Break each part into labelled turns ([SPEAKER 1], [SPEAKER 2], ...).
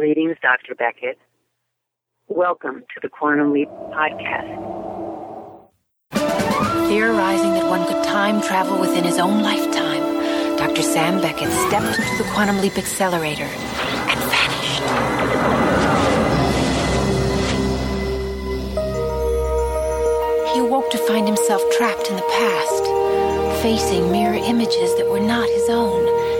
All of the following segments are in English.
[SPEAKER 1] Greetings, Dr. Beckett. Welcome to the Quantum Leap Podcast.
[SPEAKER 2] Theorizing that one could time travel within his own lifetime, Dr. Sam Beckett stepped into the Quantum Leap Accelerator and vanished. He awoke to find himself trapped in the past, facing mirror images that were not his own,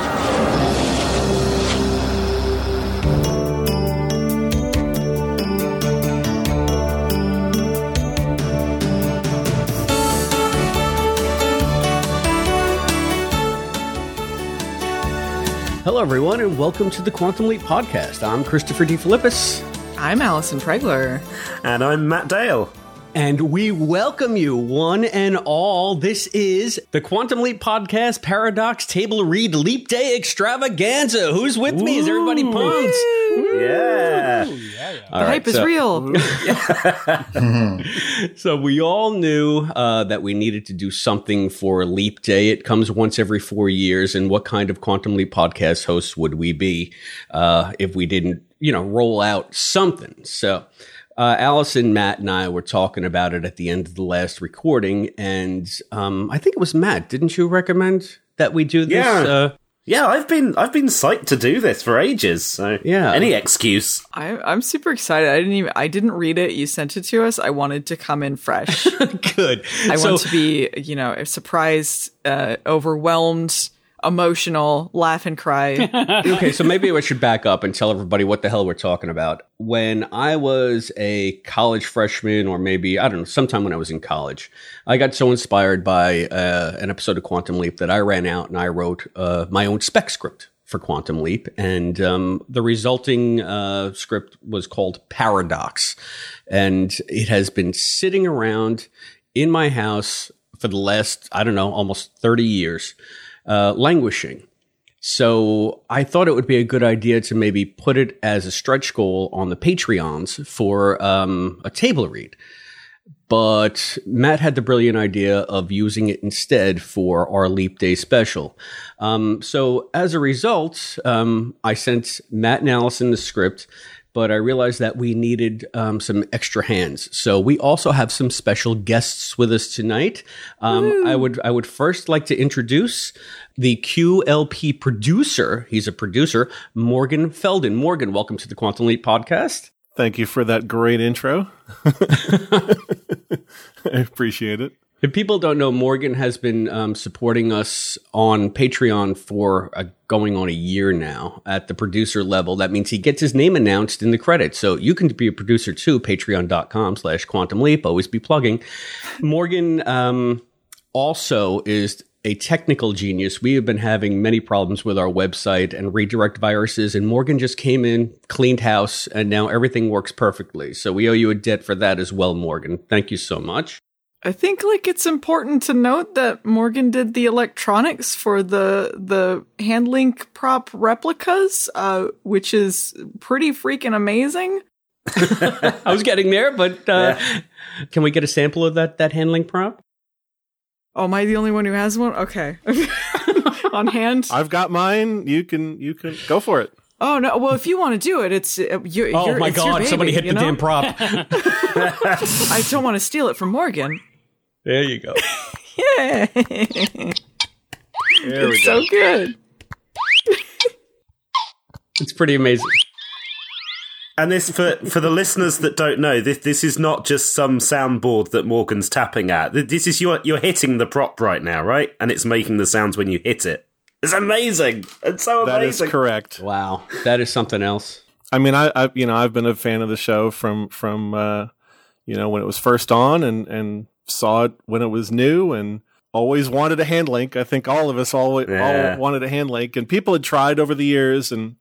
[SPEAKER 3] Hello, everyone, and welcome to the Quantum Leap Podcast. I'm Christopher DeFilippis,
[SPEAKER 4] I'm Allison Pregler.
[SPEAKER 5] And I'm Matt Dale.
[SPEAKER 3] And we welcome you, one and all. This is the Quantum Leap Podcast Paradox Table Read Leap Day Extravaganza. Who's with me? Is everybody pumped?
[SPEAKER 5] Yeah.
[SPEAKER 3] All
[SPEAKER 4] The
[SPEAKER 3] right,
[SPEAKER 4] hype is real.
[SPEAKER 3] So we all knew uh, that we needed to do something for Leap Day. It comes once every four years, and what kind of Quantum Leap podcast hosts would we be uh, if we didn't, you know, roll out something? So. Uh, Allison, Matt, and I were talking about it at the end of the last recording, and um, I think it was Matt. Didn't you recommend that we do this?
[SPEAKER 5] Yeah.
[SPEAKER 3] Uh,
[SPEAKER 5] Yeah, I've been I've been psyched to do this for ages. So
[SPEAKER 3] Yeah.
[SPEAKER 5] any excuse.
[SPEAKER 4] I, I'm super excited. I didn't even. I didn't read it. You sent it to us. I wanted to come in fresh.
[SPEAKER 3] good.
[SPEAKER 4] I
[SPEAKER 3] So-
[SPEAKER 4] want to be, you know, surprised, uh, overwhelmed, emotional, laugh and cry.
[SPEAKER 3] okay, so maybe I should back up and tell everybody what the hell we're talking about. When I was a college freshman, or maybe, I don't know, sometime when I was in college, I got so inspired by uh, an episode of Quantum Leap that I ran out and I wrote uh, my own spec script for Quantum Leap. And um, the resulting uh, script was called Paradox. And it has been sitting around in my house for the last, I don't know, almost 30 years, uh, languishing. So I thought it would be a good idea to maybe put it as a stretch goal on the Patreons for um, a table read. But Matt had the brilliant idea of using it instead for our Leap Day special. Um, so as a result, um, I sent Matt and Allison the script, but I realized that we needed um, some extra hands. So we also have some special guests with us tonight. Um, I would I would first like to introduce the QLP producer. He's a producer, Morgan Feldon. Morgan, welcome to the Quantum Leap podcast.
[SPEAKER 6] Thank you for that great intro. I appreciate it.
[SPEAKER 3] If people don't know, Morgan has been um, supporting us on Patreon for uh, going on a year now at the producer level. That means he gets his name announced in the credits. So you can be a producer too, patreon.com slash quantum leap. Always be plugging. Morgan um, also is a technical genius. We have been having many problems with our website and redirect viruses, and Morgan just came in, cleaned house, and now everything works perfectly. So we owe you a debt for that as well, Morgan. Thank you so much.
[SPEAKER 4] I think like it's important to note that Morgan did the electronics for the the handlink prop replicas, uh, which is pretty freaking amazing.
[SPEAKER 3] I was getting there, but uh, can we get a sample of that that hand link prop?
[SPEAKER 4] Oh, am I the only one who has one? Okay, on hand.
[SPEAKER 6] I've got mine. You can you can go for it.
[SPEAKER 4] Oh no! Well, if you want to do it, it's uh, you.
[SPEAKER 3] Oh
[SPEAKER 4] you're,
[SPEAKER 3] my
[SPEAKER 4] it's your
[SPEAKER 3] god!
[SPEAKER 4] baby,
[SPEAKER 3] somebody hit the
[SPEAKER 4] know?
[SPEAKER 3] damn prop.
[SPEAKER 4] I don't want to steal it from Morgan.
[SPEAKER 3] There you go.
[SPEAKER 4] Yeah,
[SPEAKER 6] There we
[SPEAKER 4] it's
[SPEAKER 6] go.
[SPEAKER 4] so good.
[SPEAKER 3] It's pretty amazing.
[SPEAKER 5] And this for for the listeners that don't know, this this is not just some soundboard that Morgan's tapping at. This is you're you're hitting the prop right now, right? And it's making the sounds when you hit it. It's amazing. It's so amazing.
[SPEAKER 6] That is correct.
[SPEAKER 3] Wow, that is something else.
[SPEAKER 6] I mean, I, I you know I've been a fan of the show from from uh, you know when it was first on and and saw it when it was new and always wanted a hand link. I think all of us all,
[SPEAKER 5] Yeah.
[SPEAKER 6] all wanted a hand link, and people had tried over the years and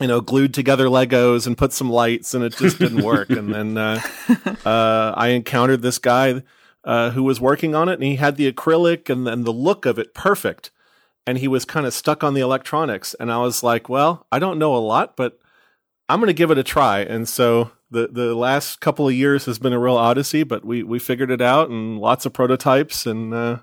[SPEAKER 6] you know, glued together Legos and put some lights, and it just didn't work. and then uh, uh, I encountered this guy uh, who was working on it, and he had the acrylic and, and the look of it perfect. And he was kind of stuck on the electronics, and I was like, "Well, I don't know a lot, but I'm going to give it a try." And so the the last couple of years has been a real odyssey, but we we figured it out, and lots of prototypes, and uh,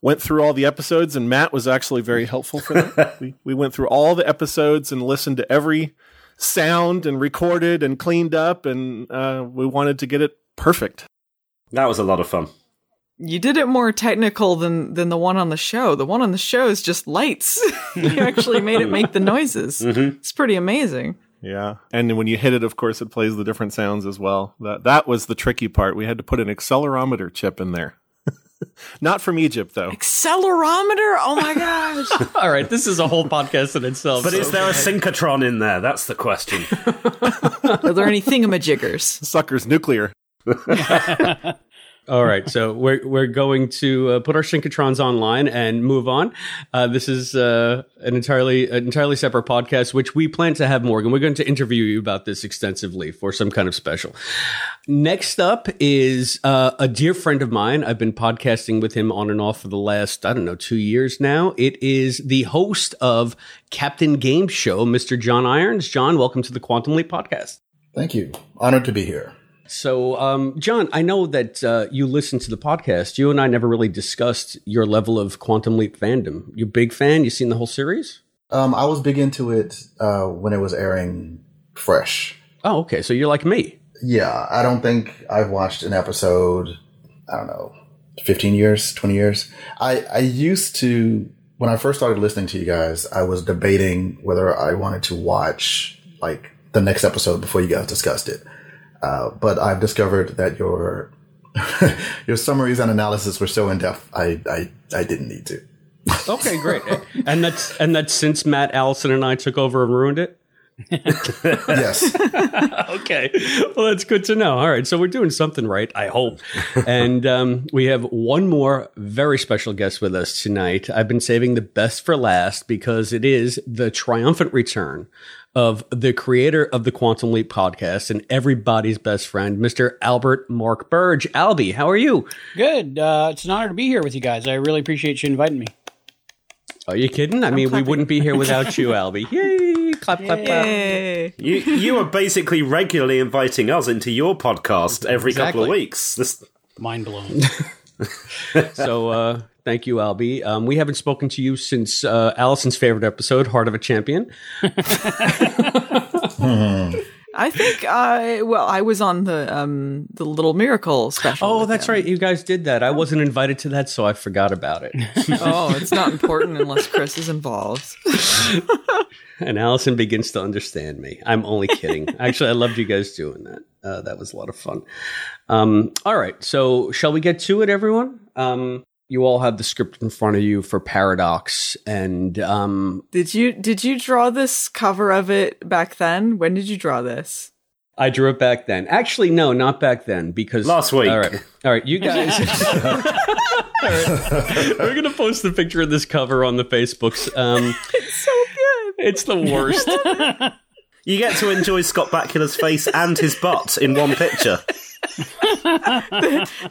[SPEAKER 6] went through all the episodes, and Matt was actually very helpful for that. we, we went through all the episodes and listened to every sound and recorded and cleaned up, and uh, we wanted to get it perfect.
[SPEAKER 5] That was a lot of fun.
[SPEAKER 4] You did it more technical than than the one on the show. The one on the show is just lights. you actually made it make the noises.
[SPEAKER 5] Mm-hmm.
[SPEAKER 4] It's pretty amazing.
[SPEAKER 6] Yeah, and when you hit it, of course, it plays the different sounds as well. That that was the tricky part. We had to put an accelerometer chip in there. Not from Egypt, though.
[SPEAKER 4] Accelerometer? Oh my gosh.
[SPEAKER 3] All right, this is a whole podcast in itself.
[SPEAKER 5] But
[SPEAKER 3] so-
[SPEAKER 5] is there a synchrotron in there? That's the question.
[SPEAKER 4] Are there any thingamajiggers?
[SPEAKER 6] Sucker's nuclear.
[SPEAKER 3] All right, so we're we're going to uh, put our synchrotrons online and move on. Uh, this is uh, an entirely an entirely separate podcast, which we plan to have Morgan. We're going to interview you about this extensively for some kind of special. Next up is uh, a dear friend of mine. I've been podcasting with him on and off for the last I don't know two years now. It is the host of Captain GameShow, Mr. John Irons. John, welcome to the Quantum Leap podcast.
[SPEAKER 7] Thank you. Honored to be here.
[SPEAKER 3] So, um, John, I know that uh, you listen to the podcast. You and I never really discussed your level of Quantum Leap fandom. You a big fan? You seen the whole series?
[SPEAKER 7] Um, I was big into it uh, when it was airing fresh.
[SPEAKER 3] Oh, okay. So you're like me.
[SPEAKER 7] Yeah, I don't think I've watched an episode. I don't know, fifteen years, twenty years. I I used to when I first started listening to you guys. I was debating whether I wanted to watch like the next episode before you guys discussed it. Uh, but I've discovered that your your summaries and analysis were so in depth. I, I I didn't need to.
[SPEAKER 3] Okay, great. and that's and that's since Matt Allison and I took over and ruined it.
[SPEAKER 7] Yes.
[SPEAKER 3] okay. Well, that's good to know. All right. So we're doing something right, I hope. and um, we have one more very special guest with us tonight. I've been saving the best for last because it is the triumphant return of the creator of the Quantum Leap podcast and everybody's best friend, Mr. Albert Mark Burge. Albie, how are you?
[SPEAKER 8] Good. Uh, it's an honor to be here with you guys. I really appreciate you inviting me.
[SPEAKER 3] Are you kidding? I mean, we wouldn't be here without you, Albie. Yay! Clap, clap, clap.
[SPEAKER 5] You you are basically regularly inviting us into your podcast every couple of weeks. This,
[SPEAKER 8] Mind blown.
[SPEAKER 3] So, uh, thank you, Albie. Um, we haven't spoken to you since uh, Allison's favorite episode, Heart of a Champion.
[SPEAKER 4] I think I well, I was on the um the Little Miracle special.
[SPEAKER 3] Oh, that's
[SPEAKER 4] him.
[SPEAKER 3] right. You guys did that. I wasn't invited to that, so I forgot about it.
[SPEAKER 4] Oh, it's not important unless Chris is involved.
[SPEAKER 3] and Allison begins to understand me. I'm only kidding. Actually, I loved you guys doing that. Uh, that was a lot of fun. Um, all right. So, shall we get to it, everyone? Um, you all have the script in front of you for Paradox. And um,
[SPEAKER 4] Did you did you draw this cover of it back then? When did you draw this?
[SPEAKER 3] I drew it back then. Actually, no, not back then because
[SPEAKER 5] Last week.
[SPEAKER 3] All right, all right, you guys. All right. We're gonna post the picture of this cover on the Facebooks. Um, it's
[SPEAKER 4] So good.
[SPEAKER 3] it's the worst.
[SPEAKER 5] you get to enjoy Scott Bakula's face and his butt in one picture.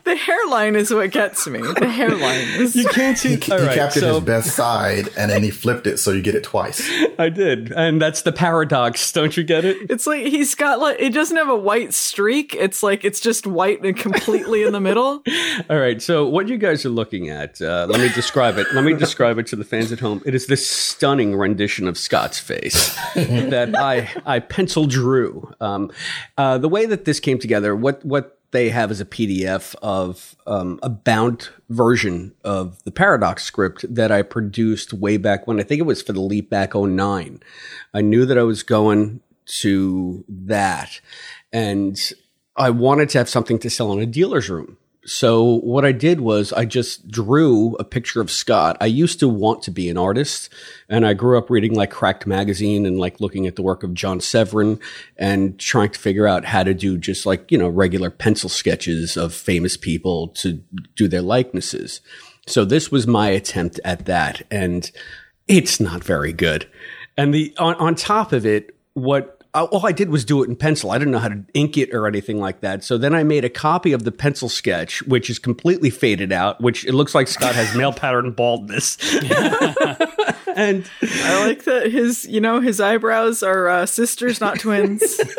[SPEAKER 4] The hairline is what gets me. The hairline is
[SPEAKER 3] You can't see.
[SPEAKER 7] He, he
[SPEAKER 3] right,
[SPEAKER 7] captured
[SPEAKER 3] so
[SPEAKER 7] his best side and then he flipped it so you get it twice.
[SPEAKER 3] I did, and that's the paradox. Don't you get it?
[SPEAKER 4] It's like he's got like it doesn't have a white streak. It's like it's just white and completely in the middle.
[SPEAKER 3] All right. So what you guys are looking at? Uh, let me describe it. Let me describe it to the fans at home. It is this stunning rendition of Scott's face that I I pencil drew. Um, uh, the way that this came together, what what they have is a PDF of um, a bound version of the Paradox script that I produced way back when. I think it was for the Leap Back 09. I knew that I was going to that, and I wanted to have something to sell in a dealer's room. So what I did was I just drew a picture of Scott. I used to want to be an artist and I grew up reading like Cracked magazine and like looking at the work of John Severin and trying to figure out how to do just like, you know, regular pencil sketches of famous people to do their likenesses. So this was my attempt at that and it's not very good. And the on, on top of it, what all I did was do it in pencil. I didn't know how to ink it or anything like that. So then I made a copy of the pencil sketch, which is completely faded out, which it looks like Scott has male pattern baldness. and
[SPEAKER 4] I like that his, you know, his eyebrows are uh, sisters, not twins.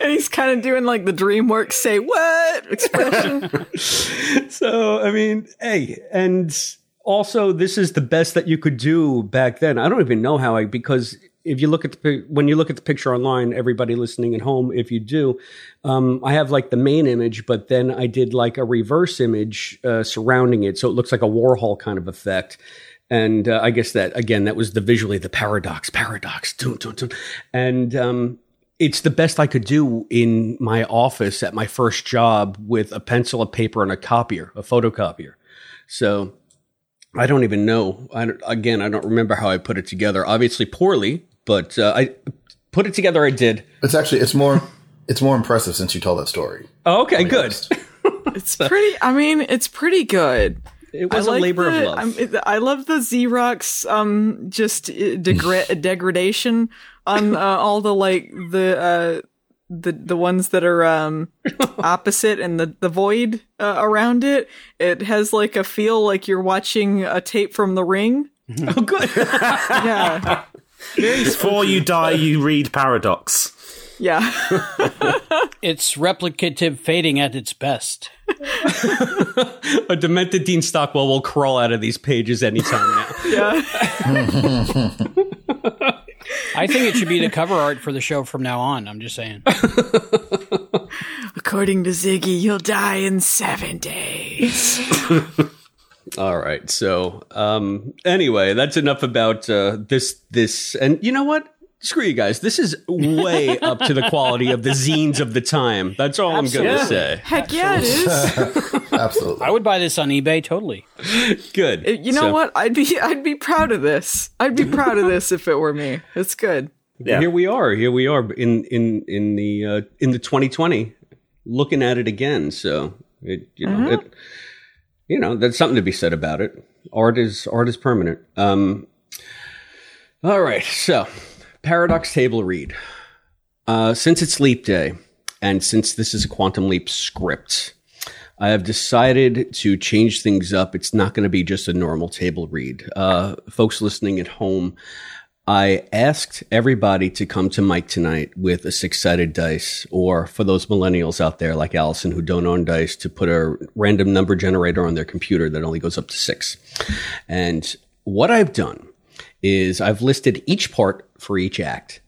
[SPEAKER 4] and he's kind of doing like the DreamWorks say what expression.
[SPEAKER 3] so, I mean, hey, and also this is the best that you could do back then. I don't even know how I because if you look at the when you look at the picture online, everybody listening at home, if you do, um, I have like the main image, but then I did like a reverse image uh, surrounding it, so it looks like a Warhol kind of effect. And uh, I guess that again, that was the visually the paradox, paradox, dun, dun, dun. and um, it's the best I could do in my office at my first job with a pencil, a paper, and a copier, a photocopier. So I don't even know. I again, I don't remember how I put it together. Obviously poorly, but uh, I put it together. I did.
[SPEAKER 7] It's actually it's more it's more impressive since you told that story.
[SPEAKER 3] Oh, okay, good.
[SPEAKER 4] it's pretty. I mean, it's pretty good.
[SPEAKER 3] It was like a labor
[SPEAKER 4] the,
[SPEAKER 3] of love.
[SPEAKER 4] I'm, I love the Xerox, um, just degra- degradation on uh, all the like the uh, the the ones that are um opposite and the the void uh, around it it has like a feel like you're watching a tape from the ring.
[SPEAKER 3] Oh good.
[SPEAKER 4] Yeah.
[SPEAKER 5] Before you die you read paradox.
[SPEAKER 4] Yeah.
[SPEAKER 8] It's replicative fading at its best.
[SPEAKER 3] A demented dean stockwell will crawl out of these pages anytime now.
[SPEAKER 4] Yeah
[SPEAKER 8] I think it should be the cover art for the show from now on. I'm just saying.
[SPEAKER 4] According to Ziggy, you'll die in seven days.
[SPEAKER 3] All right. So, um, anyway, that's enough about uh, this. This, and you know what? Screw you guys. This is way up to the quality of the zines of the time. That's all
[SPEAKER 8] Absolutely.
[SPEAKER 3] I'm going to say.
[SPEAKER 4] Heck yeah, it is.
[SPEAKER 7] Absolutely.
[SPEAKER 8] I would buy this on eBay totally.
[SPEAKER 3] Good.
[SPEAKER 4] Uh, You know
[SPEAKER 3] So-
[SPEAKER 4] what? I'd be I'd be proud of this. I'd be proud of this if it were me. It's good.
[SPEAKER 5] Yeah.
[SPEAKER 3] Here we are. Here we are in in in the uh, in the 2020, looking at it again. So it you know it you know there's something to be said about it. Art is art is permanent. Um. All right. So paradox table read. Uh, since it's leap day, and since this is a quantum leap script, I have decided to change things up. It's not going to be just a normal table read. Uh, folks listening at home, I asked everybody to come to mic tonight with a six sided dice, or for those millennials out there like Allison who don't own dice, to put a random number generator on their computer that only goes up to six. And what I've done is I've listed each part for each act,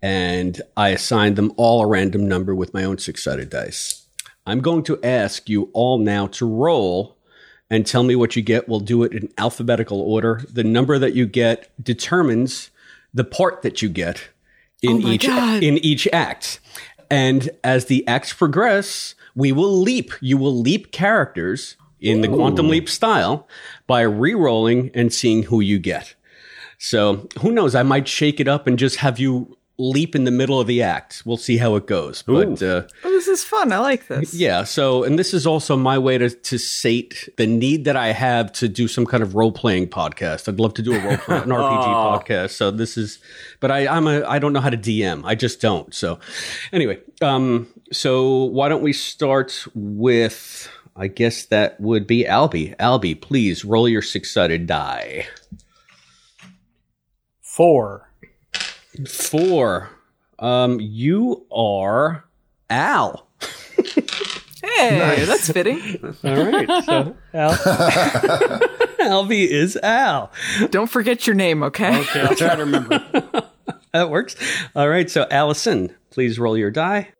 [SPEAKER 3] and I assigned them all a random number with my own six sided dice. I'm going to ask you all now to roll and tell me what you get. We'll do it in alphabetical order. The number that you get determines the part that you get in
[SPEAKER 4] Oh
[SPEAKER 3] each
[SPEAKER 4] God.
[SPEAKER 3] in each act. And as the acts progress, we will leap. You will leap characters in the quantum leap style by re-rolling and seeing who you get. So who knows? I might shake it up and just have you leap in the middle of the act. We'll see how it goes. But uh,
[SPEAKER 4] Oh, this is fun. I like this.
[SPEAKER 3] yeah, so and this is also my way to to sate the need that I have to do some kind of role playing podcast. I'd love to do a role play, an RPG podcast. So this is, but I I'm a I don't know how to DM. I just don't. So anyway, um, so why don't we start with? I guess that would be Albie. Albie, please roll your six sided die.
[SPEAKER 8] Four.
[SPEAKER 3] Four. Um, you are Al.
[SPEAKER 4] Hey, that's fitting.
[SPEAKER 3] All right. So Al. Albie is Al.
[SPEAKER 4] Don't forget your name, okay?
[SPEAKER 8] Okay, I'll try to remember.
[SPEAKER 3] That works. All right. So Allison, please roll your die.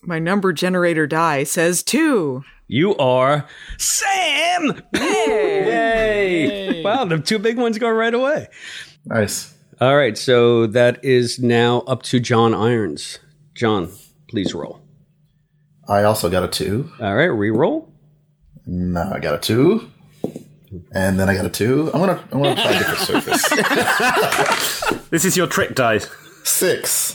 [SPEAKER 4] My number generator die says two.
[SPEAKER 3] You are Sam. Yay! Wow, the two big ones go right away.
[SPEAKER 7] Nice.
[SPEAKER 3] All right. So that is now up to John Irons. John, please roll.
[SPEAKER 7] I also got a two.
[SPEAKER 3] All right. Re-roll.
[SPEAKER 7] No, I got a two. And then I got a two. I'm gonna I'm gonna try a different surface.
[SPEAKER 5] This is your trick die.
[SPEAKER 7] Six.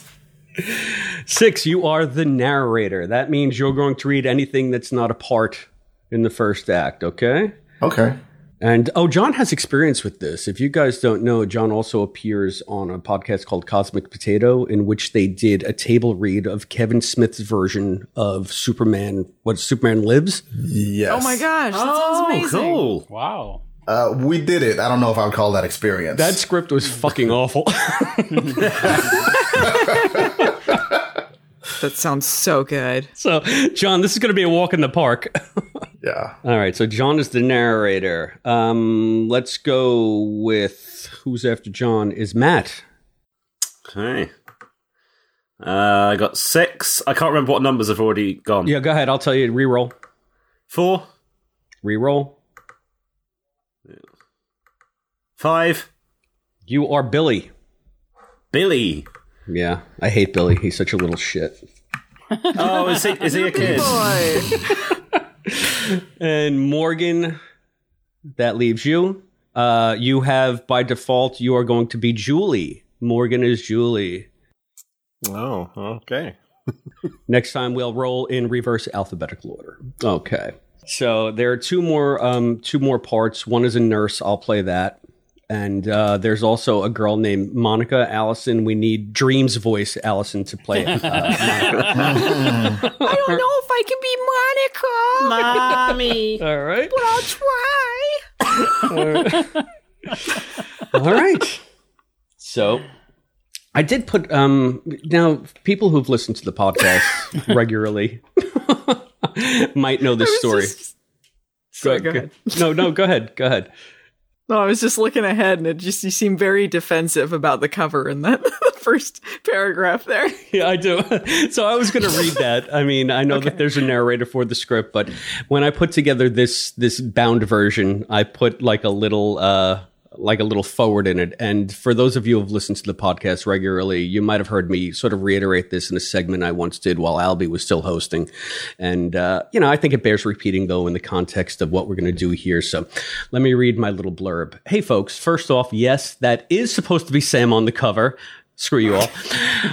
[SPEAKER 3] Six, you are the narrator. That means you're going to read anything that's not a part in the first act, okay?
[SPEAKER 7] Okay.
[SPEAKER 3] And oh, John has experience with this. If you guys don't know, John also appears on a podcast called Cosmic Potato, in which they did a table read of Kevin Smith's version of Superman. What Superman Lives?
[SPEAKER 7] Yes.
[SPEAKER 4] Oh my gosh, that
[SPEAKER 5] Oh,
[SPEAKER 4] sounds amazing.
[SPEAKER 5] cool.
[SPEAKER 8] Wow.
[SPEAKER 7] Uh, we did it. I don't know if I would call that experience.
[SPEAKER 3] That script was fucking awful.
[SPEAKER 4] That sounds so good.
[SPEAKER 3] so, John, this is going to be a walk in the park.
[SPEAKER 7] yeah.
[SPEAKER 3] All right, so John is the narrator. Um, let's go with who's after John is Matt.
[SPEAKER 5] Okay. Uh, I got six. I can't remember what numbers have already gone.
[SPEAKER 3] Yeah, go ahead. I'll tell you. Reroll.
[SPEAKER 5] Four,
[SPEAKER 3] Reroll.
[SPEAKER 5] five,
[SPEAKER 3] You are Billy.
[SPEAKER 5] Billy.
[SPEAKER 3] Yeah, I hate Billy. He's such a little shit.
[SPEAKER 5] Oh, is he? Is he a kid?
[SPEAKER 4] Boy.
[SPEAKER 3] And Morgan, that leaves you. Uh, you have by default you are going to be Julie. Morgan is Julie.
[SPEAKER 6] Oh, okay.
[SPEAKER 3] Next time we'll roll in reverse alphabetical order. Okay. So there are two more um, two more parts. One is a nurse. I'll play that. And uh, there's also a girl named Monica Allison. We need Dreams voice Allison to play it. Uh,
[SPEAKER 4] I don't know if I can be Monica.
[SPEAKER 5] Mommy.
[SPEAKER 3] all right.
[SPEAKER 4] But I'll try.
[SPEAKER 3] All right. So I did put um now people who've listened to the podcast regularly might know this story.
[SPEAKER 4] Just- Sorry, go ahead.
[SPEAKER 3] No, no, go ahead. Go ahead.
[SPEAKER 4] No, I was just looking ahead, and it just you seem very defensive about the cover in that first paragraph there.
[SPEAKER 3] Yeah, I do. so I was going to read that. I mean, I know that there's a narrator for the script, but when I put together this this bound version, I put like a little uh like a little forward in it. And for those of you who've listened to the podcast regularly, you might have heard me sort of reiterate this in a segment I once did while Albie was still hosting. And uh, you know, I think it bears repeating though in the context of what we're going to do here. So let me read my little blurb. Hey folks, first off, yes, that is supposed to be Sam on the cover. Screw you all.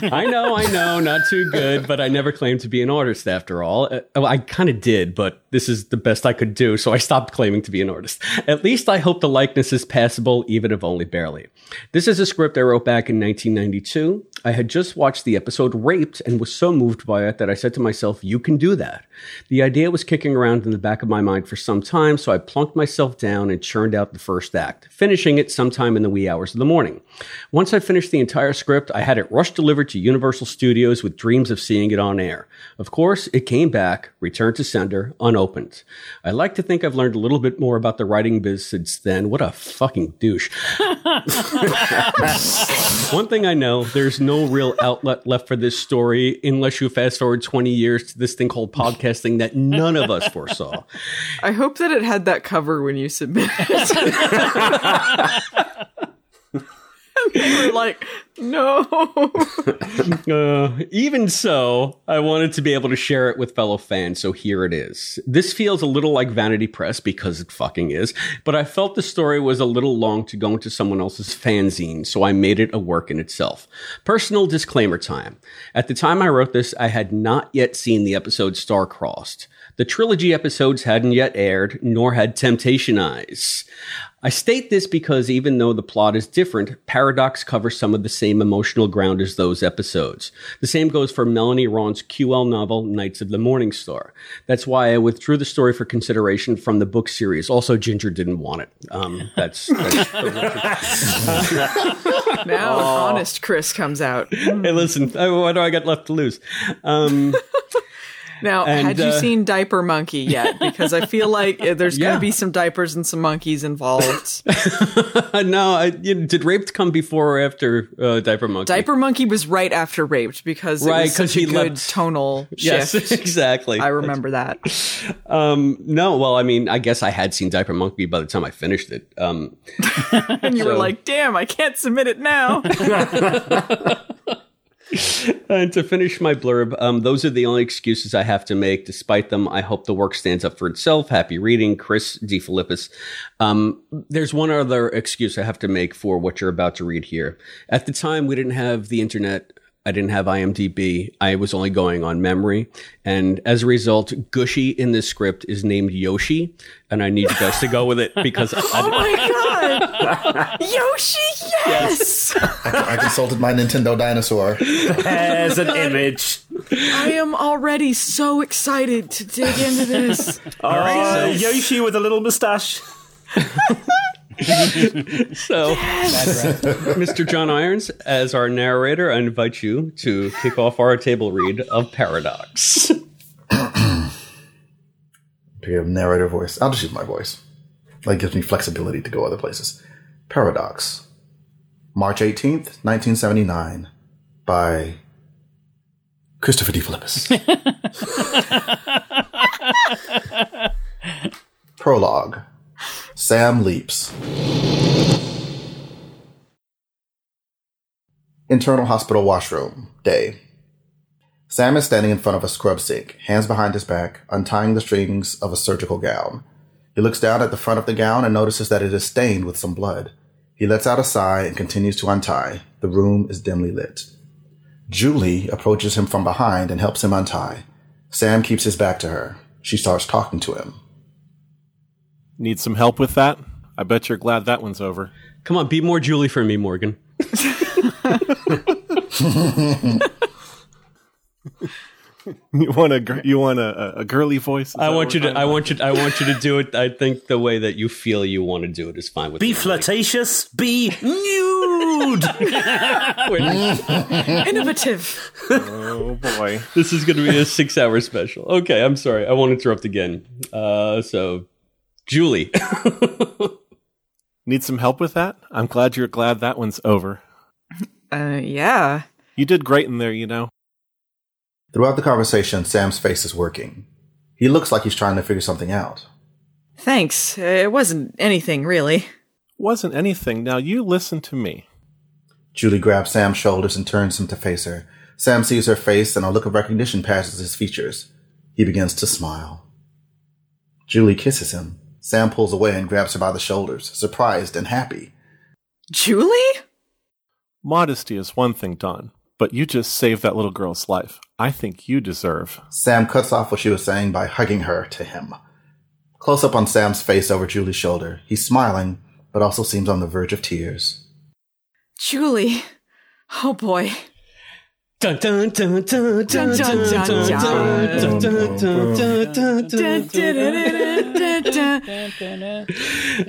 [SPEAKER 3] I know, I know, not too good, but I never claimed to be an artist after all. Uh, well, I kind of did, but this is the best I could do, so I stopped claiming to be an artist. At least I hope the likeness is passable, even if only barely. This is a script I wrote back in 1992. I had just watched the episode Raped and was so moved by it that I said to myself, You can do that. The idea was kicking around in the back of my mind for some time, so I plunked myself down and churned out the first act, finishing it sometime in the wee hours of the morning. Once I finished the entire script, I had it rush delivered to Universal Studios with dreams of seeing it on air. Of course, it came back, returned to sender, unopened. I like to think I've learned a little bit more about the writing biz since then. What a fucking douche. One thing I know, there's no real outlet left for this story unless you fast forward 20 years to this thing called podcasting that none of us foresaw.
[SPEAKER 4] I hope that it had that cover when you submitted it. And they were like, no.
[SPEAKER 3] Uh, even so, I wanted to be able to share it with fellow fans, so here it is. This feels a little like Vanity Press because it fucking is, but I felt the story was a little long to go into someone else's fanzine, so I made it a work in itself. Personal disclaimer time. At the time I wrote this, I had not yet seen the episode Star-Crossed. The trilogy episodes hadn't yet aired, nor had Temptation Eyes. I state this because even though the plot is different, Paradox covers some of the same emotional ground as those episodes. The same goes for Melanie Rawn's QL novel, Knights of the Morning Star. That's why I withdrew the story for consideration from the book series. Also, Ginger didn't want it. Um, that's, that's
[SPEAKER 4] Now, honest Chris comes out.
[SPEAKER 3] hey, listen, what do I got left to lose? Um,
[SPEAKER 4] Now,
[SPEAKER 3] And,
[SPEAKER 4] had you
[SPEAKER 3] uh,
[SPEAKER 4] seen Diaper Monkey yet? Because I feel like uh, there's going to be some diapers and some monkeys involved.
[SPEAKER 3] no, I, did Raped come before or after uh, Diaper Monkey?
[SPEAKER 4] Diaper Monkey was right after Raped because it
[SPEAKER 3] Right,
[SPEAKER 4] was
[SPEAKER 3] 'cause
[SPEAKER 4] such a good
[SPEAKER 3] leapt-
[SPEAKER 4] tonal
[SPEAKER 3] Yes, exactly.
[SPEAKER 4] I remember that.
[SPEAKER 3] Um, no, well, I mean, I guess I had seen Diaper Monkey by the time I finished it. Um,
[SPEAKER 4] And you were like, damn, I can't submit it now.
[SPEAKER 3] And to finish my blurb, um, those are the only excuses I have to make. Despite them, I hope the work stands up for itself. Happy reading, Chris DeFilippis. Um, there's one other excuse I have to make for what you're about to read here. At the time, we didn't have the internet I didn't have IMDb. I was only going on memory. And as a result, Gooshie in this script is named Yoshi. And I need you guys to go with it because I,
[SPEAKER 4] Oh
[SPEAKER 3] I,
[SPEAKER 4] my god! Yoshi, yes!
[SPEAKER 7] I consulted my Nintendo dinosaur.
[SPEAKER 5] There's an image.
[SPEAKER 4] I am already so excited to dig into this.
[SPEAKER 5] All right, so Yoshi with a little moustache.
[SPEAKER 3] so Mr. John Irons, as our narrator, I invite you to kick off our table read of Paradox.
[SPEAKER 7] Do you have narrator voice? I'll just use my voice. That gives me flexibility to go other places. Paradox. March 18th, 1979, by Christopher DeFilippis. Prologue. Sam leaps. Internal hospital washroom. Day. Sam is standing in front of a scrub sink, hands behind his back, untying the strings of a surgical gown. He looks down at the front of the gown and notices that it is stained with some blood. He lets out a sigh and continues to untie. The room is dimly lit. Julie approaches him from behind and helps him untie. Sam keeps his back to her. She starts talking to him.
[SPEAKER 6] Need some help with that? I bet you're glad that one's over.
[SPEAKER 3] Come on, be more Julie for me, Morgan.
[SPEAKER 6] You want a you want a, a girly voice? Is
[SPEAKER 3] I want you to. I
[SPEAKER 6] talking
[SPEAKER 3] want you. I want you to do it. I think the way that you feel you want to do it is fine with me.
[SPEAKER 5] Be
[SPEAKER 3] me.
[SPEAKER 5] flirtatious. Be nude.
[SPEAKER 4] Innovative.
[SPEAKER 6] Oh boy.
[SPEAKER 3] This is going to be a six-hour special. Okay, I'm sorry. I won't interrupt again. Uh, so, Julie.
[SPEAKER 6] Need some help with that? I'm glad you're glad that one's over.
[SPEAKER 4] Uh, yeah.
[SPEAKER 6] You did great in there, you know.
[SPEAKER 7] Throughout the conversation, Sam's face is working. He looks like he's trying to figure something out.
[SPEAKER 4] Thanks. It wasn't anything, really.
[SPEAKER 6] Wasn't anything. Now you listen to me.
[SPEAKER 7] Julie grabs Sam's shoulders and turns him to face her. Sam sees her face and a look of recognition passes his features. He begins to smile. Julie kisses him. Sam pulls away and grabs her by the shoulders, surprised and happy.
[SPEAKER 4] Julie?
[SPEAKER 6] Modesty is one thing, Don, but you just saved that little girl's life. I think you deserve.
[SPEAKER 7] Sam cuts off what she was saying by hugging her to him. Close up on Sam's face over Julie's shoulder. He's smiling, but also seems on the verge of tears.
[SPEAKER 4] Julie. Oh boy.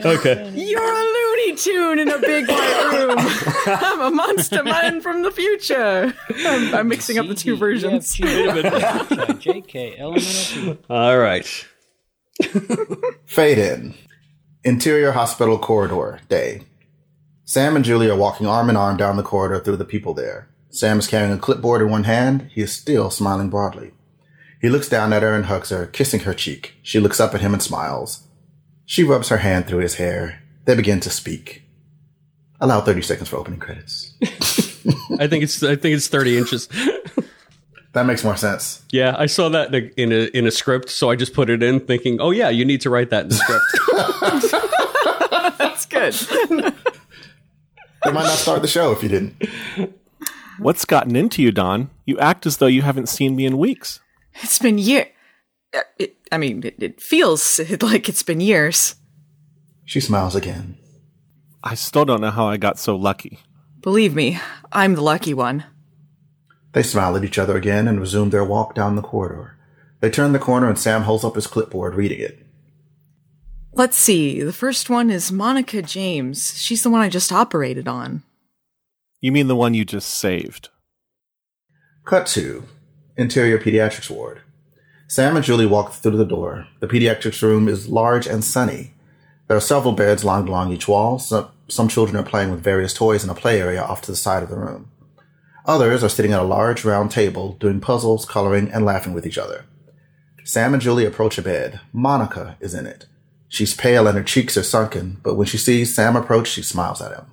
[SPEAKER 3] Okay.
[SPEAKER 4] You're a Looney Tune in a big white room. I'm a monster man from the future. I'm, I'm mixing up the two versions.
[SPEAKER 8] JK, elemental
[SPEAKER 3] All right.
[SPEAKER 7] Fade in. Interior hospital corridor, day. Sam and Julie are walking arm in arm down the corridor through the people there. Sam is carrying a clipboard in one hand. He is still smiling broadly. He looks down at her and hugs her, kissing her cheek. She looks up at him and smiles. She rubs her hand through his hair. They begin to speak. Allow 30 seconds for opening credits.
[SPEAKER 3] I think it's. I think it's thirty inches.
[SPEAKER 7] That makes more sense.
[SPEAKER 3] Yeah, I saw that in a, in a in a script, so I just put it in, thinking, "Oh yeah, you need to write that in the script."
[SPEAKER 4] That's good.
[SPEAKER 7] They might not start the show if you didn't.
[SPEAKER 6] What's gotten into you, Don? You act as though you haven't seen me in weeks.
[SPEAKER 4] It's been year. uh, It, I mean, it, it feels like it's been years.
[SPEAKER 7] She smiles again.
[SPEAKER 6] I still don't know how I got so lucky.
[SPEAKER 4] Believe me, I'm the lucky one.
[SPEAKER 7] They smile at each other again and resume their walk down the corridor. They turn the corner and Sam holds up his clipboard, reading it.
[SPEAKER 4] Let's see. The first one is Monica James. She's the one I just operated on.
[SPEAKER 6] You mean the one you just saved?
[SPEAKER 7] Cut to interior pediatrics ward. Sam and Julie walk through the door. The pediatrics room is large and sunny. There are several beds lined along each wall. Some, some children are playing with various toys in a play area off to the side of the room. Others are sitting at a large round table doing puzzles, coloring, and laughing with each other. Sam and Julie approach a bed. Monica is in it. She's pale and her cheeks are sunken, but when she sees Sam approach, she smiles at him.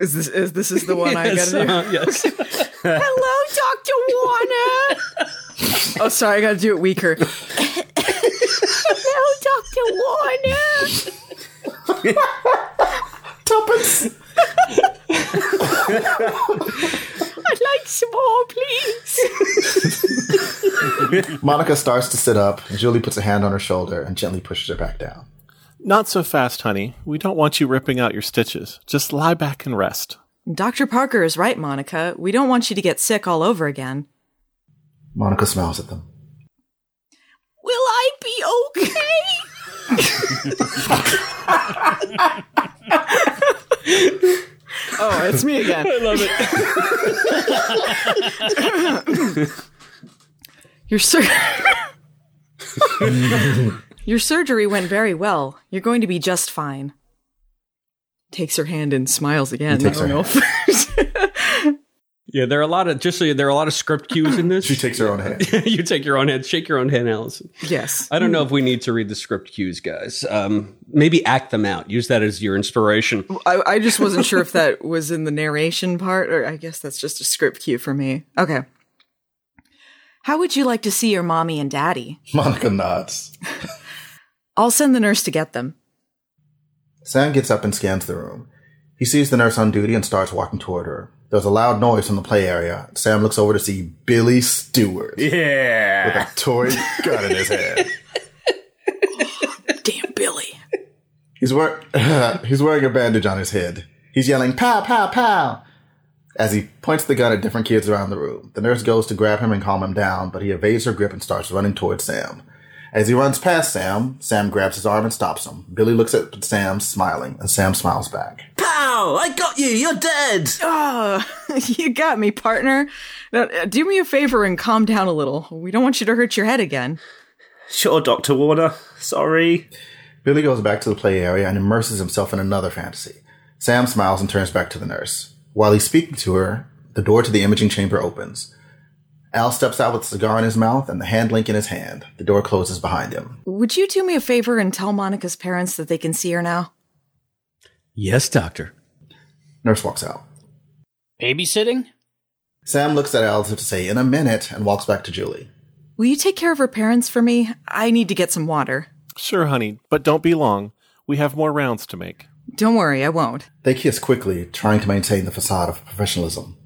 [SPEAKER 4] Is this is this is the one I gotta do?
[SPEAKER 3] Uh-huh, yes.
[SPEAKER 4] Hello, Doctor Warner. oh, sorry, I gotta do it weaker. Hello, Doctor Warner.
[SPEAKER 7] Tuppence.
[SPEAKER 4] I'd like some more, please.
[SPEAKER 7] Monica starts to sit up, Julie puts a hand on her shoulder and gently pushes her back down.
[SPEAKER 6] Not so fast, honey. We don't want you ripping out your stitches. Just lie back and rest.
[SPEAKER 4] Dr. Parker is right, Monica. We don't want you to get sick all over again.
[SPEAKER 7] Monica smiles at them.
[SPEAKER 4] Will I be okay? oh, it's me again. I love it. Your sur- Your surgery went very well. You're going to be just fine. Takes her hand and smiles again.
[SPEAKER 7] He takes
[SPEAKER 4] I
[SPEAKER 7] her
[SPEAKER 4] don't know if-
[SPEAKER 3] Yeah, there are a lot of just so you, there are a lot of script cues in this.
[SPEAKER 7] She takes her own hand.
[SPEAKER 3] you take your own hand, shake your own hand, Allison.
[SPEAKER 4] yes.
[SPEAKER 3] I don't know if we need to read the script cues, guys. Um, maybe act them out. Use that as your inspiration.
[SPEAKER 4] I, I just wasn't sure if that was in the narration part, or I guess that's just a script cue for me. Okay. How would you like to see your mommy and daddy?
[SPEAKER 7] Monica nods.
[SPEAKER 4] I'll send the nurse to get them.
[SPEAKER 7] Sam gets up and scans the room. He sees the nurse on duty and starts walking toward her. There's a loud noise from the play area. Sam looks over to see Billy Stewart
[SPEAKER 5] Yeah.
[SPEAKER 7] with a toy gun in his hand.
[SPEAKER 4] Damn, Billy.
[SPEAKER 7] He's, wear- he's wearing a bandage on his head. He's yelling, pow, pow, pow, as he points the gun at different kids around the room. The nurse goes to grab him and calm him down, but he evades her grip and starts running towards Sam. As he runs past Sam, Sam grabs his arm and stops him. Billy looks at Sam, smiling, and Sam smiles back.
[SPEAKER 5] Pow! I got you. You're dead.
[SPEAKER 4] Oh, you got me, partner. Now, uh, do me a favor and calm down a little. We don't want you to hurt your head again.
[SPEAKER 5] Sure, Doctor Warner. Sorry.
[SPEAKER 7] Billy goes back to the play area and immerses himself in another fantasy. Sam smiles and turns back to the nurse. While he's speaking to her, the door to the imaging chamber opens. Al steps out with a cigar in his mouth and the hand link in his hand. The door closes behind him.
[SPEAKER 4] Would you do me a favor and tell Monica's parents that they can see her now?
[SPEAKER 3] Yes, doctor.
[SPEAKER 7] Nurse walks out.
[SPEAKER 8] Babysitting?
[SPEAKER 7] Sam looks at Al as if to say, in a minute, and walks back to Julie.
[SPEAKER 4] Will you take care of her parents for me? I need to get some water.
[SPEAKER 6] Sure, honey, but don't be long. We have more rounds to make.
[SPEAKER 4] Don't worry, I won't.
[SPEAKER 7] They kiss quickly, trying to maintain the facade of professionalism.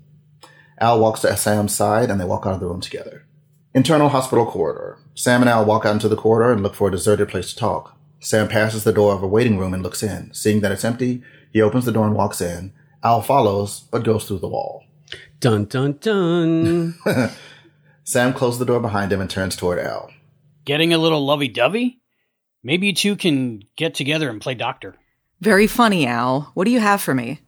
[SPEAKER 7] Al walks to Sam's side and they walk out of the room together. Internal hospital corridor. Sam and Al walk out into the corridor and look for a deserted place to talk. Sam passes the door of a waiting room and looks in. Seeing that it's empty, he opens the door and walks in. Al follows, but goes through the wall.
[SPEAKER 3] Dun dun dun.
[SPEAKER 7] Sam closes the door behind him and turns toward Al.
[SPEAKER 8] Getting a little lovey dovey? Maybe you two can get together and play doctor.
[SPEAKER 4] Very funny, Al. What do you have for me?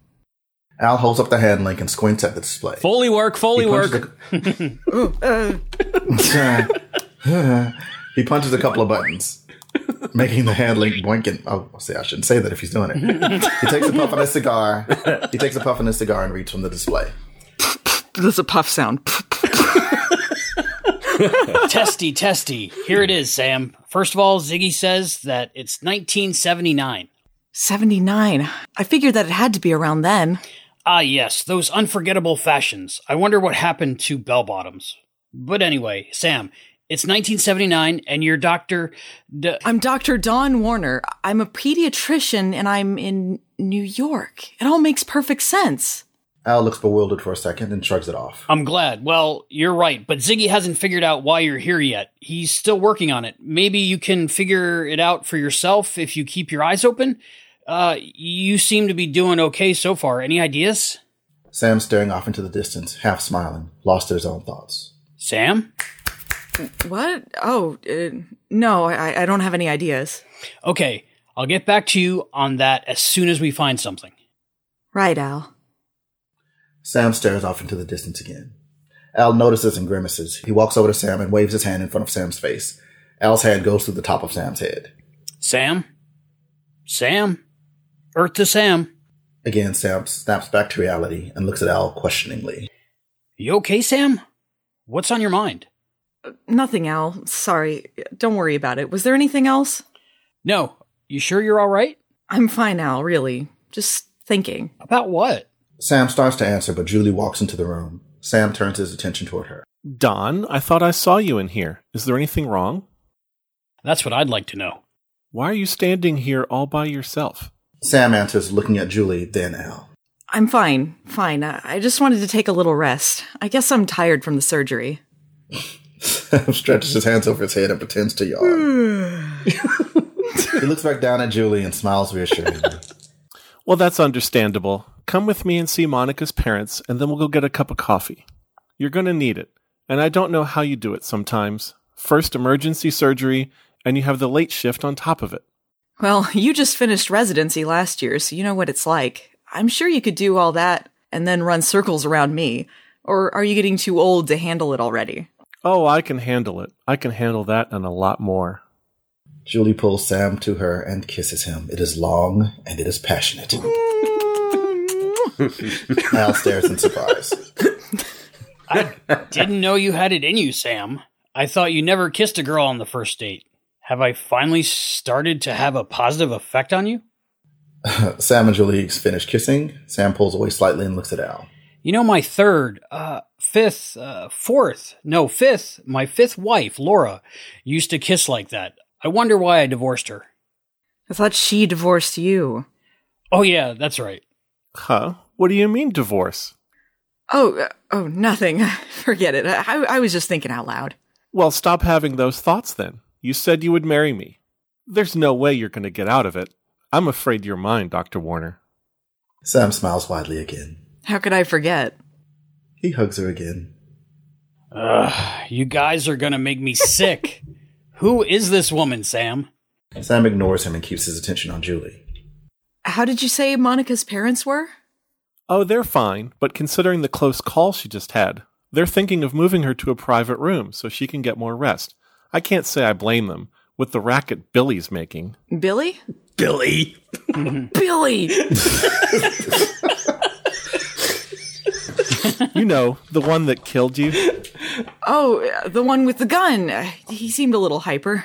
[SPEAKER 7] Al holds up the hand link and squints at the display.
[SPEAKER 3] Foley work, Foley
[SPEAKER 7] He
[SPEAKER 3] work.
[SPEAKER 7] a- he punches a couple of buttons, making the hand link blink. And oh, see, I shouldn't say that if he's doing it. he takes a puff on his cigar. He takes a puff on his cigar and reads from the display.
[SPEAKER 4] There's a puff sound.
[SPEAKER 8] testy, testy. Here it is, Sam. First of all, Ziggy says that it's 1979.
[SPEAKER 4] 79. I figured that it had to be around then.
[SPEAKER 8] Ah, yes, those unforgettable fashions. I wonder what happened to bell bottoms. But anyway, Sam, it's 1979, and your doctor. D-
[SPEAKER 4] I'm Dr. Don Warner. I'm a pediatrician and I'm in New York. It all makes perfect sense.
[SPEAKER 7] Al looks bewildered for a second and shrugs it off.
[SPEAKER 8] I'm glad. Well, you're right, but Ziggy hasn't figured out why you're here yet. He's still working on it. Maybe you can figure it out for yourself if you keep your eyes open. Uh, you seem to be doing okay so far. Any ideas?
[SPEAKER 7] Sam staring off into the distance, half smiling, lost in his own thoughts.
[SPEAKER 8] Sam?
[SPEAKER 4] What? Oh, uh, no, I, I don't have any ideas.
[SPEAKER 8] Okay, I'll get back to you on that as soon as we find something.
[SPEAKER 4] Right, Al.
[SPEAKER 7] Sam stares off into the distance again. Al notices and grimaces. He walks over to Sam and waves his hand in front of Sam's face. Al's hand goes through the top of Sam's head.
[SPEAKER 8] Sam? Sam? Earth to Sam.
[SPEAKER 7] Again, Sam snaps back to reality and looks at Al questioningly.
[SPEAKER 8] You okay, Sam? What's on your mind?
[SPEAKER 4] Uh, nothing, Al. Sorry. Don't worry about it. Was there anything else?
[SPEAKER 8] No. You sure you're all right?
[SPEAKER 4] I'm fine, Al, really. Just thinking.
[SPEAKER 8] About what?
[SPEAKER 7] Sam starts to answer, but Julie walks into the room. Sam turns his attention toward her.
[SPEAKER 6] Don, I thought I saw you in here. Is there anything wrong?
[SPEAKER 8] That's what I'd like to know.
[SPEAKER 6] Why are you standing here all by yourself?
[SPEAKER 7] Sam answers, looking at Julie, then Al.
[SPEAKER 4] I'm fine. Fine. I I just wanted to take a little rest. I guess I'm tired from the surgery.
[SPEAKER 7] Sam stretches his hands over his head and pretends to yawn. he looks back down at Julie and smiles reassuringly.
[SPEAKER 6] Well, that's understandable. Come with me and see Monica's parents, and then we'll go get a cup of coffee. You're going to need it, and I don't know how you do it sometimes. First emergency surgery, and you have the late shift on top of it.
[SPEAKER 4] Well, you just finished residency last year, so you know what it's like. I'm sure you could do all that and then run circles around me. Or are you getting too old to handle it already?
[SPEAKER 6] Oh, I can handle it. I can handle that and a lot more.
[SPEAKER 7] Julie pulls Sam to her and kisses him. It is long and it is passionate. Al stares in surprise.
[SPEAKER 8] I didn't know you had it in you, Sam. I thought you never kissed a girl on the first date. Have I finally started to have a positive effect on you?
[SPEAKER 7] Sam and Julie finish kissing. Sam pulls away slightly and looks at Al.
[SPEAKER 8] You know, my third, uh, fifth, uh, fourth, no, fifth, my fifth wife, Laura, used to kiss like that. I wonder why I divorced her.
[SPEAKER 4] I thought she divorced you.
[SPEAKER 8] Oh, yeah, that's right.
[SPEAKER 6] Huh? What do you mean divorce?
[SPEAKER 4] Oh, uh, oh, nothing. Forget it. I, I was just thinking out loud.
[SPEAKER 6] Well, stop having those thoughts then. You said you would marry me. There's no way you're going to get out of it. I'm afraid you're mine, Dr. Warner.
[SPEAKER 7] Sam smiles widely again.
[SPEAKER 4] How could I forget?
[SPEAKER 7] He hugs her again.
[SPEAKER 8] Ugh, you guys are gonna make me sick. Who is this woman, Sam?
[SPEAKER 7] Sam ignores him and keeps his attention on Julie.
[SPEAKER 4] How did you say Monica's parents were?
[SPEAKER 6] Oh, they're fine, but considering the close call she just had, they're thinking of moving her to a private room so she can get more rest. I can't say I blame them with the racket Billy's making.
[SPEAKER 4] Billy?
[SPEAKER 3] Billy.
[SPEAKER 4] Billy!
[SPEAKER 6] You know, the one that killed you.
[SPEAKER 4] Oh, the one with the gun. He seemed a little hyper.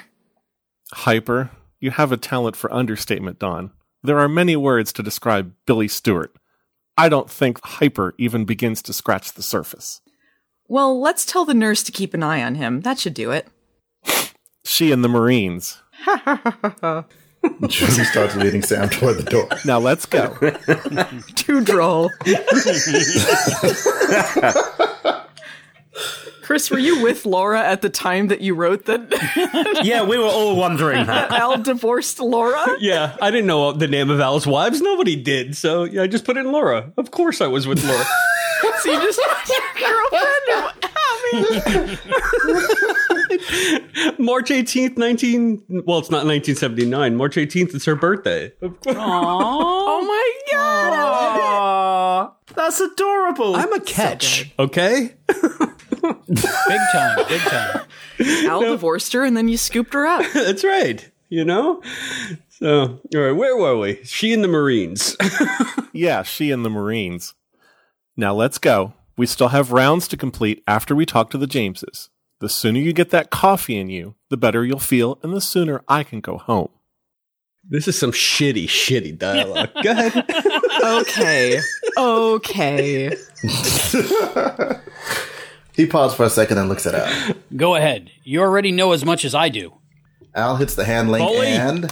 [SPEAKER 6] Hyper. You have a talent for understatement, Don. There are many words to describe Billy Stewart. I don't think hyper even begins to scratch the surface.
[SPEAKER 4] Well, let's tell the nurse to keep an eye on him. That should do it.
[SPEAKER 6] She and the Marines.
[SPEAKER 7] Julie starts leading Sam toward the door.
[SPEAKER 6] Now let's go.
[SPEAKER 4] Too droll. Chris, were you with Laura at the time that you wrote that
[SPEAKER 5] Yeah, we were all wondering that.
[SPEAKER 4] Al divorced Laura?
[SPEAKER 3] Yeah, I didn't know the name of Al's wives. Nobody did. So yeah, I just put in Laura. Of course I was with Laura.
[SPEAKER 4] So you just your girlfriend? I mean,
[SPEAKER 3] March 18th, 19 well, it's not 1979. March 18th is her birthday. Of
[SPEAKER 4] oh my god!
[SPEAKER 5] Aw, that's adorable.
[SPEAKER 3] I'm a catch, okay?
[SPEAKER 8] Big time, big time.
[SPEAKER 4] Al divorced her and then you scooped her up.
[SPEAKER 3] That's right. You know? So, all right, where were we? She and the Marines.
[SPEAKER 6] Yeah, she and the Marines. Now let's go. We still have rounds to complete after we talk to the Jameses. The sooner you get that coffee in you, the better you'll feel, and the sooner I can go home.
[SPEAKER 3] this is some shitty, shitty dialogue. Go ahead.
[SPEAKER 4] Okay. Okay.
[SPEAKER 7] He paused for a second and looks at Al.
[SPEAKER 8] Go ahead. You already know as much as I do.
[SPEAKER 7] Al hits the hand link
[SPEAKER 3] Bully.
[SPEAKER 7] and.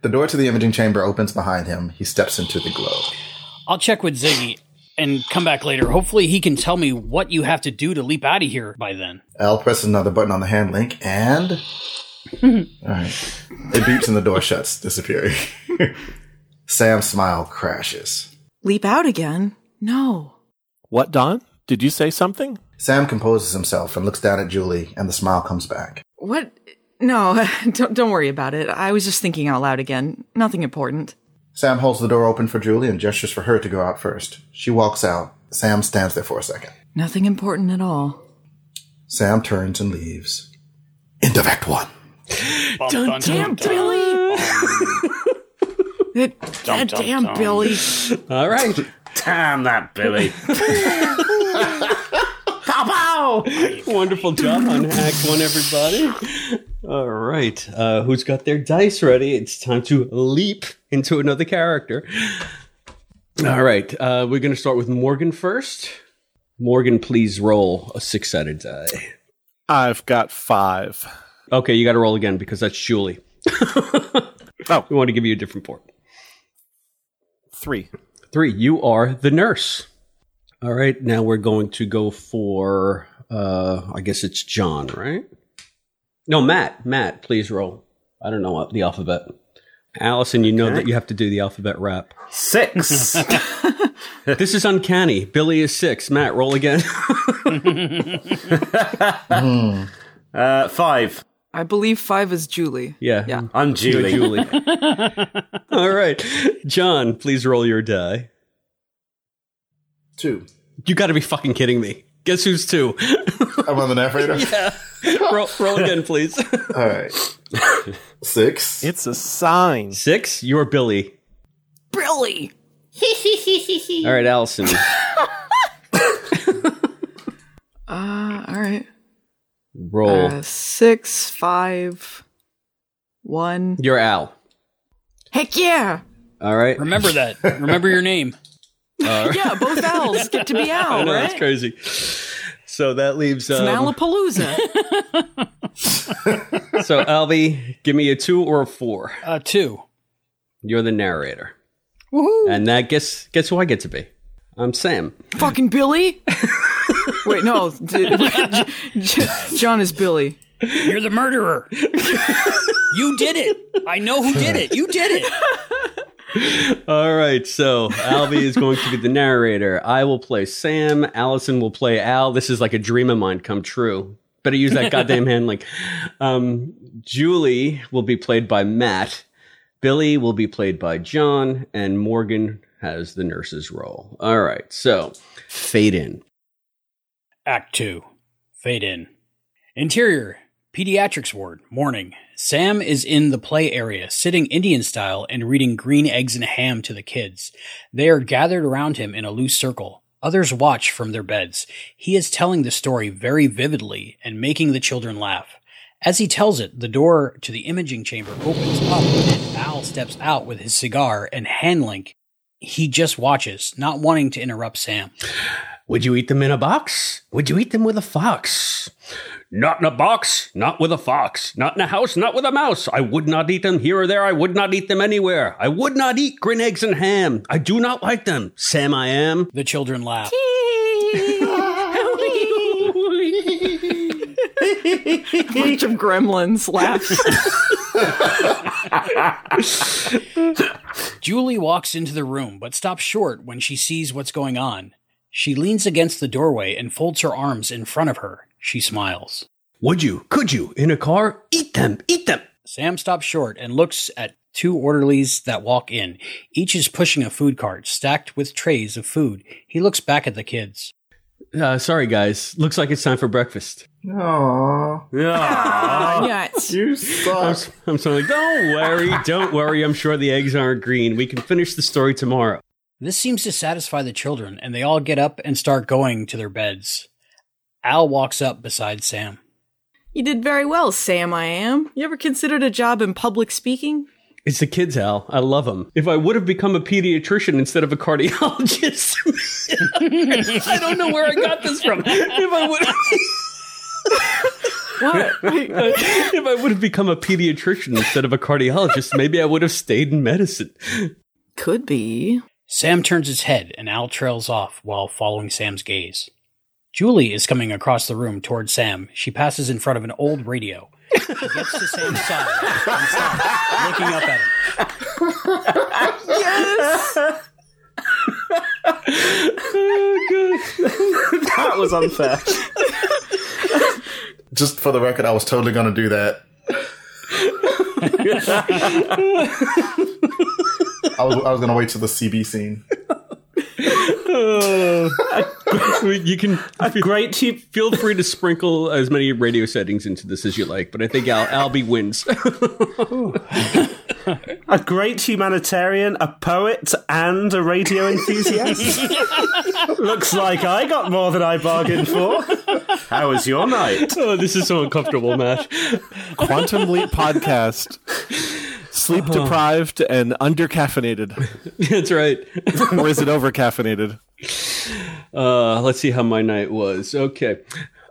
[SPEAKER 7] the door to the imaging chamber opens behind him. He steps into the glow.
[SPEAKER 8] I'll check with Ziggy and come back later. Hopefully, he can tell me what you have to do to leap out of here by then.
[SPEAKER 7] Al presses another button on the hand link and. Alright. It beeps and the door shuts, disappearing. Sam's smile crashes.
[SPEAKER 4] Leap out again? No.
[SPEAKER 6] What, Don? Did you say something?
[SPEAKER 7] Sam composes himself and looks down at Julie, and the smile comes back.
[SPEAKER 4] What? No, don't, don't worry about it. I was just thinking out loud again. Nothing important.
[SPEAKER 7] Sam holds the door open for Julie and gestures for her to go out first. She walks out. Sam stands there for a second.
[SPEAKER 4] Nothing important at all.
[SPEAKER 7] Sam turns and leaves. End of Act One.
[SPEAKER 8] Bum, dun, dun, dun.
[SPEAKER 4] Billy! that, that
[SPEAKER 8] dum,
[SPEAKER 4] damn
[SPEAKER 8] dum.
[SPEAKER 4] Billy.
[SPEAKER 3] All right.
[SPEAKER 5] Damn that, Billy. pow pow!
[SPEAKER 3] Wonderful job on Act One, everybody. All right. Uh, who's got their dice ready? It's time to leap into another character. All right. Uh, we're going to start with Morgan first. Morgan, please roll a six sided die.
[SPEAKER 6] I've got five.
[SPEAKER 3] Okay, you got to roll again because that's Julie.
[SPEAKER 6] Oh.
[SPEAKER 3] We want to give you a different port.
[SPEAKER 6] Three.
[SPEAKER 3] Three, you are the nurse. All right, now we're going to go for. Uh, I guess it's John, right? No, Matt. Matt, please roll. I don't know what the alphabet. Allison, you know
[SPEAKER 5] Okay.
[SPEAKER 3] that you have to do the alphabet rap.
[SPEAKER 5] Six.
[SPEAKER 3] this is uncanny. Billy is six. Matt, roll again.
[SPEAKER 5] uh, five.
[SPEAKER 4] I believe five is Julie.
[SPEAKER 3] yeah.
[SPEAKER 4] Yeah.
[SPEAKER 5] I'm Julie.
[SPEAKER 3] Julie. All right. John, please roll your die.
[SPEAKER 7] Two.
[SPEAKER 3] You got to be fucking kidding me. Guess who's two?
[SPEAKER 7] I'm on the narrator.
[SPEAKER 3] roll, roll again, please.
[SPEAKER 7] All right. Six.
[SPEAKER 6] It's a sign.
[SPEAKER 3] Six, you're Billy.
[SPEAKER 4] Billy.
[SPEAKER 3] All right, Allison.
[SPEAKER 4] Uh, all right.
[SPEAKER 3] Roll.
[SPEAKER 4] Uh, six, five, one.
[SPEAKER 3] you're Al.
[SPEAKER 4] Heck yeah!
[SPEAKER 3] All right.
[SPEAKER 8] Remember that. Remember your name.
[SPEAKER 4] Yeah, both owls get to be
[SPEAKER 3] I
[SPEAKER 4] owl,
[SPEAKER 3] know,
[SPEAKER 4] right?
[SPEAKER 3] that's crazy. So that leaves.
[SPEAKER 4] It's an
[SPEAKER 3] Um,
[SPEAKER 4] Alapalooza.
[SPEAKER 3] so, Albie, give me a two or a four.
[SPEAKER 8] Uh, two.
[SPEAKER 3] You're the narrator. Woohoo! And that guess guess who I get to be? I'm Sam.
[SPEAKER 4] Fucking Billy. Wait, no. D- J- John is Billy.
[SPEAKER 8] You're the murderer. you did it. I know who did it. You did it.
[SPEAKER 3] All right, so Albie is going to be the narrator. I will play Sam. Allison will play Al. This is like a dream of mine come true. Better use that goddamn hand link. Um, Julie will be played by Matt. Billy will be played by John, and Morgan has the nurse's role. All right, so fade in.
[SPEAKER 8] Act two. Fade in. Interior. Pediatrics ward. Morning. Sam is in the play area, sitting Indian style and reading green eggs and ham to the kids. They are gathered around him in a loose circle. Others watch from their beds. He is telling the story very vividly and making the children laugh. As he tells it, the door to the imaging chamber opens up and Al steps out with his cigar and hand link. He just watches, not wanting to interrupt Sam.
[SPEAKER 3] Would you eat them in a box? Would you eat them with a fox? Not in a box, not with a fox, not in a house, not with a mouse. I would not eat them here or there. I would not eat them anywhere. I would not eat green eggs and ham. I do not like them. Sam, I am.
[SPEAKER 8] The children laugh.
[SPEAKER 4] Bunch of gremlins laugh.
[SPEAKER 8] Julie walks into the room, but stops short when she sees what's going on. She leans against the doorway and folds her arms in front of her. She smiles.
[SPEAKER 3] Would you? Could you? In a car? Eat them. Eat them.
[SPEAKER 8] Sam stops short and looks at two orderlies that walk in. Each is pushing a food cart stacked with trays of food. He looks back at the kids.
[SPEAKER 3] Uh, sorry, guys. Looks like it's time for breakfast.
[SPEAKER 7] Aww.
[SPEAKER 5] Yeah.
[SPEAKER 4] Nuts.
[SPEAKER 7] You
[SPEAKER 3] I'm,
[SPEAKER 7] suck.
[SPEAKER 3] s- I'm sort of like, don't worry, don't worry. I'm sure the eggs aren't green. We can finish the story tomorrow.
[SPEAKER 8] This seems to satisfy the children, and they all get up and start going to their beds. Al walks up beside Sam.
[SPEAKER 4] You did very well, Sam. I am. You ever considered a job in public speaking?
[SPEAKER 3] It's the kids, Al. I love them. If I would have become a pediatrician instead of a cardiologist, I don't know where I got this from. If I would,
[SPEAKER 4] What?
[SPEAKER 3] if I would have become a pediatrician instead of a cardiologist, maybe I would have stayed in medicine.
[SPEAKER 4] Could be.
[SPEAKER 8] Sam turns his head, and Al trails off while following Sam's gaze. Julie is coming across the room towards Sam. She passes in front of an old radio. She gets to Sam's side and stops, looking up at him.
[SPEAKER 4] Yes.
[SPEAKER 5] That was unfair.
[SPEAKER 7] Just for the record, I was totally going to do that. I was, I was going to wait till the CB scene.
[SPEAKER 3] Uh, you can
[SPEAKER 5] Great to
[SPEAKER 3] feel free to sprinkle as many radio settings into this as you like, but I think Al Albie wins.
[SPEAKER 5] a great humanitarian, a poet, and a radio enthusiast. Looks like I got more than I bargained for. How was your night?
[SPEAKER 3] oh, this is so uncomfortable, Matt.
[SPEAKER 6] Quantum Leap podcast. Sleep deprived and under caffeinated.
[SPEAKER 3] That's right.
[SPEAKER 6] or is it over caffeinated?
[SPEAKER 3] Uh, let's see how my night was. Okay.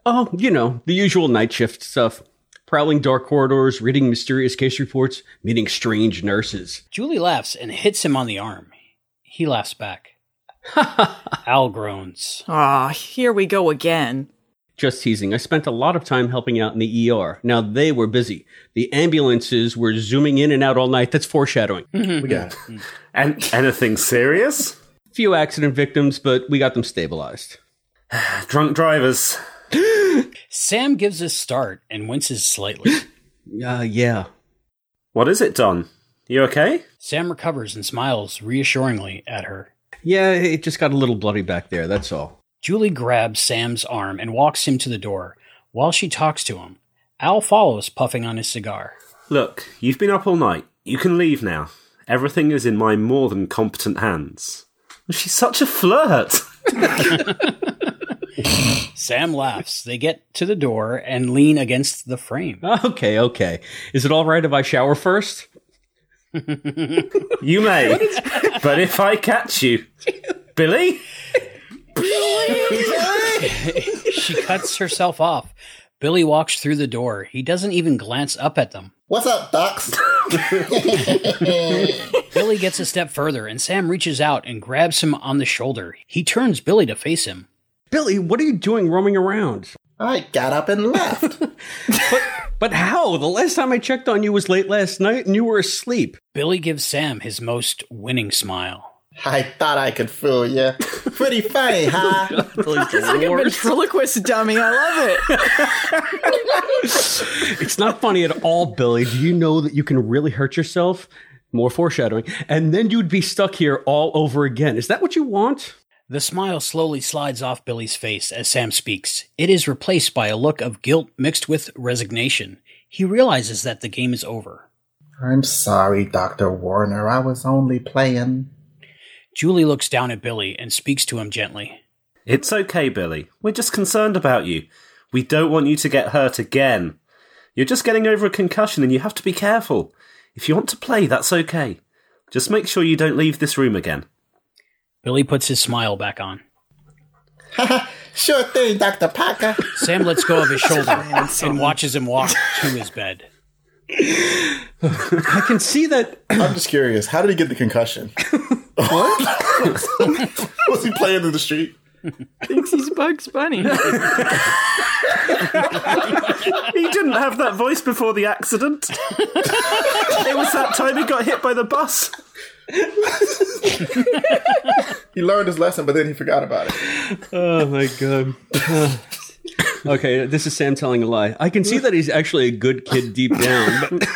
[SPEAKER 3] Oh, you know, the usual night shift stuff. Prowling dark corridors, reading mysterious case reports, meeting strange nurses.
[SPEAKER 8] Julie laughs and hits him on the arm. He laughs back. Al groans.
[SPEAKER 4] Ah, here we go again.
[SPEAKER 3] Just teasing. I spent a lot of time helping out in the ER. Now they were busy. The ambulances were zooming in and out all night. That's foreshadowing.
[SPEAKER 7] We got it.
[SPEAKER 5] And anything serious?
[SPEAKER 3] Few accident victims, but we got them stabilized.
[SPEAKER 5] Drunk drivers.
[SPEAKER 8] Sam gives a start and winces slightly.
[SPEAKER 3] Uh, yeah.
[SPEAKER 5] What is it, Don? You okay?
[SPEAKER 8] Sam recovers and smiles reassuringly at her.
[SPEAKER 3] Yeah, it just got a little bloody back there. That's all.
[SPEAKER 8] Julie grabs Sam's arm and walks him to the door. While she talks to him, Al follows, puffing on his cigar.
[SPEAKER 5] Look, you've been up all night. You can leave now. Everything is in my more than competent hands. She's such a flirt.
[SPEAKER 8] Sam laughs. They get to the door and lean against the frame.
[SPEAKER 3] Okay, okay. Is it all right if I shower first?
[SPEAKER 5] You may. but if I catch you, Billy?
[SPEAKER 8] She cuts herself off. Billy walks through the door. He doesn't even glance up at them.
[SPEAKER 7] What's up, Docs?
[SPEAKER 8] Billy gets a step further, and Sam reaches out and grabs him on the shoulder. He turns Billy to face him.
[SPEAKER 3] Billy, what are you doing roaming around?
[SPEAKER 7] I got up and left.
[SPEAKER 3] But how? The last time I checked on you was late last night and you were asleep.
[SPEAKER 8] Billy gives Sam his most winning smile.
[SPEAKER 7] I thought I could fool you. Pretty funny, huh?
[SPEAKER 3] Billy's the
[SPEAKER 4] Like a ventriloquist dummy. I love it.
[SPEAKER 3] It's not funny at all, Billy. Do you know that you can really hurt yourself? More foreshadowing. And then you'd be stuck here all over again. Is that what you want?
[SPEAKER 8] The smile slowly slides off Billy's face as Sam speaks. It is replaced by a look of guilt mixed with resignation. He realizes that the game is over.
[SPEAKER 7] I'm sorry, Dr. Warner. I was only playing.
[SPEAKER 8] Julie looks down at Billy and speaks to him gently.
[SPEAKER 5] It's okay, Billy. We're just concerned about you. We don't want you to get hurt again. You're just getting over a concussion and you have to be careful. If you want to play, that's okay. Just make sure you don't leave this room again.
[SPEAKER 8] Billy puts his smile back on.
[SPEAKER 7] Sure thing, Dr. Parker.
[SPEAKER 8] Sam lets go of his shoulder and watches him walk to his bed.
[SPEAKER 3] I can see that.
[SPEAKER 7] I'm just curious. How did he get the concussion? What? was he playing in the street?
[SPEAKER 4] Thinks he's Bugs Bunny.
[SPEAKER 5] He didn't have that voice before the accident. it was that time he got hit by the bus.
[SPEAKER 7] He learned his lesson, but then he forgot about it.
[SPEAKER 3] Oh my god. okay, this is Sam telling a lie. I can see that he's actually a good kid deep down, but,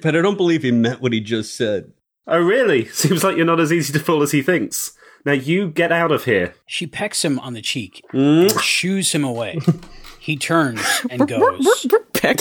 [SPEAKER 3] but I don't believe he meant what he just said.
[SPEAKER 5] Oh, really? Seems like you're not as easy to fool as he thinks. Now you get out of here.
[SPEAKER 8] She pecks him on the cheek mm. and shoos him away. He turns and goes.
[SPEAKER 4] Peck.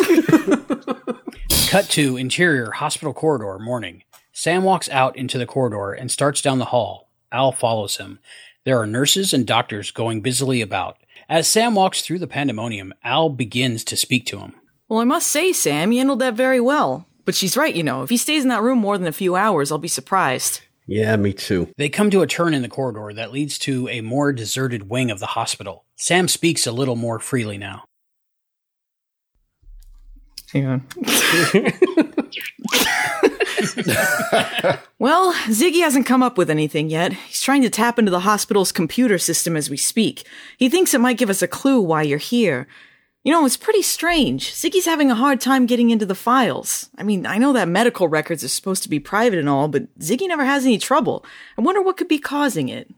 [SPEAKER 8] Cut to interior hospital corridor morning. Sam walks out into the corridor and starts down the hall. Al follows him. There are nurses and doctors going busily about. As Sam walks through the pandemonium, Al begins to speak to him.
[SPEAKER 4] Well, I must say, Sam, you handled that very well. But she's right, you know. If he stays in that room more than a few hours, I'll be surprised.
[SPEAKER 3] Yeah, me too.
[SPEAKER 8] They come to a turn in the corridor that leads to a more deserted wing of the hospital. Sam speaks a little more freely now.
[SPEAKER 4] Hang on. well, Ziggy hasn't come up with anything yet. He's trying to tap into the hospital's computer system as we speak. He thinks it might give us a clue why you're here. You know, it's pretty strange. Ziggy's having a hard time getting into the files. I mean, I know that medical records are supposed to be private and all, but Ziggy never has any trouble. I wonder what could be causing it.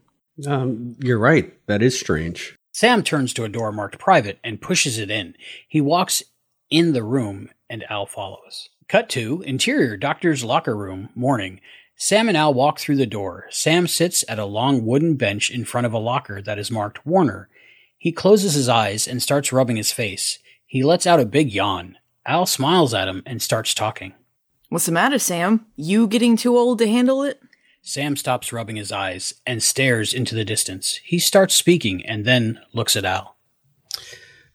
[SPEAKER 3] Um, you're right. That is strange.
[SPEAKER 8] Sam turns to a door marked private and pushes it in. He walks in the room and Al follows. Cut to interior doctor's locker room, morning. Sam and Al walk through the door. Sam sits at a long wooden bench in front of a locker that is marked Warner. He closes his eyes and starts rubbing his face. He lets out a big yawn. Al smiles at him and starts talking.
[SPEAKER 4] What's the matter, Sam? You getting too old to handle it?
[SPEAKER 8] Sam stops rubbing his eyes and stares into the distance. He starts speaking and then looks at Al.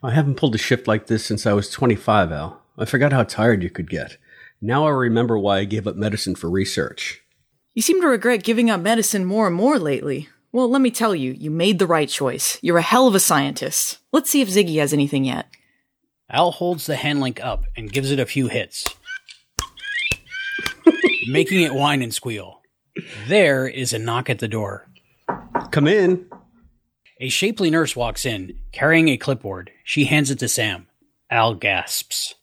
[SPEAKER 3] I haven't pulled a shift like this since I was 25, Al. I forgot how tired you could get. Now I remember why I gave up medicine for research.
[SPEAKER 4] You seem to regret giving up medicine more and more lately. Well, let me tell you, you made the right choice. You're a hell of a scientist. Let's see if Ziggy has anything yet.
[SPEAKER 8] Al holds the handlink up and gives it a few hits, making it whine and squeal. There is a knock at the door.
[SPEAKER 3] Come in.
[SPEAKER 8] A shapely nurse walks in, carrying a clipboard. She hands it to Sam. Al gasps.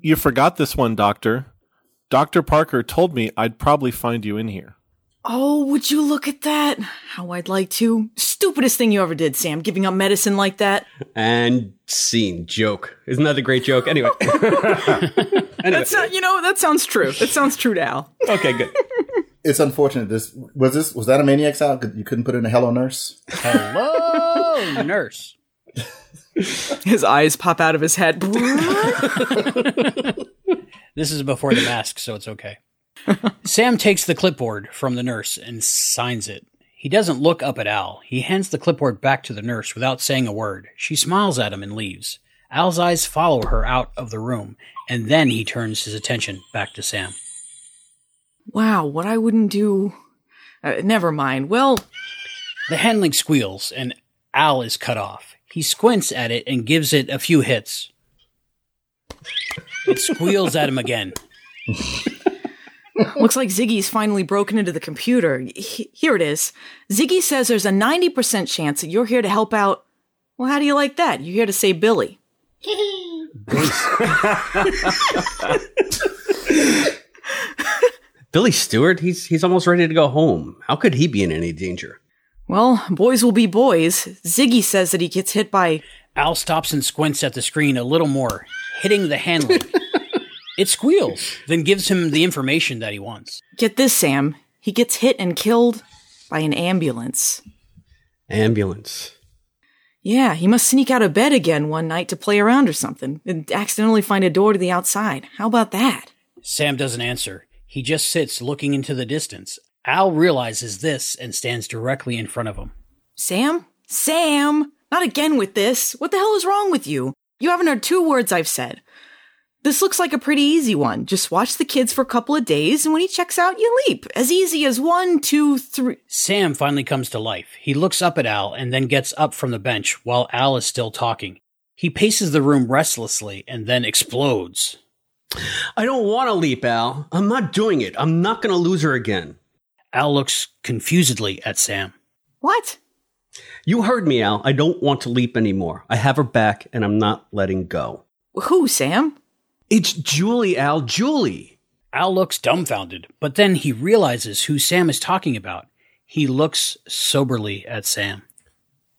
[SPEAKER 6] You forgot this one, Doctor. Dr. Parker told me I'd probably find you in here.
[SPEAKER 4] Oh, would you look at that? How I'd like to. Stupidest thing you ever did, Sam, giving up medicine like that.
[SPEAKER 3] And scene. Joke. Isn't that a great joke? Anyway. anyway.
[SPEAKER 4] That's not, you know, that sounds true. That sounds true to Al.
[SPEAKER 3] Okay, good.
[SPEAKER 7] It's unfortunate. This was this was that a maniac's out? You couldn't put in a hello nurse.
[SPEAKER 8] Hello, nurse.
[SPEAKER 4] His eyes pop out of his head.
[SPEAKER 8] This is before the mask, so it's okay. Sam takes the clipboard from the nurse and signs it. He doesn't look up at Al. He hands the clipboard back to the nurse without saying a word. She smiles at him and leaves. Al's eyes follow her out of the room, and then he turns his attention back to Sam.
[SPEAKER 4] wow, what I wouldn't do. Uh, never mind. Well,
[SPEAKER 8] The hand link squeals, and Al is cut off. He squints at it and gives it a few hits. It squeals at him again.
[SPEAKER 4] looks like Ziggy's finally broken into the computer. H- here it is. Ziggy says there's a 90% chance that you're here to help out. Well, how do you like that? You're here to save Billy.
[SPEAKER 3] Billy Stewart, he's he's almost ready to go home. How could he be in any danger?
[SPEAKER 4] Well, boys will be boys. Ziggy says that he gets hit by.
[SPEAKER 8] Al stops and squints at the screen a little more, hitting the hand link. it squeals, then gives him the information that he wants.
[SPEAKER 4] Get this, Sam. He gets hit and killed by an ambulance.
[SPEAKER 3] Ambulance.
[SPEAKER 4] Yeah, he must sneak out of bed again one night to play around or something and accidentally find a door to the outside. How about that?
[SPEAKER 8] Sam doesn't answer. He just sits looking into the distance. Al realizes this and stands directly in front of him.
[SPEAKER 4] Sam? Sam! Not again with this. What the hell is wrong with you? You haven't heard two words I've said. This looks like a pretty easy one. Just watch the kids for a couple of days, and when he checks out, you leap. As easy as one, two, three.
[SPEAKER 8] Sam finally comes to life. He looks up at Al and then gets up from the bench while Al is still talking. He paces the room restlessly and then explodes.
[SPEAKER 3] I don't want to leap, Al. I'm not doing it. I'm not going to lose her again.
[SPEAKER 8] Al looks confusedly at Sam.
[SPEAKER 4] What?
[SPEAKER 3] You heard me, Al. I don't want to leap anymore. I have her back, and I'm not letting go.
[SPEAKER 4] Who, Sam?
[SPEAKER 3] It's Julie, Al. Julie.
[SPEAKER 8] Al looks dumbfounded, but then he realizes who Sam is talking about. He looks soberly at Sam.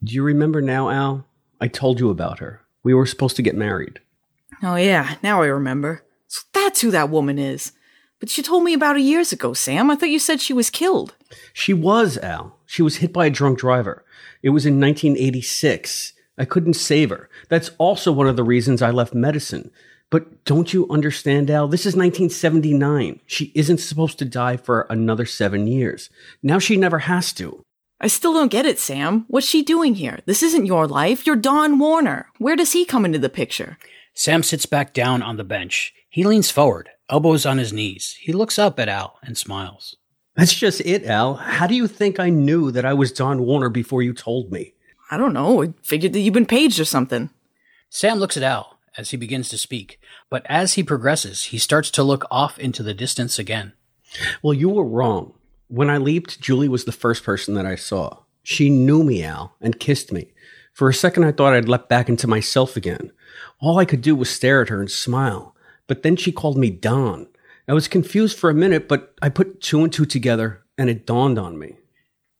[SPEAKER 3] Do you remember now, Al? I told you about her. We were supposed to get married.
[SPEAKER 4] Oh, yeah, now I remember. So that's who that woman is. But you told me about her years ago, Sam. I thought you said she was killed.
[SPEAKER 3] She was, Al. She was hit by a drunk driver. It was in 1986. I couldn't save her. That's also one of the reasons I left medicine. But don't you understand, Al? This is 1979. She isn't supposed to die for another seven years. Now she never has to.
[SPEAKER 4] I still don't get it, Sam. What's she doing here? This isn't your life. You're Don Warner. Where does he come into the picture?
[SPEAKER 8] Sam sits back down on the bench. He leans forward, elbows on his knees. He looks up at Al and smiles.
[SPEAKER 3] That's just it, Al. How do you think I knew that I was Don Warner before you told me?
[SPEAKER 4] I don't know. I figured that you've been paged or something.
[SPEAKER 8] Sam looks at Al as he begins to speak, but as he progresses, he starts to look off into the distance again.
[SPEAKER 3] Well, you were wrong. When I leaped, Julie was the first person that I saw. She knew me, Al, and kissed me. For a second, I thought I'd leapt back into myself again. All I could do was stare at her and smile. But then she called me Don. I was confused for a minute, but I put two and two together, and it dawned on me.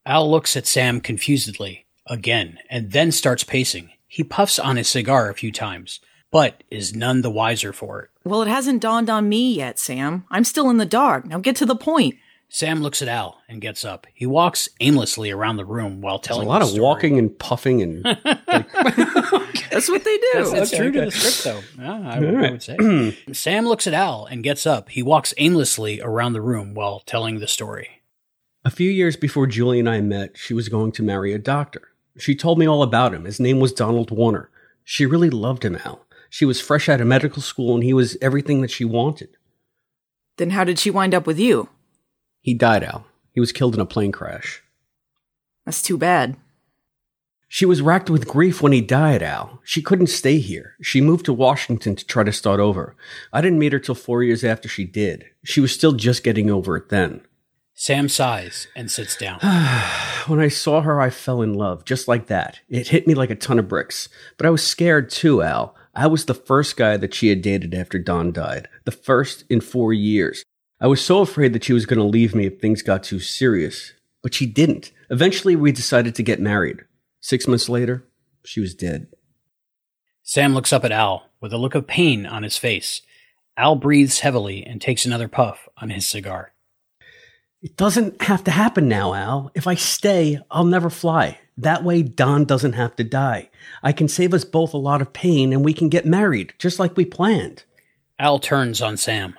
[SPEAKER 8] Al looks at Sam confusedly again and then starts pacing. He puffs on his cigar a few times, but is none the wiser for it.
[SPEAKER 4] Well, it hasn't dawned on me yet, Sam. I'm still in the dark. Now get to the point.
[SPEAKER 8] Sam looks at Al and gets up. He walks aimlessly around the room while
[SPEAKER 3] There's
[SPEAKER 8] telling
[SPEAKER 3] a lot
[SPEAKER 8] the
[SPEAKER 3] of
[SPEAKER 8] story.
[SPEAKER 3] walking and puffing and
[SPEAKER 4] That's what they do.
[SPEAKER 8] That's, that's
[SPEAKER 3] Okay,
[SPEAKER 8] true to the script, though. Yeah, I, would-
[SPEAKER 3] All
[SPEAKER 8] I would say. Sam looks at Al and gets up. He walks aimlessly around the room while telling the story.
[SPEAKER 3] A few years before Julie and I met, she was going to marry a doctor. She told me all about him. His name was Donald Warner. She really loved him, Al. She was fresh out of medical school and he was everything that she wanted.
[SPEAKER 4] Then how did she wind up with you?
[SPEAKER 3] He died, Al. He was killed in a plane crash.
[SPEAKER 4] That's too bad.
[SPEAKER 3] She was racked with grief when he died, Al. She couldn't stay here. She moved to Washington to try to start over. I didn't meet her till four years after she did. She was still just getting over it then.
[SPEAKER 8] Sam sighs and sits down.
[SPEAKER 3] when I saw her, I fell in love, just like that. It hit me like a ton of bricks. But I was scared too, Al. I was the first guy that she had dated after Don died, the first in four years. I was so afraid that she was going to leave me if things got too serious. But she didn't. Eventually, we decided to get married. Six months later, she was dead.
[SPEAKER 8] Sam looks up at Al with a look of pain on his face. Al breathes heavily and takes another puff on his cigar.
[SPEAKER 3] It doesn't have to happen now, Al. If I stay, I'll never fly. That way, Don doesn't have to die. I can save us both a lot of pain and we can get married, just like we planned.
[SPEAKER 8] Al turns on Sam.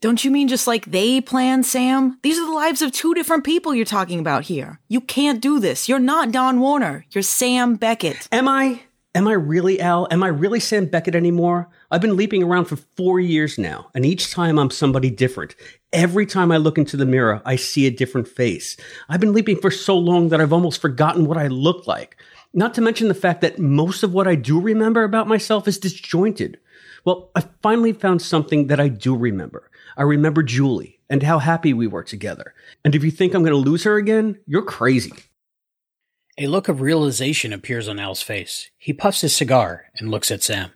[SPEAKER 4] Don't you mean just like they planned, Sam? These are the lives of two different people you're talking about here. You can't do this. You're not Don Warner. You're Sam Beckett.
[SPEAKER 3] Am I? Am I really Al? Am I really Sam Beckett anymore? I've been leaping around for four years now, and each time I'm somebody different. Every time I look into the mirror, I see a different face. I've been leaping for so long that I've almost forgotten what I look like. Not to mention the fact that most of what I do remember about myself is disjointed. Well, I finally found something that I do remember. I remember Julie and how happy we were together. And if you think I'm going to lose her again, you're crazy.
[SPEAKER 8] A look of realization appears on Al's face. He puffs his cigar and looks at Sam.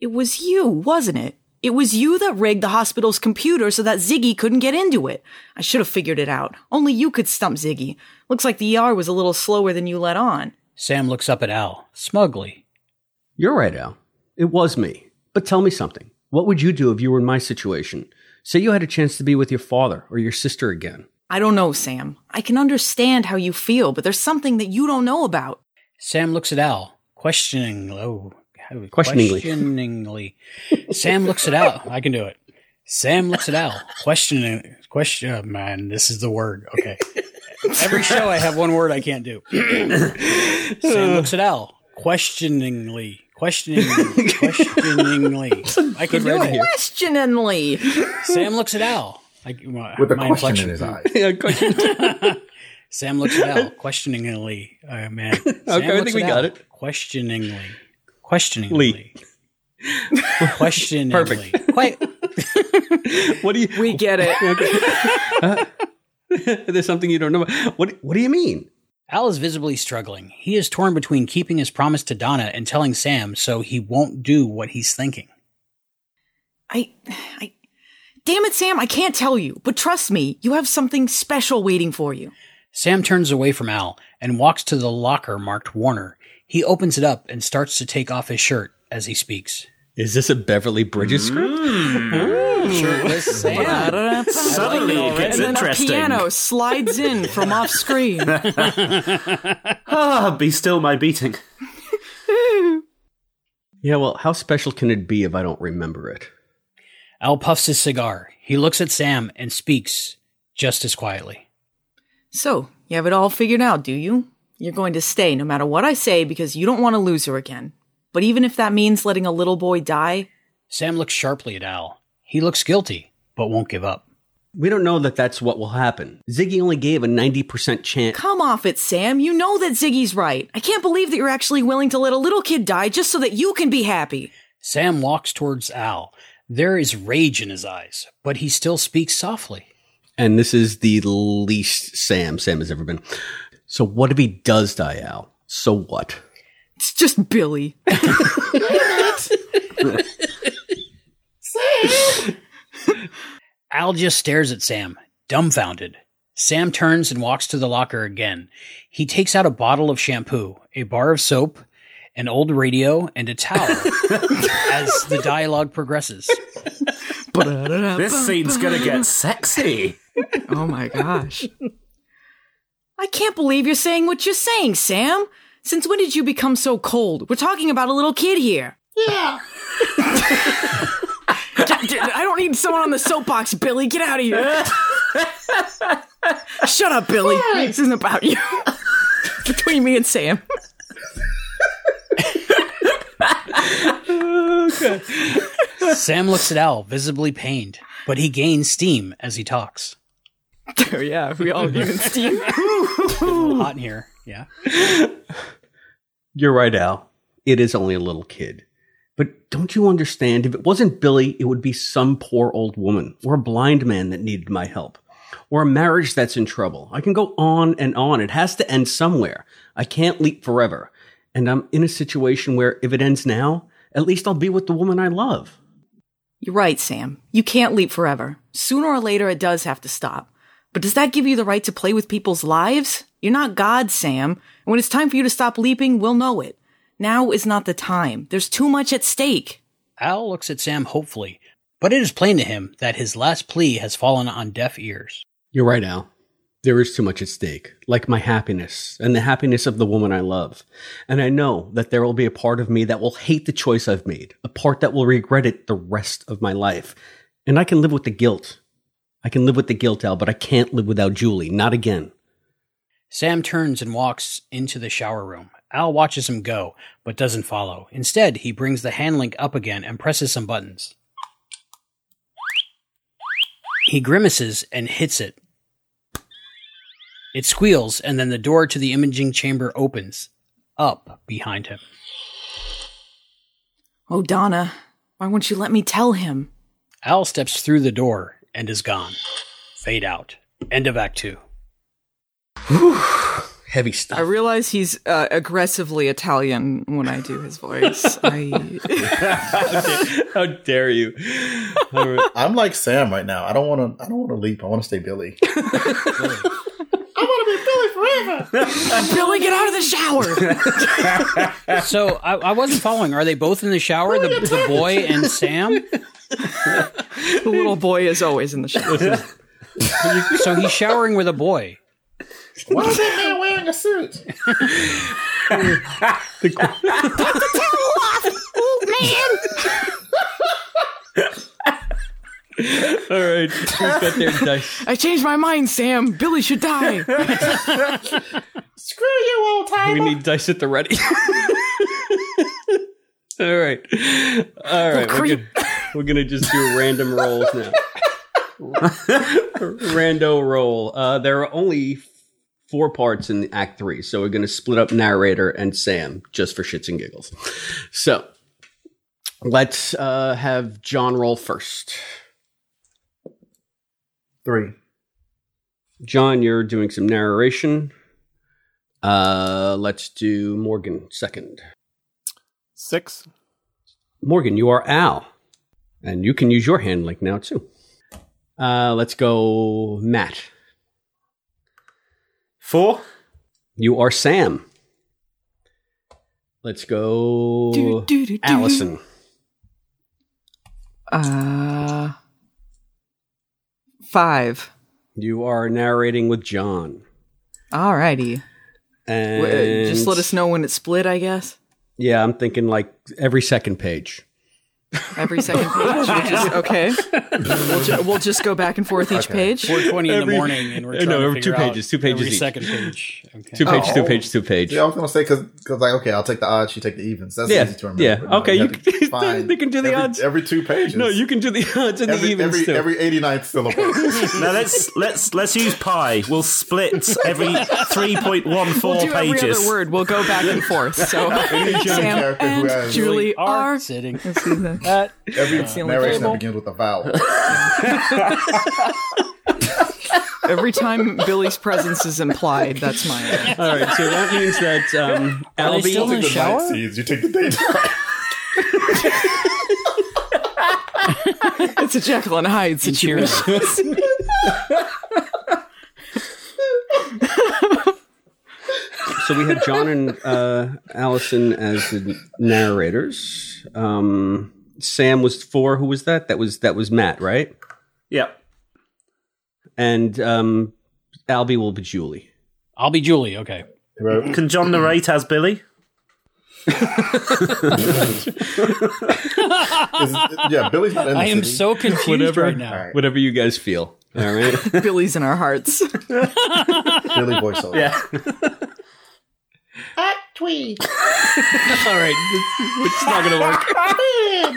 [SPEAKER 4] It was you, wasn't it? It was you that rigged the hospital's computer so that Ziggy couldn't get into it. I should have figured it out. Only you could stump Ziggy. Looks like the ER was a little slower than you let on.
[SPEAKER 8] Sam looks up at Al, smugly.
[SPEAKER 3] You're right, Al. It was me. But tell me something. What would you do if you were in my situation? Say you had a chance to be with your father or your sister again.
[SPEAKER 4] I don't know, Sam. I can understand how you feel, but there's something that you don't know about.
[SPEAKER 8] Sam looks at Al, questioning. Oh, how-
[SPEAKER 3] Questioningly.
[SPEAKER 8] questioningly. Sam looks at Al. I can do it. Sam looks at Al, questioning. Question. Oh, man, this is the word. Okay. Every show I have one word I can't do. Sam looks at Al, questioningly. Questioningly. Questioningly. I can do it. Here.
[SPEAKER 4] Questioningly.
[SPEAKER 8] Sam looks at Al. I,
[SPEAKER 7] with a question
[SPEAKER 8] inflection.
[SPEAKER 7] in his eyes.
[SPEAKER 3] Yeah, question.
[SPEAKER 8] Sam looks at Al questioningly. Oh man. Sam
[SPEAKER 3] I think we
[SPEAKER 8] at
[SPEAKER 3] got it.
[SPEAKER 8] Questioningly. Questioningly.
[SPEAKER 3] Lee.
[SPEAKER 8] Questioningly. Quite.
[SPEAKER 3] what do you?
[SPEAKER 4] We get it.
[SPEAKER 3] There's something you don't know. about. What What do you mean?
[SPEAKER 8] Al is visibly struggling. He is torn between keeping his promise to Donna and telling Sam so he won't do what he's thinking.
[SPEAKER 4] I, I, damn it, Sam, I can't tell you, but trust me, you have something special waiting for you.
[SPEAKER 8] Sam turns away from Al and walks to the locker marked Warner. He opens it up and starts to take off his shirt as he speaks.
[SPEAKER 3] Is this a Beverly Bridges script?
[SPEAKER 8] Shirtless Sam.
[SPEAKER 5] Suddenly it gets
[SPEAKER 4] and then
[SPEAKER 5] interesting.
[SPEAKER 4] a piano slides in from off screen.
[SPEAKER 5] Ah, be still my beating.
[SPEAKER 3] Yeah. Well, how special can it be if I don't remember it?
[SPEAKER 8] Al puffs his cigar. He looks at Sam and speaks just as quietly.
[SPEAKER 4] So, you have it all figured out, do you? You're going to stay no matter what I say because you don't want to lose her again. But even if that means letting a little boy die,
[SPEAKER 8] Sam looks sharply at Al. He looks guilty, but won't give up.
[SPEAKER 3] We don't know that that's what will happen. Ziggy only gave a 90% chance.
[SPEAKER 4] come off it, Sam. You know that Ziggy's right. I can't believe that you're actually willing to let a little kid die just so that you can be happy.
[SPEAKER 8] Sam walks towards Al. There is rage in his eyes, but he still speaks softly.
[SPEAKER 3] And this is the least Sam Sam has ever been. So what if he does die, Al? So what?
[SPEAKER 4] It's just Billy.
[SPEAKER 8] Al just stares at Sam, dumbfounded. Sam turns and walks to the locker again. He takes out a bottle of shampoo, a bar of soap, an old radio, and a towel as the dialogue progresses.
[SPEAKER 5] This scene's gonna get sexy.
[SPEAKER 4] Oh my gosh. I can't believe you're saying what you're saying, Sam. Since when did you become so cold? We're talking about a little kid here. Yeah. I don't need someone on the soapbox, Billy. Get out of here. Shut up, Billy. This isn't about you. Between me and Sam.
[SPEAKER 8] Sam looks at Al, visibly pained, but he gains steam as he talks.
[SPEAKER 4] Oh, yeah, we all give steam.
[SPEAKER 8] It's a little hot in here. Yeah.
[SPEAKER 3] You're right, Al. It is only a little kid. But don't you understand? If it wasn't Billy, it would be some poor old woman or a blind man that needed my help. or a marriage that's in trouble. I can go on and on. It has to end somewhere. I can't leap forever. And I'm in a situation where if it ends now, at least I'll be with the woman I love.
[SPEAKER 9] You're right, Sam. You can't leap forever. Sooner or later, it does have to stop. But does that give you the right to play with people's lives? You're not God, Sam. And when it's time for you to stop leaping, we'll know it. Now is not the time. There's too much at stake.
[SPEAKER 8] Al looks at Sam hopefully, but it is plain to him that his last plea has fallen on deaf ears.
[SPEAKER 3] You're right, Al. There is too much at stake, like my happiness and the happiness of the woman I love. And I know that there will be a part of me that will hate the choice I've made, a part that will regret it the rest of my life. And I can live with the guilt. I can live with the guilt, Al, but I can't live without Julie. Not again.
[SPEAKER 8] Sam turns and walks into the shower room. Al watches him go, but doesn't follow. Instead, he brings the hand link up again and presses some buttons. He grimaces and hits it. It squeals, and then the door to the imaging chamber opens up behind him.
[SPEAKER 9] Oh, Donna, why won't you let me tell him?
[SPEAKER 8] Al steps through the door and is gone. Fade out. End of Act Two.
[SPEAKER 3] Heavy stuff.
[SPEAKER 4] I realize he's uh, aggressively Italian when I do his voice. I,
[SPEAKER 3] How dare you?
[SPEAKER 7] I'm like Sam right now. I don't want to. I don't want to leap. I want to stay Billy.
[SPEAKER 9] I want to be Billy forever. Billy, get out of the shower!
[SPEAKER 8] So I, I wasn't following. Are they both in the shower? The, the boy and Sam?
[SPEAKER 4] the little boy is always in the shower.
[SPEAKER 8] So he's showering with a boy.
[SPEAKER 7] Why is that man wearing a suit?
[SPEAKER 3] the, Get the towel off, All right, who's got their dice?
[SPEAKER 9] I changed my mind, Sam. Billy should die.
[SPEAKER 7] Screw you, old timer.
[SPEAKER 3] We need dice at the ready. All right, all right. We're
[SPEAKER 9] creep.
[SPEAKER 3] gonna, we're gonna just do random rolls now. Rando roll. Uh, there are only four parts in Act Three, so we're gonna split up narrator and Sam just for shits and giggles. So let's uh, have John roll first.
[SPEAKER 7] Three.
[SPEAKER 3] John, you're doing some narration. Uh, let's do Morgan second.
[SPEAKER 6] Six.
[SPEAKER 3] Morgan, you are Al, and you can use your hand link now too. Uh, let's go, Matt.
[SPEAKER 5] Four.
[SPEAKER 3] You are Sam. Let's go,
[SPEAKER 9] Do, do, do, do.
[SPEAKER 3] Allison.
[SPEAKER 4] Uh, five.
[SPEAKER 3] You are narrating with John,
[SPEAKER 4] Alrighty.
[SPEAKER 3] and
[SPEAKER 4] W- Just let us know when it's split, I guess.
[SPEAKER 3] Yeah, I'm thinking like every second page.
[SPEAKER 4] Every second page. We'll just, okay. We'll, ju- we'll just go back and forth each page.
[SPEAKER 8] 420 in
[SPEAKER 3] Every-
[SPEAKER 8] the morning, and we're trying
[SPEAKER 3] no,
[SPEAKER 8] to
[SPEAKER 3] every two
[SPEAKER 8] figure out
[SPEAKER 3] pages, two pages
[SPEAKER 8] every
[SPEAKER 3] each.
[SPEAKER 8] second page. Okay.
[SPEAKER 3] Two page, two
[SPEAKER 7] Oh.
[SPEAKER 3] page, two page.
[SPEAKER 7] Yeah, I was gonna say because like okay, I'll take the odds. You take the evens. That's
[SPEAKER 3] Yeah,
[SPEAKER 7] easy to remember.
[SPEAKER 3] yeah.
[SPEAKER 7] No,
[SPEAKER 3] Okay, you
[SPEAKER 7] have to
[SPEAKER 3] can-
[SPEAKER 7] find
[SPEAKER 3] they can do the
[SPEAKER 7] every,
[SPEAKER 3] odds.
[SPEAKER 7] every two pages.
[SPEAKER 3] No, you can do the odds and the
[SPEAKER 7] every
[SPEAKER 3] evens
[SPEAKER 7] every,
[SPEAKER 3] too.
[SPEAKER 7] every 89th syllable.
[SPEAKER 5] Now let's let's let's use pi. We'll split every three point one four
[SPEAKER 4] We'll do every
[SPEAKER 5] pages.
[SPEAKER 4] other word. We'll go back and forth. So
[SPEAKER 7] Any
[SPEAKER 4] Sam
[SPEAKER 7] character who
[SPEAKER 4] and
[SPEAKER 7] has
[SPEAKER 4] Julie
[SPEAKER 8] are
[SPEAKER 4] are.
[SPEAKER 8] sitting
[SPEAKER 4] Let's see the-
[SPEAKER 8] at
[SPEAKER 7] every
[SPEAKER 4] the only
[SPEAKER 7] narration that begins with a vowel.
[SPEAKER 4] Every time Billy's presence is implied, that's mine.
[SPEAKER 3] All right, so that means that um, Albie.
[SPEAKER 8] still in the
[SPEAKER 7] the
[SPEAKER 8] shower?
[SPEAKER 7] night seeds. You take the daytime.
[SPEAKER 4] It's a Jekyll and Hyde
[SPEAKER 8] and cheering.
[SPEAKER 4] situation.
[SPEAKER 3] So we have John and uh, Allison as the narrators. Um, Sam was four. Who was that? That was that was Matt, right?
[SPEAKER 5] Yep.
[SPEAKER 3] And um, Albie will be Julie.
[SPEAKER 8] I'll be Julie. Okay.
[SPEAKER 5] Can John narrate as Billy?
[SPEAKER 7] Is- yeah, Billy's not in the
[SPEAKER 8] I am
[SPEAKER 7] city.
[SPEAKER 8] so confused
[SPEAKER 3] Whatever.
[SPEAKER 8] right now.
[SPEAKER 7] All right.
[SPEAKER 3] Whatever you guys feel. All right.
[SPEAKER 4] Billy's in our hearts.
[SPEAKER 7] Billy voiceover.
[SPEAKER 5] Yeah.
[SPEAKER 3] All right. It's, it's not gonna work.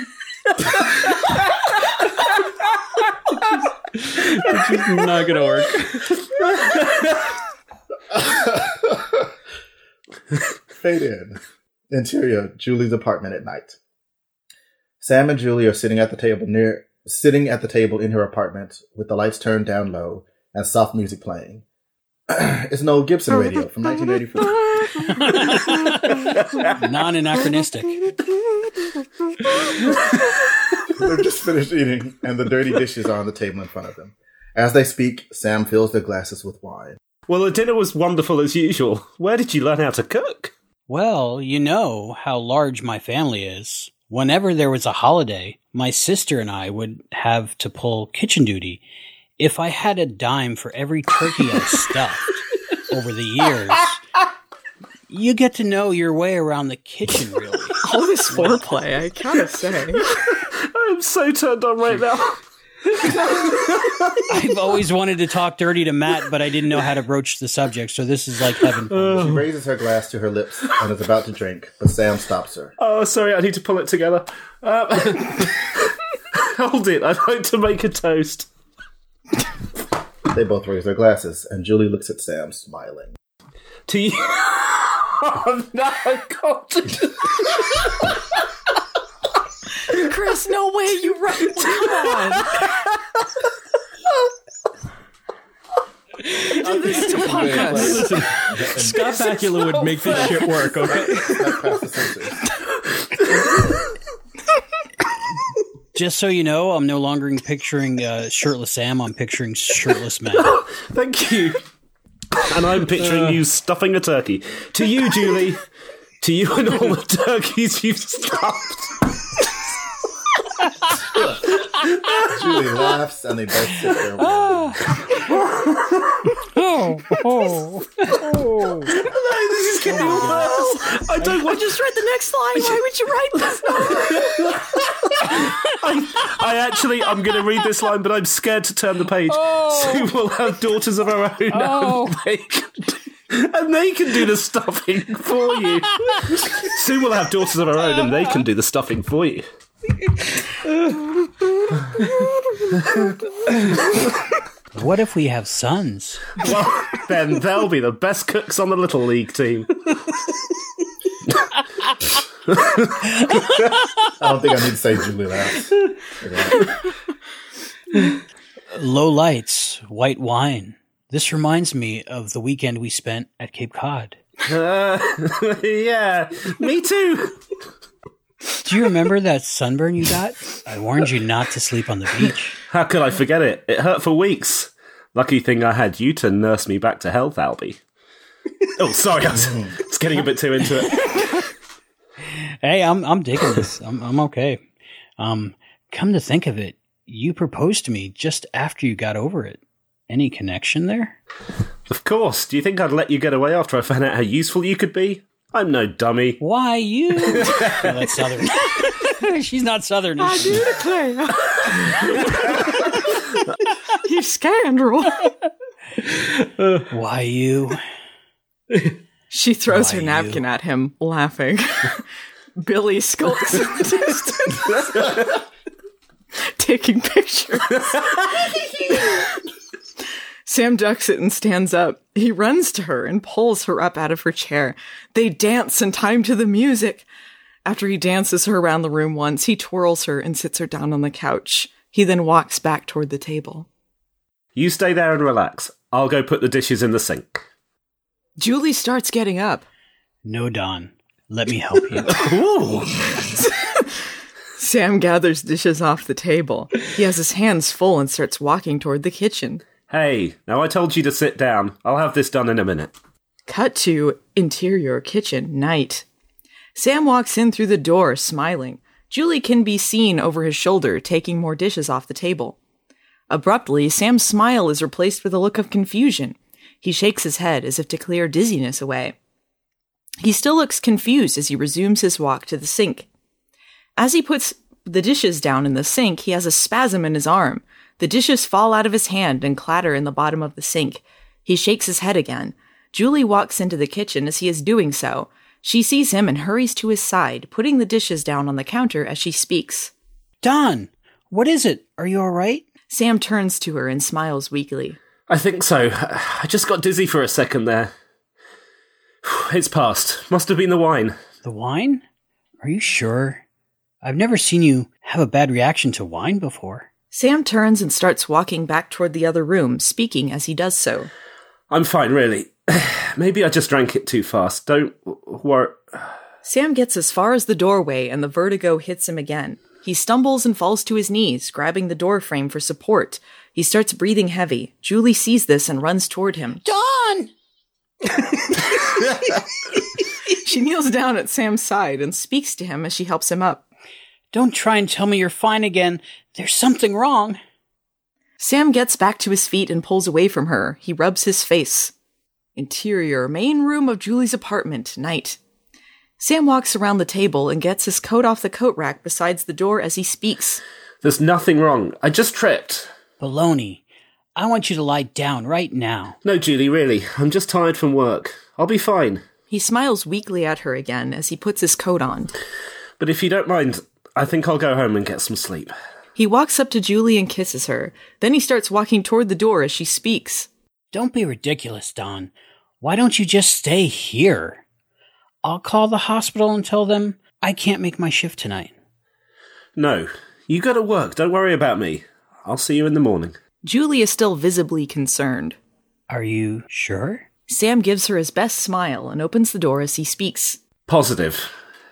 [SPEAKER 3] it's just not gonna work.
[SPEAKER 7] Fade in. Interior, Julie's apartment at night. Sam and Julie are sitting at the table near sitting at the table in her apartment with the lights turned down low and soft music playing. it's an old Gibson radio from 1984.
[SPEAKER 8] Non anachronistic.
[SPEAKER 7] They're just finished eating, and the dirty dishes are on the table in front of them. As they speak, Sam fills their glasses with wine.
[SPEAKER 5] Well, the dinner was wonderful as usual. Where did you learn how to cook?
[SPEAKER 8] Well, you know how large my family is. Whenever there was a holiday, my sister and I would have to pull kitchen duty. If I had a dime for every turkey I stuffed over the years, you get to know your way around the kitchen, really.
[SPEAKER 4] All this foreplay, I gotta say.
[SPEAKER 5] I'm so turned on right now.
[SPEAKER 8] I've always wanted to talk dirty to Matt, but I didn't know how to broach the subject, so this is like heaven.
[SPEAKER 7] She raises her glass to her lips and is about to drink, but Sam stops her.
[SPEAKER 5] Oh, sorry, I need to pull it together. Uh, hold it, I'd like to make a toast.
[SPEAKER 7] They both raise their glasses, and Julie looks at Sam, smiling.
[SPEAKER 5] To you. Oh, no, God.
[SPEAKER 4] Chris, no way, you right. Come on. Do this to punk us.
[SPEAKER 3] Listen, Scott Bakula would make this shit work, okay?
[SPEAKER 7] Not past the censors.
[SPEAKER 8] Just so you know, I'm no longer picturing uh, shirtless Sam. I'm picturing shirtless Matt.
[SPEAKER 5] Thank you. And I'm picturing you stuffing a turkey. To you, Julie. To you and all the turkeys you've stuffed.
[SPEAKER 7] Julie laughs, and they both sit there.
[SPEAKER 5] Oh, oh, this is getting oh. worse. I don't
[SPEAKER 4] I just read the next line. Why would you write this?
[SPEAKER 5] I actually, I'm going to read this line, but I'm scared to turn the page. Sue will have daughters of her own, and, they can do, and they can do the stuffing for you. Sue will have daughters of her own, and they can do the stuffing for you.
[SPEAKER 8] What if we have sons?
[SPEAKER 5] Well, then they'll be the best cooks on the little league team.
[SPEAKER 7] I don't think I need to say Julie laughs.
[SPEAKER 8] Low lights, white wine. This reminds me of the weekend we spent at Cape Cod.
[SPEAKER 5] Uh, yeah, me too.
[SPEAKER 8] Do you remember that sunburn you got? I warned you not to sleep on the beach.
[SPEAKER 5] How could I forget it? It hurt for weeks. Lucky thing I had you to nurse me back to health, Albie. oh, sorry, I was, was getting a bit too into it.
[SPEAKER 8] Hey, I'm I'm digging this. I'm I'm okay. Um, come to think of it, you proposed to me just after you got over it. Any connection there?
[SPEAKER 5] Of course. Do you think I'd let you get away after I found out how useful you could be? I'm no dummy.
[SPEAKER 8] Why you? Oh, that's southern. She's not southern. is she?
[SPEAKER 4] you scoundrel.
[SPEAKER 8] Why you?
[SPEAKER 4] She throws
[SPEAKER 8] Why
[SPEAKER 4] her napkin at him, laughing. Billy skulks in the distance, taking pictures. Sam ducks it and stands up. He runs to her and pulls her up out of her chair. They dance in time to the music. After he dances her around the room once, he twirls her and sits her down on the couch. He then walks back toward the table.
[SPEAKER 5] You stay there and relax. I'll go put the dishes in the sink.
[SPEAKER 4] Julie starts getting up.
[SPEAKER 8] No, Don. Let me help you.
[SPEAKER 5] Ooh.
[SPEAKER 4] Sam gathers dishes off the table. He has his hands full and starts walking toward the kitchen.
[SPEAKER 5] Hey, now I told you to sit down. I'll have this done in a minute.
[SPEAKER 4] Cut to interior kitchen, night. Sam walks in through the door, smiling. Julie can be seen over his shoulder, taking more dishes off the table. Abruptly, Sam's smile is replaced with a look of confusion. He shakes his head as if to clear dizziness away. He still looks confused as he resumes his walk to the sink. As he puts the dishes down in the sink, he has a spasm in his arm. The dishes fall out of his hand and clatter in the bottom of the sink. He shakes his head again. Julie walks into the kitchen as he is doing so. She sees him and hurries to his side, putting the dishes down on the counter as she speaks.
[SPEAKER 8] Don, what is it? Are you all right?
[SPEAKER 4] Sam turns to her and smiles weakly.
[SPEAKER 5] I think so. I just got dizzy for a second there. It's past. Must have been the wine.
[SPEAKER 8] The wine? Are you sure? I've never seen you have a bad reaction to wine before.
[SPEAKER 4] Sam turns and starts walking back toward the other room, speaking as he does so.
[SPEAKER 5] I'm fine, really. Maybe I just drank it too fast. Don't worry.
[SPEAKER 4] Sam gets as far as the doorway and the vertigo hits him again. He stumbles and falls to his knees, grabbing the door frame for support. He starts breathing heavy. Julie sees this and runs toward him.
[SPEAKER 8] Don!
[SPEAKER 4] She kneels down at Sam's side and speaks to him as she helps him up.
[SPEAKER 8] Don't try and tell me you're fine again. There's something wrong.
[SPEAKER 4] Sam gets back to his feet and pulls away from her. He rubs his face. Interior, main room of Julie's apartment, night. Sam walks around the table and gets his coat off the coat rack beside the door as he speaks.
[SPEAKER 5] There's nothing wrong. I just tripped.
[SPEAKER 8] Baloney. I want you to lie down right now.
[SPEAKER 5] No, Julie, really. I'm just tired from work. I'll be fine.
[SPEAKER 4] He smiles weakly at her again as he puts his coat on.
[SPEAKER 5] But if you don't mind, I think I'll go home and get some sleep.
[SPEAKER 4] He walks up to Julie and kisses her. Then he starts walking toward the door as she speaks.
[SPEAKER 8] Don't be ridiculous, Don. Why don't you just stay here? I'll call the hospital and tell them I can't make my shift tonight.
[SPEAKER 5] No, you go to work. Don't worry about me. I'll see you in the morning.
[SPEAKER 4] Julie is still visibly concerned.
[SPEAKER 8] Are you sure?
[SPEAKER 4] Sam gives her his best smile and opens the door as he speaks.
[SPEAKER 5] Positive.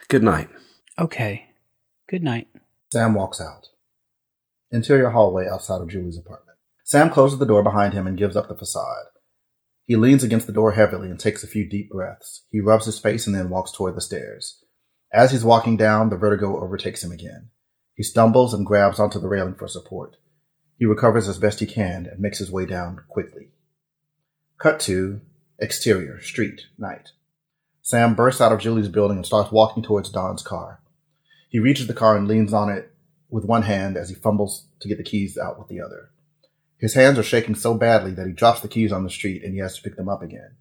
[SPEAKER 5] Good night.
[SPEAKER 8] Okay. Good night.
[SPEAKER 7] Sam walks out. Interior hallway outside of Julie's apartment. Sam closes the door behind him and gives up the facade. He leans against the door heavily and takes a few deep breaths. He rubs his face and then walks toward the stairs. As he's walking down, the vertigo overtakes him again. He stumbles and grabs onto the railing for support. He recovers as best he can and makes his way down quickly. Cut to exterior, street, night. Sam bursts out of Julie's building and starts walking towards Don's car. He reaches the car and leans on it with one hand as he fumbles to get the keys out with the other. His hands are shaking so badly that he drops the keys on the street and he has to pick them up again.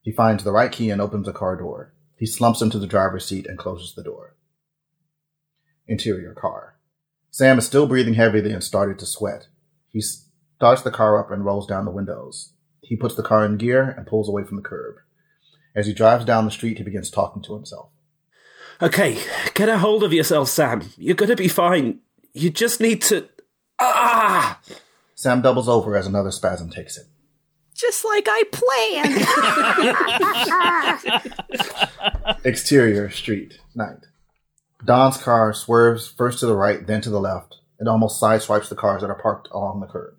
[SPEAKER 7] He finds the right key and opens the car door. He slumps into the driver's seat and closes the door. Interior car. Sam is still breathing heavily and started to sweat. He starts the car up and rolls down the windows. He puts the car in gear and pulls away from the curb. As he drives down the street, he begins talking to himself.
[SPEAKER 5] Okay, get a hold of yourself, Sam. You're gonna be fine. You just need to. Ah!
[SPEAKER 7] Sam doubles over as another spasm takes him.
[SPEAKER 4] Just like I planned.
[SPEAKER 7] Exterior, street, night. Don's car swerves first to the right, then to the left, and almost sideswipes the cars that are parked along the curb.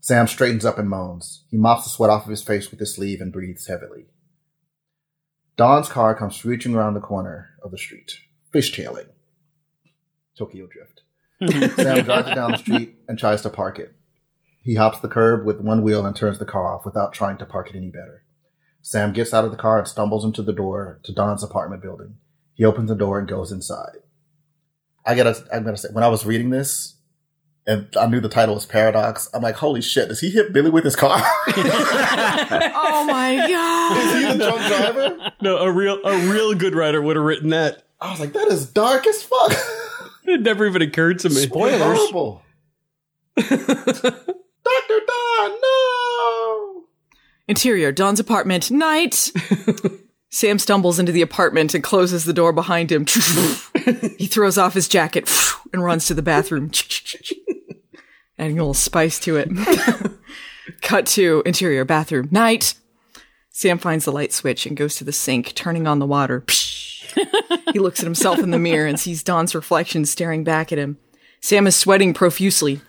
[SPEAKER 7] Sam straightens up and moans. He mops the sweat off of his face with his sleeve and breathes heavily. Don's car comes reaching around the corner of the street, fishtailing. Tokyo Drift. Sam drives it down the street and tries to park it. He hops the curb with one wheel and turns the car off without trying to park it any better. Sam gets out of the car and stumbles into the door to Don's apartment building. He opens the door and goes inside. I gotta, I gotta say, when I was reading this, and I knew the title was Paradox, I'm like, holy shit, does he hit Billy with his car?
[SPEAKER 4] oh my god.
[SPEAKER 7] Is he the drunk driver?
[SPEAKER 3] No, a real a real good writer would have written that.
[SPEAKER 7] I was like, that is dark as fuck.
[SPEAKER 3] It never even occurred to me.
[SPEAKER 8] Spoilers.
[SPEAKER 7] Dr. Don, no!
[SPEAKER 4] Interior, Don's apartment, night. Sam stumbles into the apartment and closes the door behind him. he throws off his jacket and runs to the bathroom, adding a little spice to it. Cut to interior bathroom, night. Sam finds the light switch and goes to the sink, turning on the water. he looks at himself in the mirror and sees Don's reflection staring back at him. Sam is sweating profusely.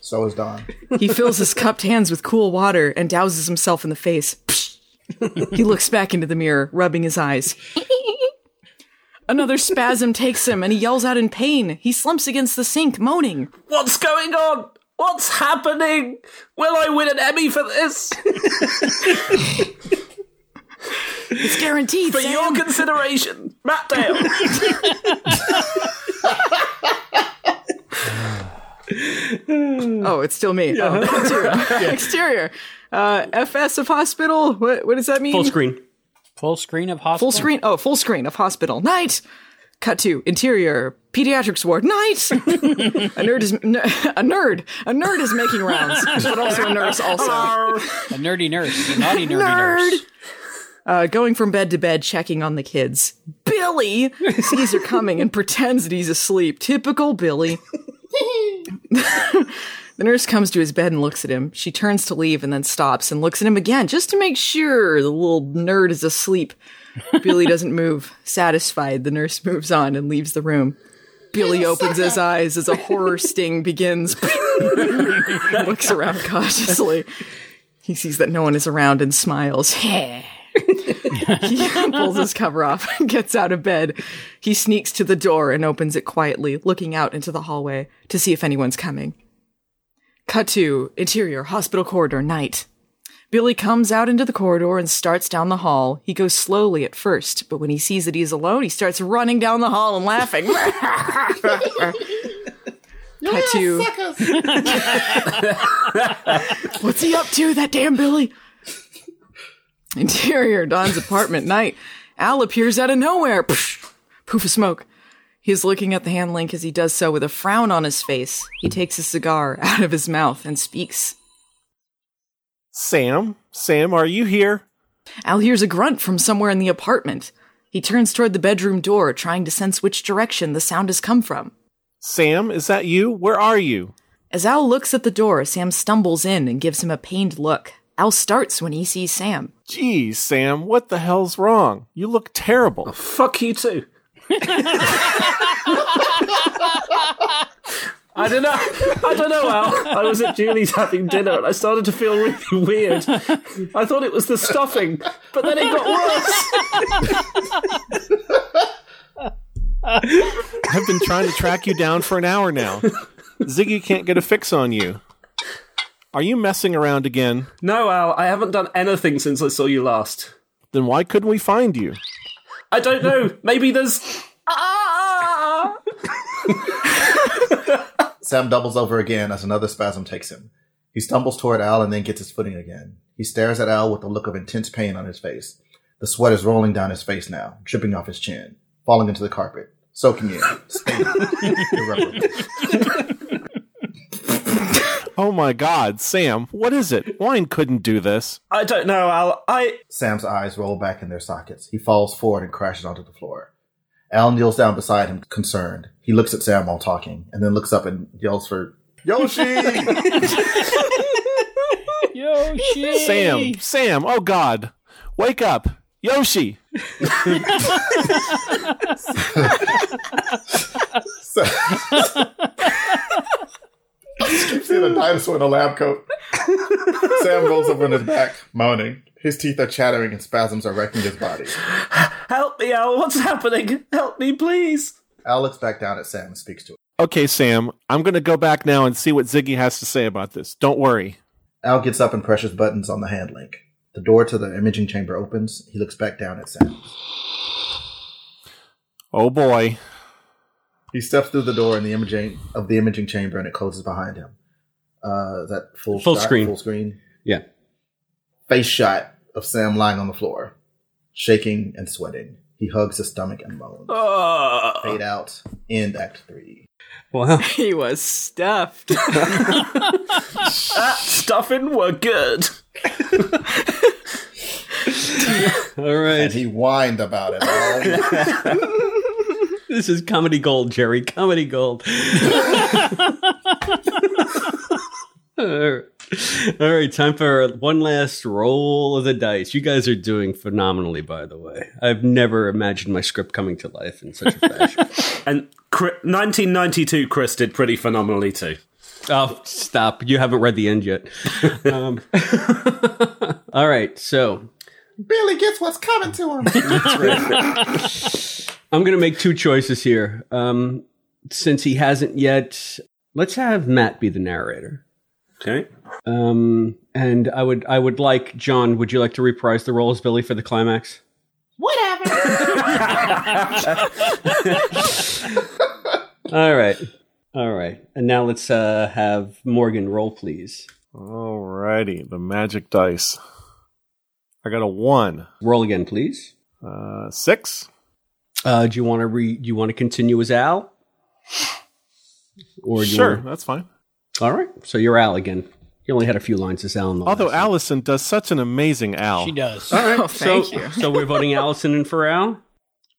[SPEAKER 7] So is Don.
[SPEAKER 4] He fills his cupped hands with cool water and douses himself in the face. he looks back into the mirror, rubbing his eyes. Another spasm takes him and he yells out in pain. He slumps against the sink, moaning.
[SPEAKER 5] What's going on? What's happening? Will I win an Emmy for this?
[SPEAKER 4] It's guaranteed,
[SPEAKER 5] For
[SPEAKER 4] Sam.
[SPEAKER 5] your consideration, Matt Dale.
[SPEAKER 4] oh, it's still me. Oh, exterior. exterior. Uh, FS of hospital. What, what does that mean?
[SPEAKER 3] Full screen.
[SPEAKER 8] Full screen of hospital.
[SPEAKER 4] Full screen. Oh, full screen of hospital. Night. Cut to interior pediatrics ward. Night. a nerd is n- a nerd. A nerd is making rounds, but also a nurse. Also,
[SPEAKER 8] A nerdy nurse. A naughty nerdy
[SPEAKER 4] nerd.
[SPEAKER 8] nurse.
[SPEAKER 4] Uh, going from bed to bed, checking on the kids. Billy sees her coming and pretends that he's asleep. Typical Billy. The nurse comes to his bed and looks at him. She turns to leave and then stops and looks at him again just to make sure the little nerd is asleep. Billy doesn't move. Satisfied, the nurse moves on and leaves the room. Billy opens his eyes as a horror sting begins. looks around cautiously. He sees that no one is around and smiles. he pulls his cover off and gets out of bed. He sneaks to the door and opens it quietly, looking out into the hallway to see if anyone's coming. Cut to interior hospital corridor night. Billy comes out into the corridor and starts down the hall. He goes slowly at first, but when he sees that he's alone, he starts running down the hall and laughing. Cut to What's he up to, that damn Billy? Interior, Don's apartment, night. Al appears out of nowhere. Poof, poof of smoke. He is looking at the hand link as he does so with a frown on his face. He takes a cigar out of his mouth and speaks.
[SPEAKER 6] Sam, Sam, are you here?
[SPEAKER 4] Al hears a grunt from somewhere in the apartment. He turns toward the bedroom door, trying to sense which direction the sound has come from.
[SPEAKER 6] Sam, is that you? Where are you?
[SPEAKER 4] As Al looks at the door, Sam stumbles in and gives him a pained look. Al starts when he sees Sam.
[SPEAKER 6] Geez, Sam, what the hell's wrong? You look terrible.
[SPEAKER 5] Oh, fuck you too. I don't know. I don't know, Al. I was at Julie's having dinner and I started to feel really weird. I thought it was the stuffing, but then it got worse.
[SPEAKER 6] I've been trying to track you down for an hour now. Ziggy can't get a fix on you. Are you messing around again?
[SPEAKER 5] No, Al, I haven't done anything since I saw you last.
[SPEAKER 6] Then why couldn't we find you?
[SPEAKER 5] I don't know. Maybe there's. Ah!
[SPEAKER 7] Sam doubles over again as another spasm takes him. He stumbles toward Al and then gets his footing again. He stares at Al with a look of intense pain on his face. The sweat is rolling down his face now, dripping off his chin, falling into the carpet, soaking in, staining.
[SPEAKER 6] Oh my god, Sam, what is it? Wine couldn't do this.
[SPEAKER 5] I don't know, Al. I.
[SPEAKER 7] Sam's eyes roll back in their sockets. He falls forward and crashes onto the floor. Al kneels down beside him, concerned. He looks at Sam while talking, and then looks up and yells for Yoshi.
[SPEAKER 8] Yoshi!
[SPEAKER 6] Sam, Sam, oh god. Wake up. Yoshi.
[SPEAKER 7] Keep seeing a dinosaur in a lab coat. Sam rolls over on his back, moaning. His teeth are chattering and spasms are wrecking his body.
[SPEAKER 5] Help me, Al. What's happening? Help me, please.
[SPEAKER 7] Al looks back down at Sam and speaks to him.
[SPEAKER 6] Okay, Sam, I'm going to go back now and see what Ziggy has to say about this. Don't worry.
[SPEAKER 7] Al gets up and presses buttons on the hand link. The door to the imaging chamber opens. He looks back down at Sam.
[SPEAKER 6] Oh boy.
[SPEAKER 7] He steps through the door in the imaging of the imaging chamber and it closes behind him. Uh, that full
[SPEAKER 3] Full
[SPEAKER 7] shot?
[SPEAKER 3] screen.
[SPEAKER 7] Full screen.
[SPEAKER 3] Yeah.
[SPEAKER 7] Face shot of Sam lying on the floor, shaking and sweating. He hugs his stomach and moans.
[SPEAKER 5] Uh,
[SPEAKER 7] Fade out. End Act Three.
[SPEAKER 3] Well,
[SPEAKER 10] He was stuffed.
[SPEAKER 5] stuffing were good.
[SPEAKER 3] all right.
[SPEAKER 7] And he whined about it. all
[SPEAKER 3] This is comedy gold, Jerry. Comedy gold. All right, time for one last roll of the dice. You guys are doing phenomenally, by the way. I've never imagined my script coming to life in such a fashion.
[SPEAKER 5] And Chri- 1992, Chris did pretty phenomenally too.
[SPEAKER 3] oh, stop. You haven't read the end yet. Um, all right, so
[SPEAKER 7] Billy gets what's coming to him.
[SPEAKER 3] I'm going to make two choices here. Um, since he hasn't yet, let's have Matt be the narrator.
[SPEAKER 5] Okay.
[SPEAKER 3] Um, and I would, I would like John. Would you like to reprise the role as Billy for the climax? Whatever. All right, all right. And now let's uh, have Morgan roll, please.
[SPEAKER 6] Alrighty, the magic dice. I got a one.
[SPEAKER 3] Roll again, please.
[SPEAKER 6] Uh, six.
[SPEAKER 3] Uh, do you want to re? Do you want to continue as Al? Or do you
[SPEAKER 6] Sure,
[SPEAKER 3] wanna-
[SPEAKER 6] that's fine.
[SPEAKER 3] All right. So you're Al again. You only had a few lines as Al in the
[SPEAKER 6] Although
[SPEAKER 3] last one.
[SPEAKER 6] Allison does such an amazing Al.
[SPEAKER 8] She does.
[SPEAKER 3] All right.
[SPEAKER 10] Oh, thank
[SPEAKER 3] so,
[SPEAKER 10] you.
[SPEAKER 3] so we're voting Allison in for Al.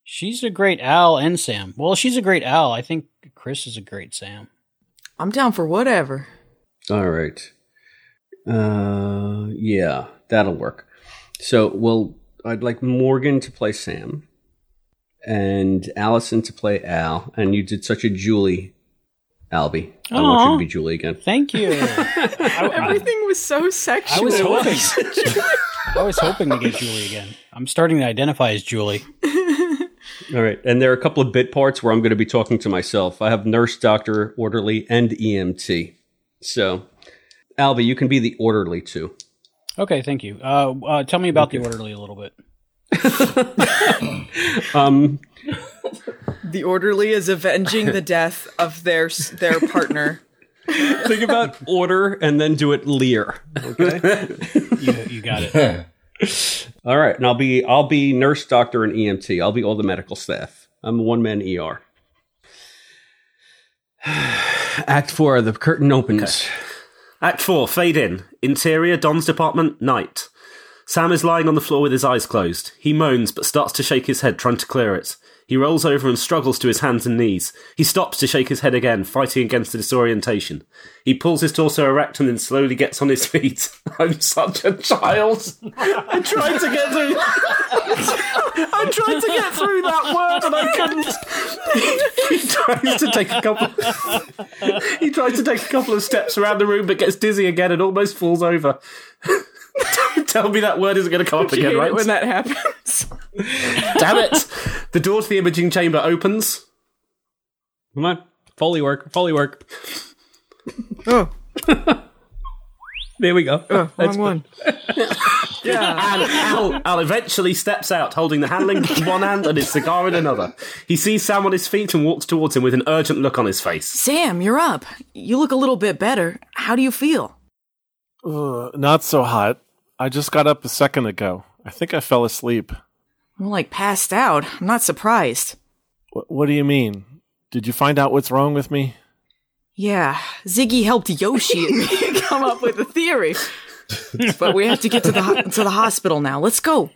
[SPEAKER 8] She's a great Al and Sam. Well, she's a great Al. I think Chris is a great Sam.
[SPEAKER 4] I'm down for whatever.
[SPEAKER 3] All right. Uh, yeah, that'll work. So, well, I'd like Morgan to play Sam, and Allison to play Al, and you did such a Julie, Albie. I want you to be Julie again.
[SPEAKER 8] Thank you. I, I-
[SPEAKER 4] Everything was so sexual.
[SPEAKER 8] I was hoping. I was hoping to get Julie again. I'm starting to identify as Julie.
[SPEAKER 3] All right, and there are a couple of bit parts where I'm going to be talking to myself. I have nurse, doctor, orderly, and EMT. So, Albie, you can be the orderly too.
[SPEAKER 8] Okay, thank you. Uh, uh, tell me about the orderly a little bit.
[SPEAKER 3] Um,
[SPEAKER 4] The orderly is avenging the death of their their partner.
[SPEAKER 3] think about order and then do it leer. Okay.
[SPEAKER 8] You, you got it.
[SPEAKER 3] All right, and I'll be I'll be nurse, doctor, and EMT. I'll be all the medical staff. I'm a one man ER. Act four. The curtain opens.
[SPEAKER 5] Act 4, fade in. Interior, Don's department, night. Sam is lying on the floor with his eyes closed. He moans, but starts to shake his head, trying to clear it. He rolls over and struggles to his hands and knees. He stops to shake his head again, fighting against the disorientation. He pulls his torso erect and then slowly gets on his feet. I'm such a child. I tried to get through. I tried to get through that word and I couldn't. he tries to take a couple. he tries to take a couple of steps around the room, but gets dizzy again and almost falls over. Tell me that word isn't going to come up
[SPEAKER 4] You
[SPEAKER 5] again,
[SPEAKER 4] hate
[SPEAKER 5] right?
[SPEAKER 4] when that happens.
[SPEAKER 5] Damn it! The door to the imaging chamber opens.
[SPEAKER 3] Come on, Foley work. Foley work.
[SPEAKER 4] Oh,
[SPEAKER 3] There we go.
[SPEAKER 4] oh
[SPEAKER 3] That's
[SPEAKER 4] wrong one. yeah.
[SPEAKER 5] And Al, Al eventually steps out, holding the hand link in one hand and his cigar in another. He sees Sam on his feet and walks towards him with an urgent look on his face.
[SPEAKER 9] Sam, you're up. You look a little bit better. How do you feel?
[SPEAKER 6] Ugh, not so hot. I just got up a second ago. I think I fell asleep.
[SPEAKER 9] More like passed out. I'm not surprised.
[SPEAKER 6] Wh- what do you mean? Did you find out what's wrong with me?
[SPEAKER 9] Yeah, Ziggy helped Yoshi and me come up with a theory. But we have to get to the ho- to the hospital now. Let's go.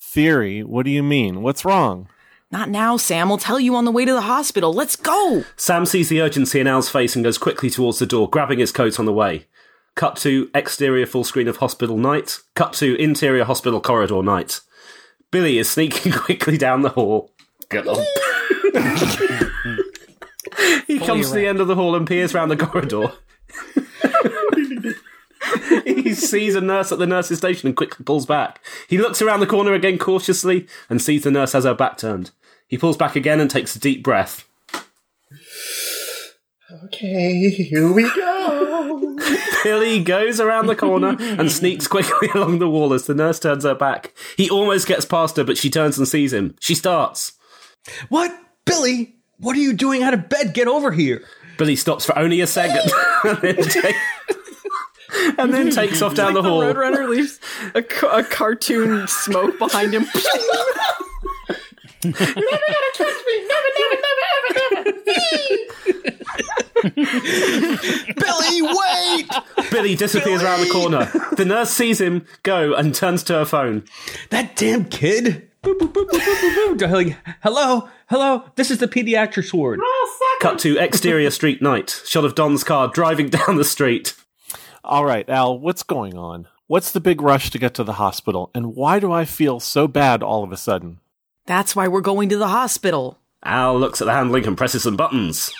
[SPEAKER 6] Theory? What do you mean? What's wrong?
[SPEAKER 9] Not now, Sam. I'll tell you on the way to the hospital. Let's go.
[SPEAKER 5] Sam sees the urgency in Al's face and goes quickly towards the door, grabbing his coat on the way. Cut to exterior full screen of hospital night. Cut to interior hospital corridor night. Billy is sneaking quickly down the hall. Good old. he comes to the end of the hall and peers round the corridor. he sees a nurse at the nurse's station and quickly pulls back. He looks around the corner again cautiously and sees the nurse has her back turned. He pulls back again and takes a deep breath.
[SPEAKER 7] Okay, here we go.
[SPEAKER 5] Billy goes around the corner and sneaks quickly along the wall as the nurse turns her back. He almost gets past her, but she turns and sees him. She starts.
[SPEAKER 3] What, Billy? What are you doing out of bed? Get over here.
[SPEAKER 5] Billy stops for only a second and, then take- and then takes off down the
[SPEAKER 4] the
[SPEAKER 5] hall.
[SPEAKER 4] The Roadrunner leaves a, ca- a cartoon smoke behind him.
[SPEAKER 3] Billy, wait!
[SPEAKER 5] Billy disappears around the corner. The nurse sees him go and turns to her phone.
[SPEAKER 3] that damn kid. Boop, boop, boop, boop, boop, boop, boop. Dialing, Hello, hello. This is the pediatrics ward.
[SPEAKER 5] Oh, Cut to exterior street night. Shot of Don's car driving down the street.
[SPEAKER 6] All right, Al, what's going on? What's the big rush to get to the hospital? And why do I feel so bad all of a sudden?
[SPEAKER 9] That's why we're going to the hospital.
[SPEAKER 5] Al looks at the hand link and presses some buttons.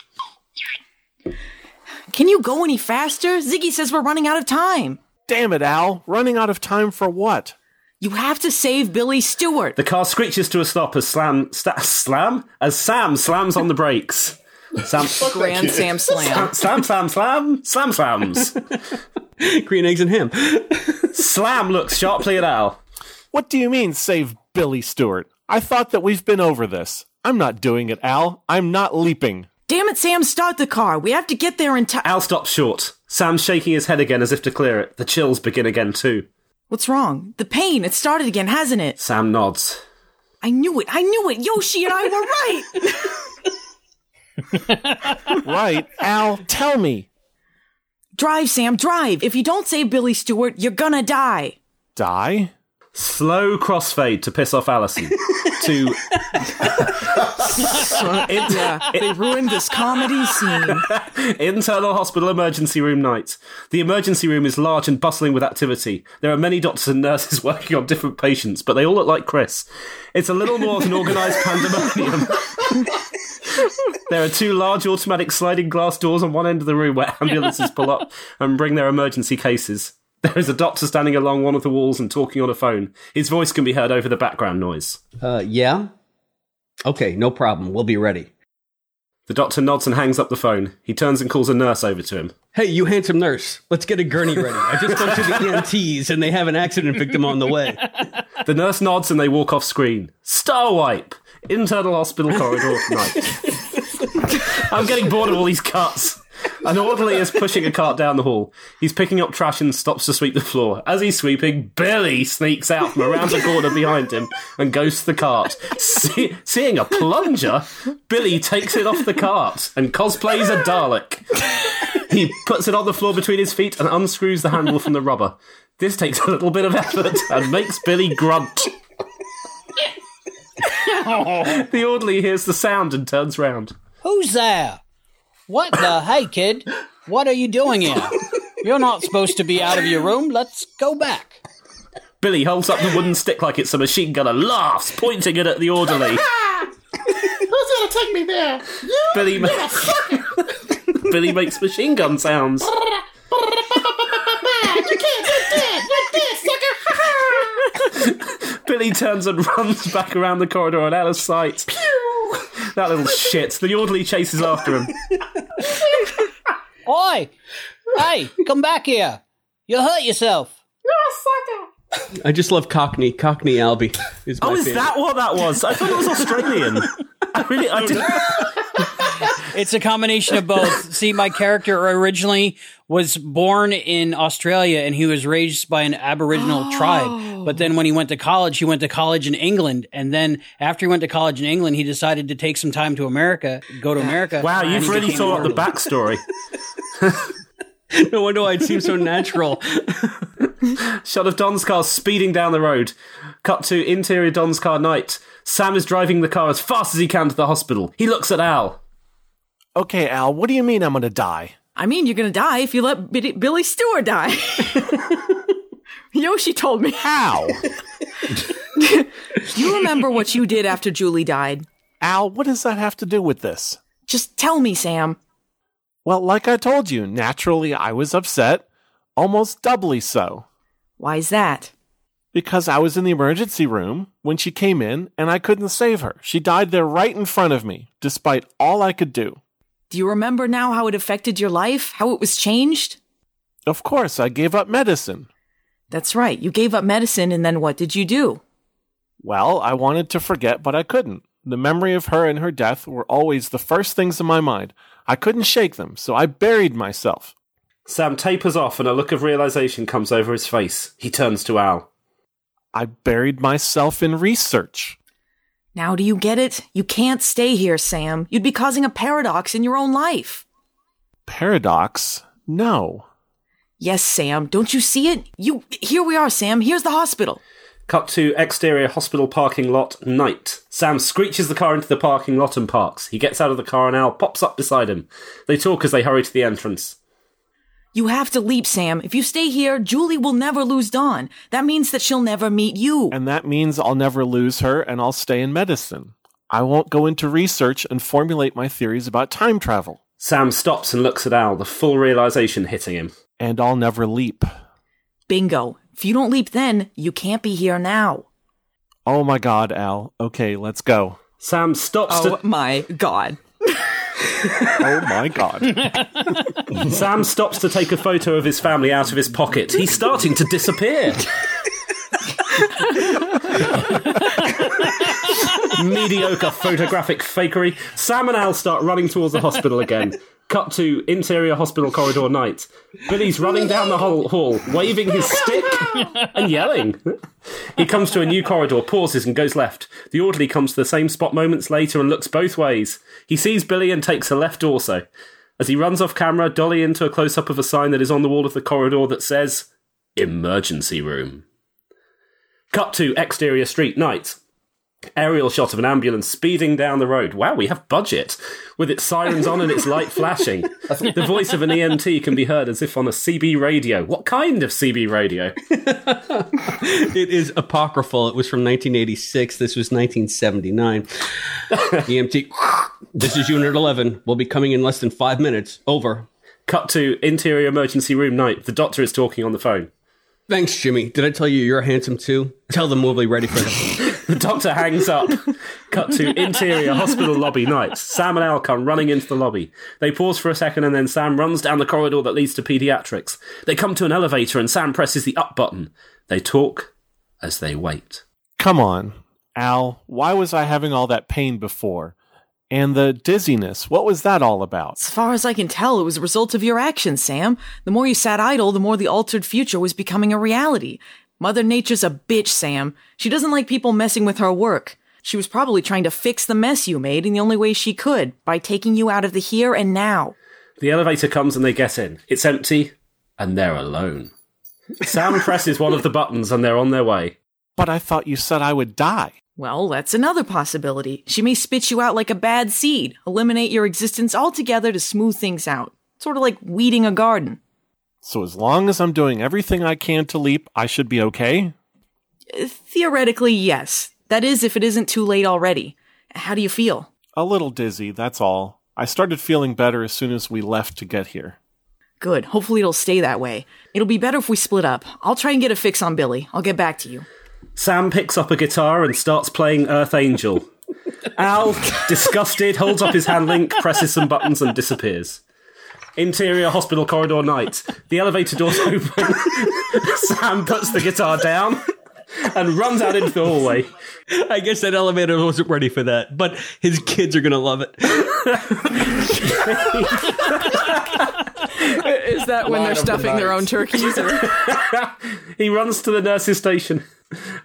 [SPEAKER 9] Can you go any faster? Ziggy says we're running out of time.
[SPEAKER 6] Damn it, Al. Running out of time for what?
[SPEAKER 9] You have to save Billy Stewart.
[SPEAKER 5] The car screeches to a stop as slam, sta slam, as Sam slams on the brakes. Sam,
[SPEAKER 9] Grand Sam Slam.
[SPEAKER 5] slam, slam, slam, slam, slams.
[SPEAKER 3] Green eggs and ham.
[SPEAKER 5] Slam looks sharply at Al.
[SPEAKER 6] What do you mean, save Billy Stewart? I thought that we've been over this. I'm not doing it, Al. I'm not leaping.
[SPEAKER 9] Damn it, Sam, start the car. We have to get there in time.
[SPEAKER 5] Al stops short. Sam's shaking his head again as if to clear it. The chills begin again too.
[SPEAKER 9] What's wrong? The pain. It started again, hasn't it?
[SPEAKER 5] Sam nods.
[SPEAKER 9] I knew it. I knew it. Yoshi and I were right.
[SPEAKER 6] Right, Al, tell me.
[SPEAKER 9] drive, Sam, drive. If you don't save Billy Stewart, you're gonna die.
[SPEAKER 6] Die?
[SPEAKER 5] Slow crossfade to piss off Allison. to
[SPEAKER 4] yeah, they ruined this comedy scene.
[SPEAKER 5] Internal hospital emergency room night. The emergency room is large and bustling with activity. There are many doctors and nurses working on different patients, but they all look like Chris. It's a little more of an organised pandemonium. there are two large automatic sliding glass doors on one end of the room where ambulances pull up and bring their emergency cases. There is a doctor standing along one of the walls and talking on a phone. His voice can be heard over the background noise.
[SPEAKER 3] Uh, yeah? Okay, no problem. We'll be ready.
[SPEAKER 5] The doctor nods and hangs up the phone. He turns and calls a nurse over to him.
[SPEAKER 3] Hey, you handsome nurse, let's get a gurney ready. I just spoke to the EMTs and they have an accident victim on the way.
[SPEAKER 5] The nurse nods and they walk off screen. Star wipe! Internal hospital corridor night. I'm getting bored of all these cuts. An orderly is pushing a cart down the hall. He's picking up trash and stops to sweep the floor. As he's sweeping, Billy sneaks out from around the corner behind him and goes to the cart. See- seeing a plunger, Billy takes it off the cart and cosplays a Dalek. He puts it on the floor between his feet and unscrews the handle from the rubber. This takes a little bit of effort and makes Billy grunt. Oh. the orderly hears the sound and turns round.
[SPEAKER 8] Who's there? What the? Hey, kid. What are you doing here? You're not supposed to be out of your room. Let's go back.
[SPEAKER 5] Billy holds up the wooden stick like it's a machine gun and laughs, pointing it at the orderly.
[SPEAKER 7] Who's gonna take me there? You
[SPEAKER 5] Billy, ma- Billy makes machine gun sounds.
[SPEAKER 7] You can't do that! Like this, sucker!
[SPEAKER 5] Billy turns and runs back around the corridor and out of sight. That little shit. The orderly chases after him.
[SPEAKER 8] Oi! Hey, come back here. You'll hurt yourself.
[SPEAKER 7] You're a sucker!
[SPEAKER 3] I just love Cockney. Cockney Albie is oh, my
[SPEAKER 5] Oh, is
[SPEAKER 3] favorite.
[SPEAKER 5] that what that was? I thought it was Australian. I really, I didn't.
[SPEAKER 8] It's a combination of both. See, my character originally was born in Australia and he was raised by an Aboriginal oh. tribe. But then when he went to college, he went to college in England. And then after he went to college in England, he decided to take some time to America, go to America.
[SPEAKER 5] Wow, you've
[SPEAKER 8] he
[SPEAKER 5] really thought out the backstory.
[SPEAKER 3] no wonder why it seems so natural.
[SPEAKER 5] Shot of Don's car speeding down the road. Cut to interior Don's car night. Sam is driving the car as fast as he can to the hospital. He looks at Al.
[SPEAKER 6] Okay, Al, what do you mean I'm gonna die?
[SPEAKER 4] I mean, you're gonna die if you let Billy, Billy Stewart die. Yoshi told me.
[SPEAKER 6] How?
[SPEAKER 4] You remember what you did after Julie died?
[SPEAKER 6] Al, what does that have to do with this?
[SPEAKER 4] Just tell me, Sam.
[SPEAKER 6] Well, like I told you, naturally I was upset, almost doubly so,
[SPEAKER 4] Why's that?
[SPEAKER 6] because I was in the emergency room when she came in and I couldn't save her. She died there right in front of me, despite all I could do.
[SPEAKER 4] Do you remember now how it affected your life? How it was changed?
[SPEAKER 6] Of course, I gave up medicine.
[SPEAKER 4] That's right. You gave up medicine, and then what did you do?
[SPEAKER 6] Well, I wanted to forget, but I couldn't. The memory of her and her death were always the first things in my mind. I couldn't shake them, so I buried myself.
[SPEAKER 5] Sam tapers off and a look of realization comes over his face. He turns to Al.
[SPEAKER 6] I buried myself in research.
[SPEAKER 4] Now, do you get it? You can't stay here, Sam. You'd be causing a paradox in your own life.
[SPEAKER 6] Paradox? No.
[SPEAKER 4] Yes, Sam. Don't you see it? You. Here we are, Sam. Here's the hospital.
[SPEAKER 5] Cut to exterior hospital parking lot night. Sam screeches the car into the parking lot and parks. He gets out of the car and Al pops up beside him. They talk as they hurry to the entrance.
[SPEAKER 4] You have to leap, Sam. If you stay here, Julie will never lose Don. That means that she'll never meet you.
[SPEAKER 6] And that means I'll never lose her and I'll stay in medicine. I won't go into research and formulate my theories about time travel.
[SPEAKER 5] Sam stops and looks at Al, the full realization hitting him.
[SPEAKER 6] And I'll never leap.
[SPEAKER 4] Bingo. If you don't leap then, you can't be here now.
[SPEAKER 6] Oh my god, Al. Okay, let's go.
[SPEAKER 5] Sam stops
[SPEAKER 4] Oh my god.
[SPEAKER 6] Oh my god.
[SPEAKER 5] Sam stops to take a photo of his family out of his pocket. He's starting to disappear. Mediocre photographic fakery. Sam and Al start running towards the hospital again. Cut to interior hospital corridor night. Billy's running down the hall, hall waving his stick and yelling. He comes to a new corridor, pauses, and goes left. The orderly comes to the same spot moments later and looks both ways. He sees Billy and takes a left also. As he runs off camera, dolly into a close up of a sign that is on the wall of the corridor that says, Emergency Room. Cut to exterior street night. Aerial shot of an ambulance speeding down the road. Wow, we have budget. With its sirens on and its light flashing. The voice of an EMT can be heard as if on a CB radio. What kind of CB radio?
[SPEAKER 3] It is apocryphal. It was from 1986. This was 1979. EMT, this is Unit 11. We'll be coming in less than five minutes. Over.
[SPEAKER 5] Cut to interior emergency room night. The doctor is talking on the phone.
[SPEAKER 3] Thanks, Jimmy. Did I tell you you're handsome too? Tell them we'll be ready for them.
[SPEAKER 5] The doctor hangs up. Cut to interior hospital lobby night. Sam and Al come running into the lobby. They pause for a second and then Sam runs down the corridor that leads to pediatrics. They come to an elevator and Sam presses the up button. They talk as they wait.
[SPEAKER 6] Come on, Al. Why was I having all that pain before? And the dizziness, what was that all about?
[SPEAKER 4] As far as I can tell, it was a result of your actions, Sam. The more you sat idle, the more the altered future was becoming a reality. Mother Nature's a bitch, Sam. She doesn't like people messing with her work. She was probably trying to fix the mess you made in the only way she could, by taking you out of the here and now.
[SPEAKER 5] The elevator comes and they get in. It's empty and they're alone. Sam presses one of the buttons and they're on their way.
[SPEAKER 6] But I thought you said I would die.
[SPEAKER 4] Well, that's another possibility. She may spit you out like a bad seed, eliminate your existence altogether to smooth things out. Sort of like weeding a garden.
[SPEAKER 6] So as long as I'm doing everything I can to leap, I should be okay?
[SPEAKER 4] Uh, Theoretically, yes. That is, if it isn't too late already. How do you feel?
[SPEAKER 6] A little dizzy, that's all. I started feeling better as soon as we left to get here.
[SPEAKER 4] Good. Hopefully it'll stay that way. It'll be better if we split up. I'll try and get a fix on Billy. I'll get back to you.
[SPEAKER 5] Sam picks up a guitar and starts playing Earth Angel. Al, disgusted, holds up his hand link, presses some buttons, and disappears. Interior hospital corridor night. The elevator doors open. Sam puts the guitar down and runs out into the hallway.
[SPEAKER 3] I guess that elevator wasn't ready for that, but his kids are going to love it.
[SPEAKER 11] Is that when they're
[SPEAKER 12] Line of the
[SPEAKER 11] stuffing their own turkeys? Or?
[SPEAKER 5] He runs to the nurse's station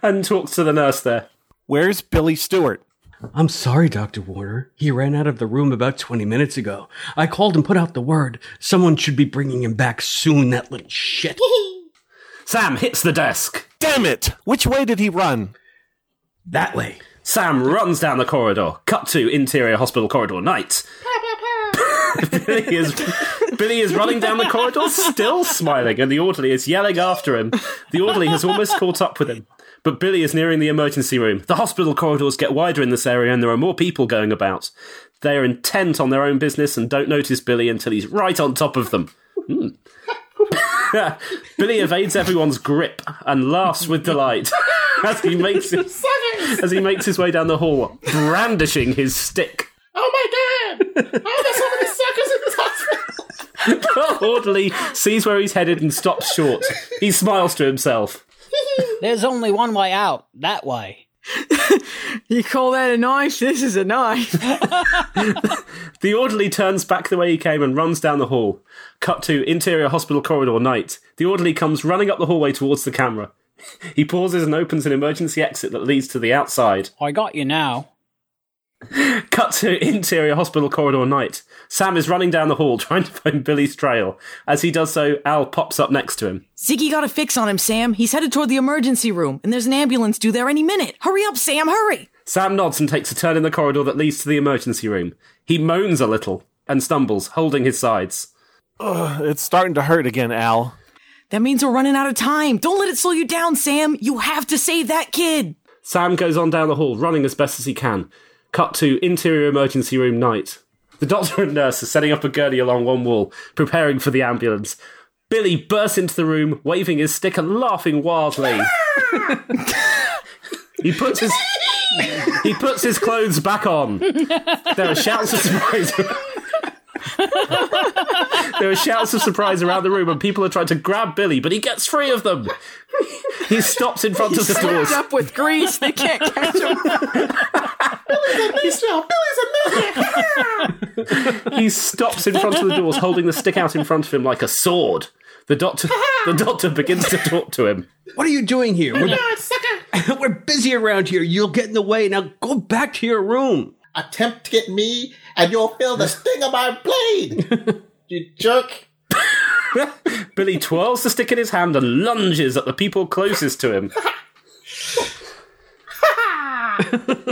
[SPEAKER 5] and talks to the nurse there.
[SPEAKER 6] Where's Billy Stewart?
[SPEAKER 3] I'm sorry, Dr. Warner. He ran out of the room about 20 minutes ago. I called and put out the word. Someone should be bringing him back soon, that little shit.
[SPEAKER 5] Sam hits the desk.
[SPEAKER 6] Damn it! Which way did he run?
[SPEAKER 3] that way.
[SPEAKER 5] Sam runs down the corridor. Cut to interior hospital corridor night. Billy is Billy is running down the corridor, still smiling, and the orderly is yelling after him. The orderly has almost caught up with him, but Billy is nearing the emergency room. The hospital corridors get wider in this area, and there are more people going about. They are intent on their own business and don't notice Billy until he's right on top of them. Hmm. Billy evades everyone's grip and laughs with delight as he makes his, as he makes his way down the hall, brandishing his stick.
[SPEAKER 7] Oh my god! Oh, there's so many suckers in this hospital!
[SPEAKER 5] The orderly sees where he's headed and stops short. He smiles to himself.
[SPEAKER 8] There's only one way out. That way.
[SPEAKER 11] You call that a knife? This is a knife.
[SPEAKER 5] The orderly turns back the way he came and runs down the hall. Cut to interior hospital corridor night. The orderly comes running up the hallway towards the camera. He pauses and opens an emergency exit that leads to the outside.
[SPEAKER 8] I got you now.
[SPEAKER 5] Cut to interior hospital corridor night. Sam is running down the hall trying to find Billy's trail. As he does so, Al pops up next to him.
[SPEAKER 4] Ziggy got a fix on him, Sam. He's headed toward the emergency room, and there's an ambulance due there any minute. Hurry up, Sam, hurry!
[SPEAKER 5] Sam nods and takes a turn in the corridor that leads to the emergency room. He moans a little and stumbles, holding his sides.
[SPEAKER 6] Ugh, it's starting to hurt again, Al.
[SPEAKER 4] That means we're running out of time. Don't let it slow you down, Sam. You have to save that kid.
[SPEAKER 5] Sam goes on down the hall, running as best as he can. Cut to interior emergency room night. The doctor and nurse are setting up a gurney along one wall, preparing for the ambulance. Billy bursts into the room, waving his stick and laughing wildly. he puts his he puts his clothes back on. There are shouts of surprise. there are shouts of surprise around the room, and people are trying to grab Billy, but he gets free of them. He stops in front of the doors.
[SPEAKER 11] Wrapped up with grease. They can't catch him.
[SPEAKER 7] Billy's a, Billy's a midget!
[SPEAKER 5] he stops in front of the doors, holding the stick out in front of him like a sword. The doctor, the doctor begins to talk to him.
[SPEAKER 3] What are you doing here? We're,
[SPEAKER 7] God, sucker!
[SPEAKER 3] we're busy around here. You'll get in the way. Now go back to your room.
[SPEAKER 7] Attempt to get me, and you'll feel the sting of my blade! you jerk!
[SPEAKER 5] Billy twirls the stick in his hand and lunges at the people closest to him.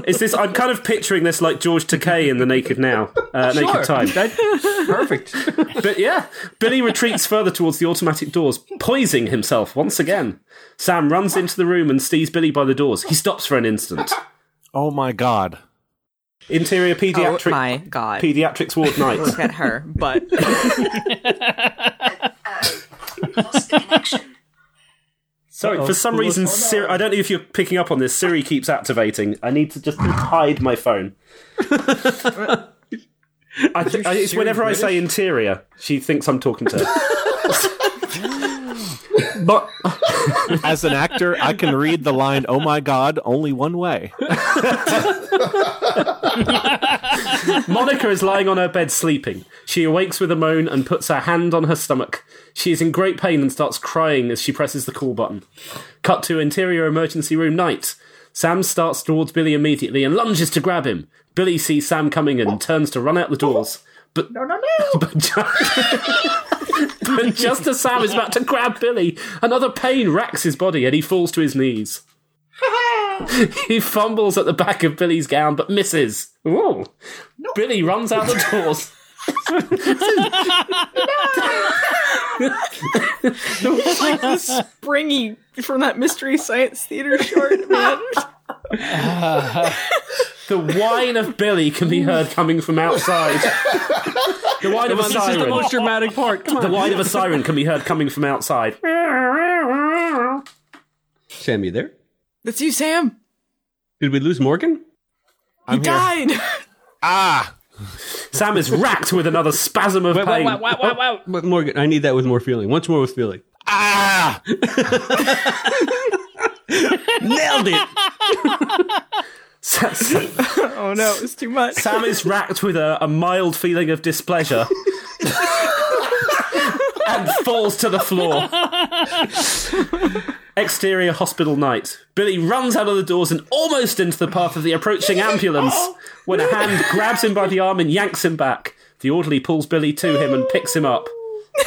[SPEAKER 5] Is this? I'm kind of picturing this like George Takei in the Naked Now, uh,
[SPEAKER 3] Sure.
[SPEAKER 5] Naked Time.
[SPEAKER 3] Perfect.
[SPEAKER 5] But yeah, Billy retreats further towards the automatic doors, poising himself once again. Sam runs into the room and sees Billy by the doors. He stops for an instant.
[SPEAKER 6] Oh my god.
[SPEAKER 5] Interior
[SPEAKER 4] Oh
[SPEAKER 5] pediatric
[SPEAKER 4] my god.
[SPEAKER 5] pediatrics ward night.
[SPEAKER 4] Look at her, but uh,
[SPEAKER 2] Lost the connection.
[SPEAKER 5] Sorry,
[SPEAKER 6] Uh-oh.
[SPEAKER 5] for some reason, Siri, I don't know if you're picking up on this. Siri keeps activating. I need to just hide my phone. I th- I, it's whenever I say interior, she thinks I'm talking to her. but
[SPEAKER 6] As an actor, I can read the line "Oh my god" only one way.
[SPEAKER 5] Monica is lying on her bed sleeping. She awakes with a moan and puts her hand on her stomach. She is in great pain and starts crying as she presses the call button. Cut to interior emergency room night. Sam starts towards Billy immediately and lunges to grab him. Billy sees Sam coming and turns to run out the doors. But
[SPEAKER 13] No, no, no.
[SPEAKER 5] but, but just as Sam is about to grab Billy, another pain racks his body and he falls to his knees. he fumbles at the back of Billy's gown but misses. Ooh. Billy runs out the doors.
[SPEAKER 4] like the springy from that Mystery Science Theater short, man.
[SPEAKER 5] The whine of Billy can be heard coming from outside. The whine of a siren.
[SPEAKER 3] This is the
[SPEAKER 5] siren.
[SPEAKER 3] most dramatic part. Come
[SPEAKER 5] The
[SPEAKER 3] on.
[SPEAKER 5] whine of a siren can be heard coming from outside.
[SPEAKER 3] Sam, you there?
[SPEAKER 9] That's you, Sam.
[SPEAKER 3] Did we lose Morgan?
[SPEAKER 9] He died.
[SPEAKER 6] Ah,
[SPEAKER 5] Sam is racked with another spasm of
[SPEAKER 3] Wait, wait,
[SPEAKER 5] pain.
[SPEAKER 3] wait, wait, wait, wait. But Morgan, I need that with more feeling. Once more with feeling.
[SPEAKER 6] ah!
[SPEAKER 3] Nailed it.
[SPEAKER 5] Sa- Sa-
[SPEAKER 4] Oh no, it's too much.
[SPEAKER 5] Sam is racked with a, a mild feeling of displeasure and falls to the floor. Exterior hospital night. Billy runs out of the doors and almost into the path of the approaching ambulance when a hand grabs him by the arm and yanks him back. The orderly pulls Billy to him and picks him up.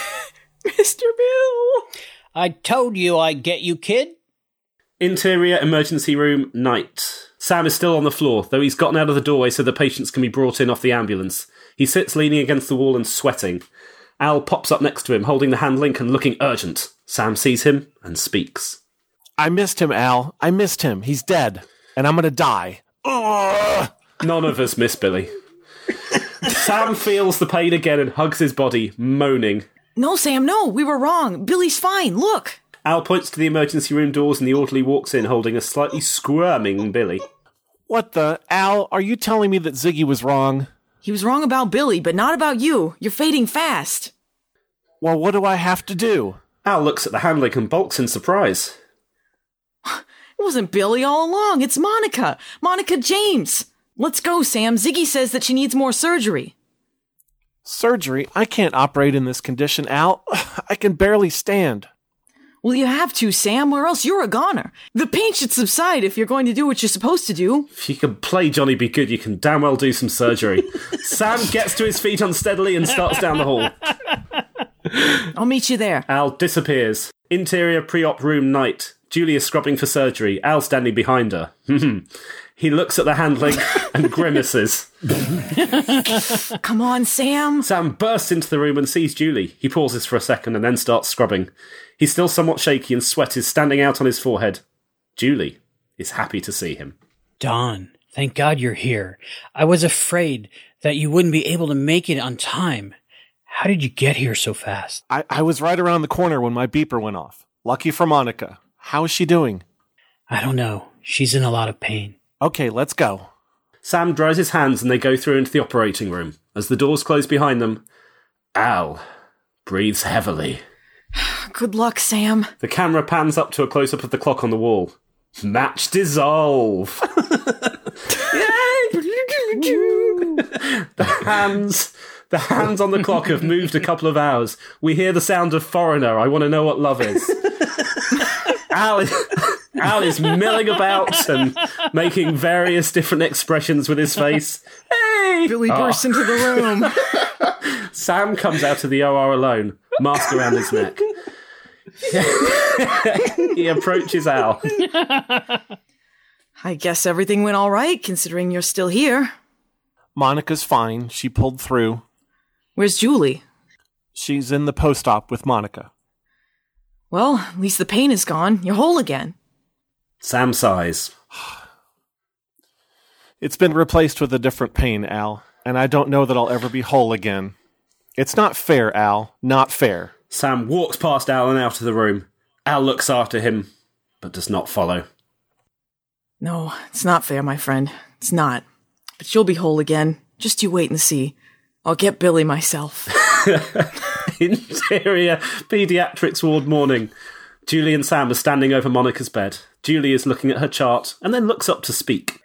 [SPEAKER 4] Mr. Bill.
[SPEAKER 8] I told you I'd get you, kid.
[SPEAKER 5] Interior emergency room night. Sam is still on the floor, though he's gotten out of the doorway so the patients can be brought in off the ambulance. He sits leaning against the wall and sweating. Al pops up next to him, holding the hand link and looking urgent. Sam sees him and speaks.
[SPEAKER 6] I missed him, Al. I missed him. He's dead, and I'm gonna die. Ugh.
[SPEAKER 5] None of us miss Billy. Sam feels the pain again and hugs his body, moaning.
[SPEAKER 9] No, Sam, no, we were wrong. Billy's fine. Look.
[SPEAKER 5] Al points to the emergency room doors and the orderly walks in holding a slightly squirming Billy.
[SPEAKER 6] What the Al? Are you telling me that Ziggy was wrong?
[SPEAKER 9] He was wrong about Billy, but not about you. You're fading fast.
[SPEAKER 6] Well, what do I have to do?
[SPEAKER 5] Al looks at the hand link and balks in surprise.
[SPEAKER 9] It wasn't Billy all along. It's Monica. Monica James. Let's go, Sam. Ziggy says that she needs more surgery.
[SPEAKER 6] Surgery? I can't operate in this condition, Al. I can barely stand.
[SPEAKER 9] Well, you have to, Sam, or else you're a goner. The pain should subside if you're going to do what you're supposed to do.
[SPEAKER 5] If you can play Johnny B. Goode, you can damn well do some surgery. Sam gets to his feet unsteadily and starts down the hall.
[SPEAKER 9] I'll meet you there.
[SPEAKER 5] Al disappears. Interior pre op room night. Julia scrubbing for surgery. Al standing behind her. Hmm. He looks at the hand link and grimaces.
[SPEAKER 9] Come on, Sam.
[SPEAKER 5] Sam bursts into the room and sees Julie. He pauses for a second and then starts scrubbing. He's still somewhat shaky and sweat is standing out on his forehead. Julie is happy to see him.
[SPEAKER 8] Don, thank God you're here. I was afraid that you wouldn't be able to make it on time. How did you get here so fast?
[SPEAKER 6] I, I was right around the corner when my beeper went off. Lucky for Monica. How is she doing?
[SPEAKER 8] I don't know. She's in a lot of pain.
[SPEAKER 6] Okay, let's go.
[SPEAKER 5] Sam dries his hands and they go through into the operating room. As the doors close behind them, Al breathes heavily.
[SPEAKER 9] Good luck, Sam.
[SPEAKER 5] The camera pans up to a close up of the clock on the wall. Match dissolve. the hands the hands on the clock have moved a couple of hours. We hear the sound of foreigner. I want to know what love is. Al is, Al is milling about and making various different expressions with his face. Hey!
[SPEAKER 4] Billy
[SPEAKER 5] Oh.
[SPEAKER 4] bursts into the room.
[SPEAKER 5] Sam comes out of the OR alone, mask around his neck. he approaches Al.
[SPEAKER 9] I guess everything went all right, considering you're still here.
[SPEAKER 6] Monica's fine. She pulled through.
[SPEAKER 9] Where's Julie?
[SPEAKER 6] She's in the post op with Monica.
[SPEAKER 9] Well, at least the pain is gone. You're whole again.
[SPEAKER 5] Sam sighs.
[SPEAKER 6] It's been replaced with a different pain, Al, and I don't know that I'll ever be whole again. It's not fair, Al. Not fair.
[SPEAKER 5] Sam walks past Al and out of the room. Al looks after him, but does not follow.
[SPEAKER 9] No, it's not fair, my friend. It's not. But you'll be whole again. Just you wait and see. I'll get Billy myself.
[SPEAKER 5] Interior pediatrics ward morning. Julie and Sam are standing over Monica's bed. Julie is looking at her chart and then looks up to speak.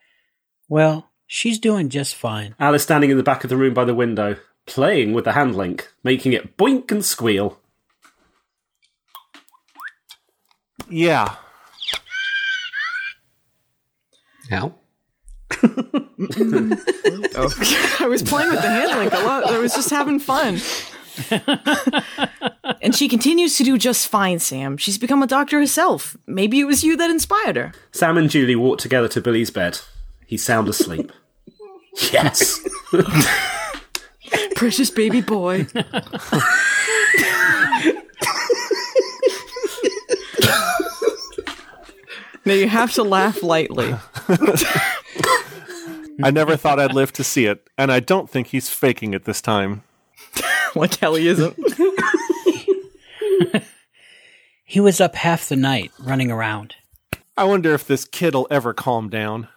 [SPEAKER 8] Well, she's doing just fine.
[SPEAKER 5] Al is standing in the back of the room by the window, playing with the hand link, making it boink and squeal.
[SPEAKER 6] Yeah.
[SPEAKER 3] Al?
[SPEAKER 4] Oh, I was playing with the hand link a lot. I was just having fun.
[SPEAKER 9] and she continues to do just fine, Sam. She's become a doctor herself. Maybe it was you that inspired her.
[SPEAKER 5] Sam and Julie walk together to Billy's bed. He's sound asleep. yes!
[SPEAKER 4] Precious baby boy. now you have to laugh lightly.
[SPEAKER 6] I never thought I'd live to see it, and I don't think he's faking it this time.
[SPEAKER 4] Like hell he isn't.
[SPEAKER 8] He was up half the night running around.
[SPEAKER 6] I wonder if this kid'll ever calm down.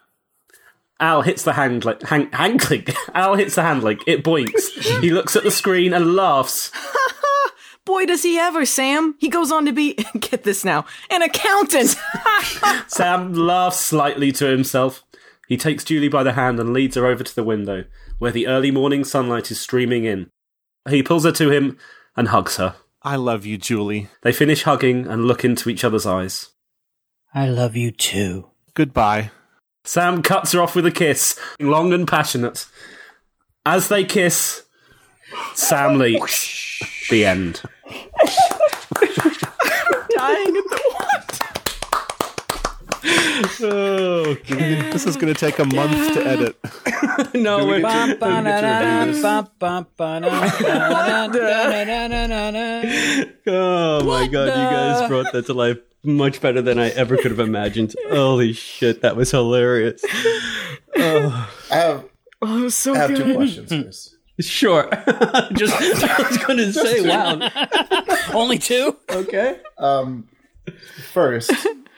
[SPEAKER 5] Al hits the hand link. Hand, hand link. Al hits the hand link. It boinks. he looks at the screen and laughs.
[SPEAKER 9] Boy, does he ever, Sam. He goes on to be, get this now, an accountant.
[SPEAKER 5] Sam laughs slightly to himself. He takes Julie by the hand and leads her over to the window, where the early morning sunlight is streaming in. He pulls her to him and hugs her.
[SPEAKER 6] I love you, Julie.
[SPEAKER 5] They finish hugging and look into each other's eyes.
[SPEAKER 8] I love you too.
[SPEAKER 6] Goodbye.
[SPEAKER 5] Sam cuts her off with a kiss, long and passionate. As they kiss, Sam leaps. the end.
[SPEAKER 4] Dying at the
[SPEAKER 6] Oh, this is going to take a month to edit.
[SPEAKER 3] no, we're Oh my god, you guys brought that to life much better than I ever could have imagined. Holy shit, that was hilarious. Oh.
[SPEAKER 7] I have,
[SPEAKER 4] Oh, was so
[SPEAKER 7] I have
[SPEAKER 4] good.
[SPEAKER 7] two questions, Chris.
[SPEAKER 3] Sure. Just I was gonna say, wow.
[SPEAKER 8] Only two?
[SPEAKER 3] Okay.
[SPEAKER 7] Um, first,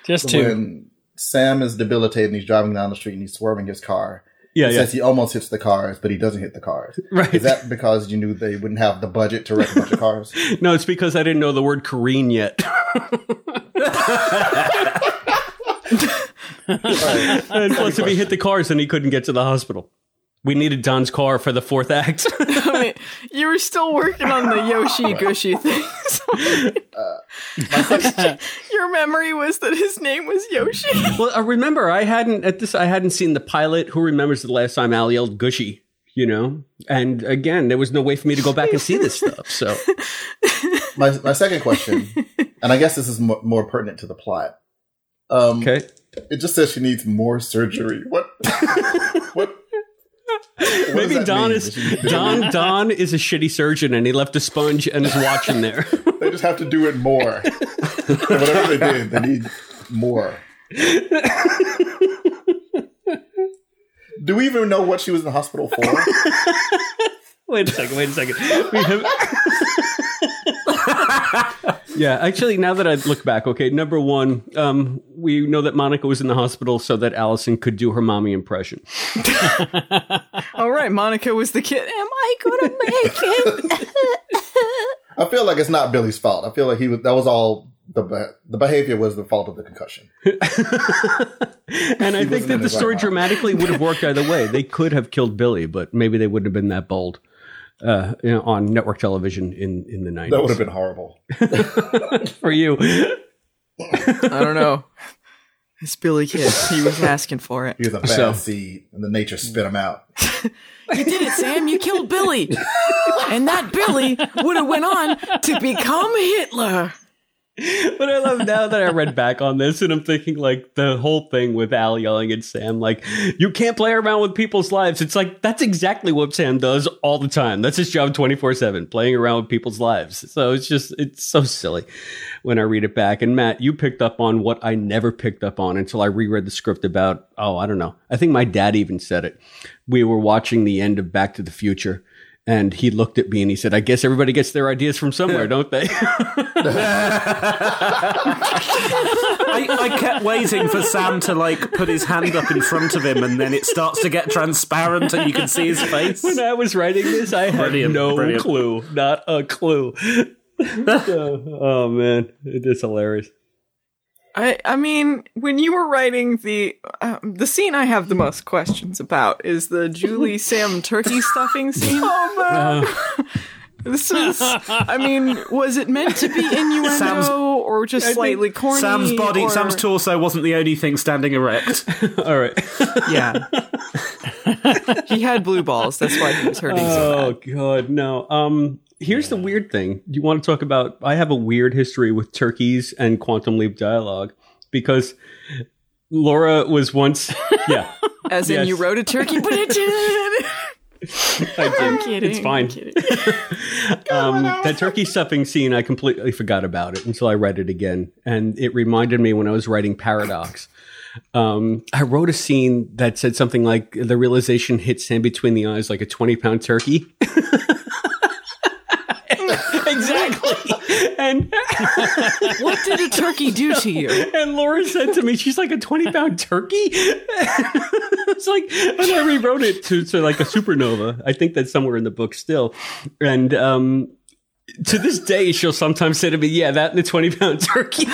[SPEAKER 8] Just two.
[SPEAKER 7] when Sam is debilitated and he's driving down the street and he's swerving his car,
[SPEAKER 3] Yeah,
[SPEAKER 7] he
[SPEAKER 3] yeah.
[SPEAKER 7] says he almost hits the cars, but he doesn't hit the cars.
[SPEAKER 3] Right.
[SPEAKER 7] Is that because you knew they wouldn't have the budget to wreck a bunch of cars?
[SPEAKER 3] No, it's because I didn't know the word Korean yet. and plus, if he hit the cars, then he couldn't get to the hospital. We needed Don's car for the fourth act.
[SPEAKER 4] I mean, you were still working on the Yoshi Gooshie thing. so- Your memory was that his name was Yoshi.
[SPEAKER 3] well, uh, remember, I hadn't at this. I hadn't seen the pilot. Who remembers the last time Al yelled "Gooshie"? You know, and again, there was no way for me to go back and see this stuff. So,
[SPEAKER 7] my my second question, and I guess this is more, more pertinent to the plot. Um,
[SPEAKER 3] okay.
[SPEAKER 7] It just says she needs more surgery. What? what?
[SPEAKER 3] Maybe Don
[SPEAKER 7] mean?
[SPEAKER 3] is Don. Don is a shitty surgeon, and he left a sponge and is watching there.
[SPEAKER 7] They just have to do it more. Whatever they did, they need more. Do we even know what she was in the hospital for?
[SPEAKER 3] Wait a second. Wait a second. We have- yeah, actually, now that I look back, okay, number one, um, we know that Monica was in the hospital so that Allison could do her mommy impression.
[SPEAKER 4] All right, Monica was the kid. Am I gonna make it?
[SPEAKER 7] I feel like it's not Billy's fault. I feel like he was. That was all the the behavior was the fault of the concussion.
[SPEAKER 3] And I think that the
[SPEAKER 7] his right
[SPEAKER 3] story dramatically would have worked either way. They could have killed Billy, but maybe they wouldn't have been that bold uh, you know, on network television in, in the 90s.
[SPEAKER 7] That would have been horrible.
[SPEAKER 3] for you.
[SPEAKER 4] I don't know. It's Billy Kid. He was asking for it.
[SPEAKER 7] He was a bad
[SPEAKER 3] So-
[SPEAKER 7] seed, and the nature spit him out.
[SPEAKER 9] You did it, Sam. You killed Billy. And that Billy would have went on to become Hitler.
[SPEAKER 3] But I love now that I read back on this and I'm thinking like the whole thing with Al yelling at Sam, like, you can't play around with people's lives. It's like, that's exactly what Sam does all the time. That's his job 24 7, playing around with people's lives. So it's just, it's so silly when I read it back. And Matt, you picked up on what I never picked up on until I reread the script about, oh, I don't know. I think my dad even said it. We were watching the end of Back to the Future. And he looked at me and he said, I guess everybody gets their ideas from somewhere, don't they?
[SPEAKER 5] I, I kept waiting for Sam to like put his hand up in front of him, and then it starts to get transparent, and you can see his face.
[SPEAKER 3] when I was writing this, I had
[SPEAKER 5] Brilliant,
[SPEAKER 3] no
[SPEAKER 5] brilliant.
[SPEAKER 3] clue, not a clue. oh, oh, man, it is hilarious.
[SPEAKER 4] I I mean, when you were writing the um, the scene I have the most questions about is the Julie Sam turkey stuffing scene.
[SPEAKER 3] Uh,
[SPEAKER 4] This is, I mean, was it meant to be innuendo
[SPEAKER 5] Sam's-
[SPEAKER 4] or just slightly corny?
[SPEAKER 5] Sam's body,
[SPEAKER 4] or-
[SPEAKER 5] Sam's torso wasn't the only thing standing erect.
[SPEAKER 3] all right.
[SPEAKER 4] Yeah, he had blue balls. That's why he was hurting so
[SPEAKER 3] Oh
[SPEAKER 4] bad.
[SPEAKER 3] god, no. Um here's the weird thing. You want to talk about I have a weird history with turkeys and quantum leap dialogue because Laura was once yeah,
[SPEAKER 4] As in, you wrote a turkey, but it did.
[SPEAKER 3] I did.
[SPEAKER 4] I'm kidding.
[SPEAKER 3] It's fine.
[SPEAKER 4] I'm kidding.
[SPEAKER 3] um, that turkey stuffing scene, I completely forgot about it until I read it again, and it reminded me when I was writing Paradox. Um, I wrote a scene that said something like the realization hit Sam between the eyes like a twenty-pound turkey. exactly, and
[SPEAKER 4] What did a turkey do to you?
[SPEAKER 3] and Laura said to me, she's like a 20 pound turkey. it's like, and I rewrote it to, to like a supernova. I think that's somewhere in the book still. And, um, to this day, she'll sometimes say to me, yeah, that and the 20 pound turkey.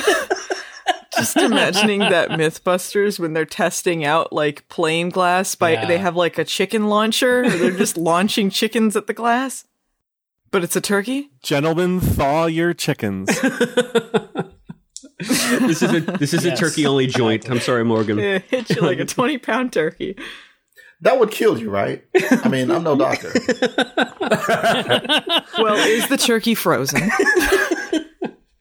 [SPEAKER 4] Just imagining that MythBusters when they're testing out like plane glass by
[SPEAKER 8] Yeah.
[SPEAKER 4] they have like a chicken launcher, or they're just launching chickens at the glass. But it's a turkey.
[SPEAKER 6] Gentlemen, thaw your chickens.
[SPEAKER 3] this is a, this is
[SPEAKER 8] Yes.
[SPEAKER 3] a turkey only joint. I'm sorry, Morgan.
[SPEAKER 4] It hits you like a twenty pound turkey.
[SPEAKER 7] That would kill you, right? I mean, I'm no doctor.
[SPEAKER 4] Well, is the turkey frozen?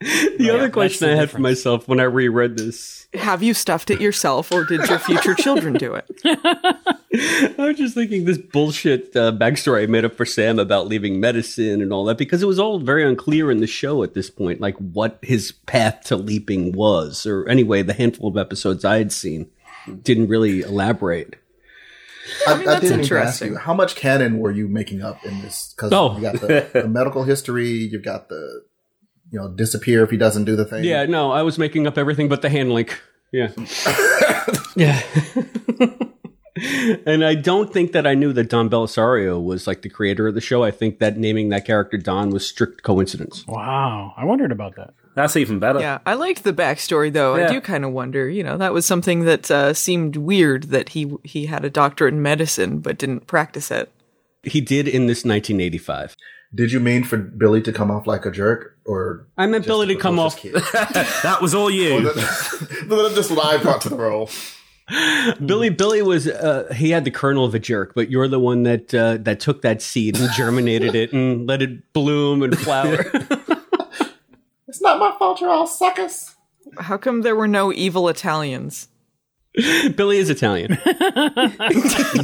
[SPEAKER 3] The other question
[SPEAKER 8] the
[SPEAKER 3] I had for myself when I reread this,
[SPEAKER 4] Have you stuffed it yourself, or did your future children do it?
[SPEAKER 3] I was just thinking this bullshit uh, backstory I made up for Sam about leaving medicine and all that because it was all very unclear in the show at this point, like what his path to leaping was, or anyway, the handful of episodes I had seen didn't really elaborate.
[SPEAKER 7] I,
[SPEAKER 4] mean, that's
[SPEAKER 7] didn't even ask
[SPEAKER 4] interesting.
[SPEAKER 7] you how much canon were you making up in this? Because
[SPEAKER 3] Oh.
[SPEAKER 7] you got the, the medical history, you've got the you know disappear if he doesn't do the thing.
[SPEAKER 3] Yeah, no, I was making up everything but the hand link. Yeah, yeah. and I don't think that I knew that Don Bellisario was like the creator of the show. I think that naming that character Don was strict coincidence.
[SPEAKER 8] Wow, I wondered about that.
[SPEAKER 5] That's even better.
[SPEAKER 4] Yeah, I liked the backstory though. I do kind of wonder. You know, that was something that uh, seemed weird that he he had a doctorate in medicine but didn't practice it.
[SPEAKER 3] He did in this 1985.
[SPEAKER 7] Did you mean for Billy to come off like a jerk, or
[SPEAKER 3] I meant Billy to come off.
[SPEAKER 7] precocious kid?
[SPEAKER 5] That was all you.
[SPEAKER 7] That's what I brought to the role.
[SPEAKER 3] Billy Billy was uh, he had the kernel of a jerk, but you're the one that uh, that took that seed and germinated it and let it bloom and flower.
[SPEAKER 13] It's not my fault you're all suckers.
[SPEAKER 4] How come there were no evil Italians?
[SPEAKER 3] Billy is Italian.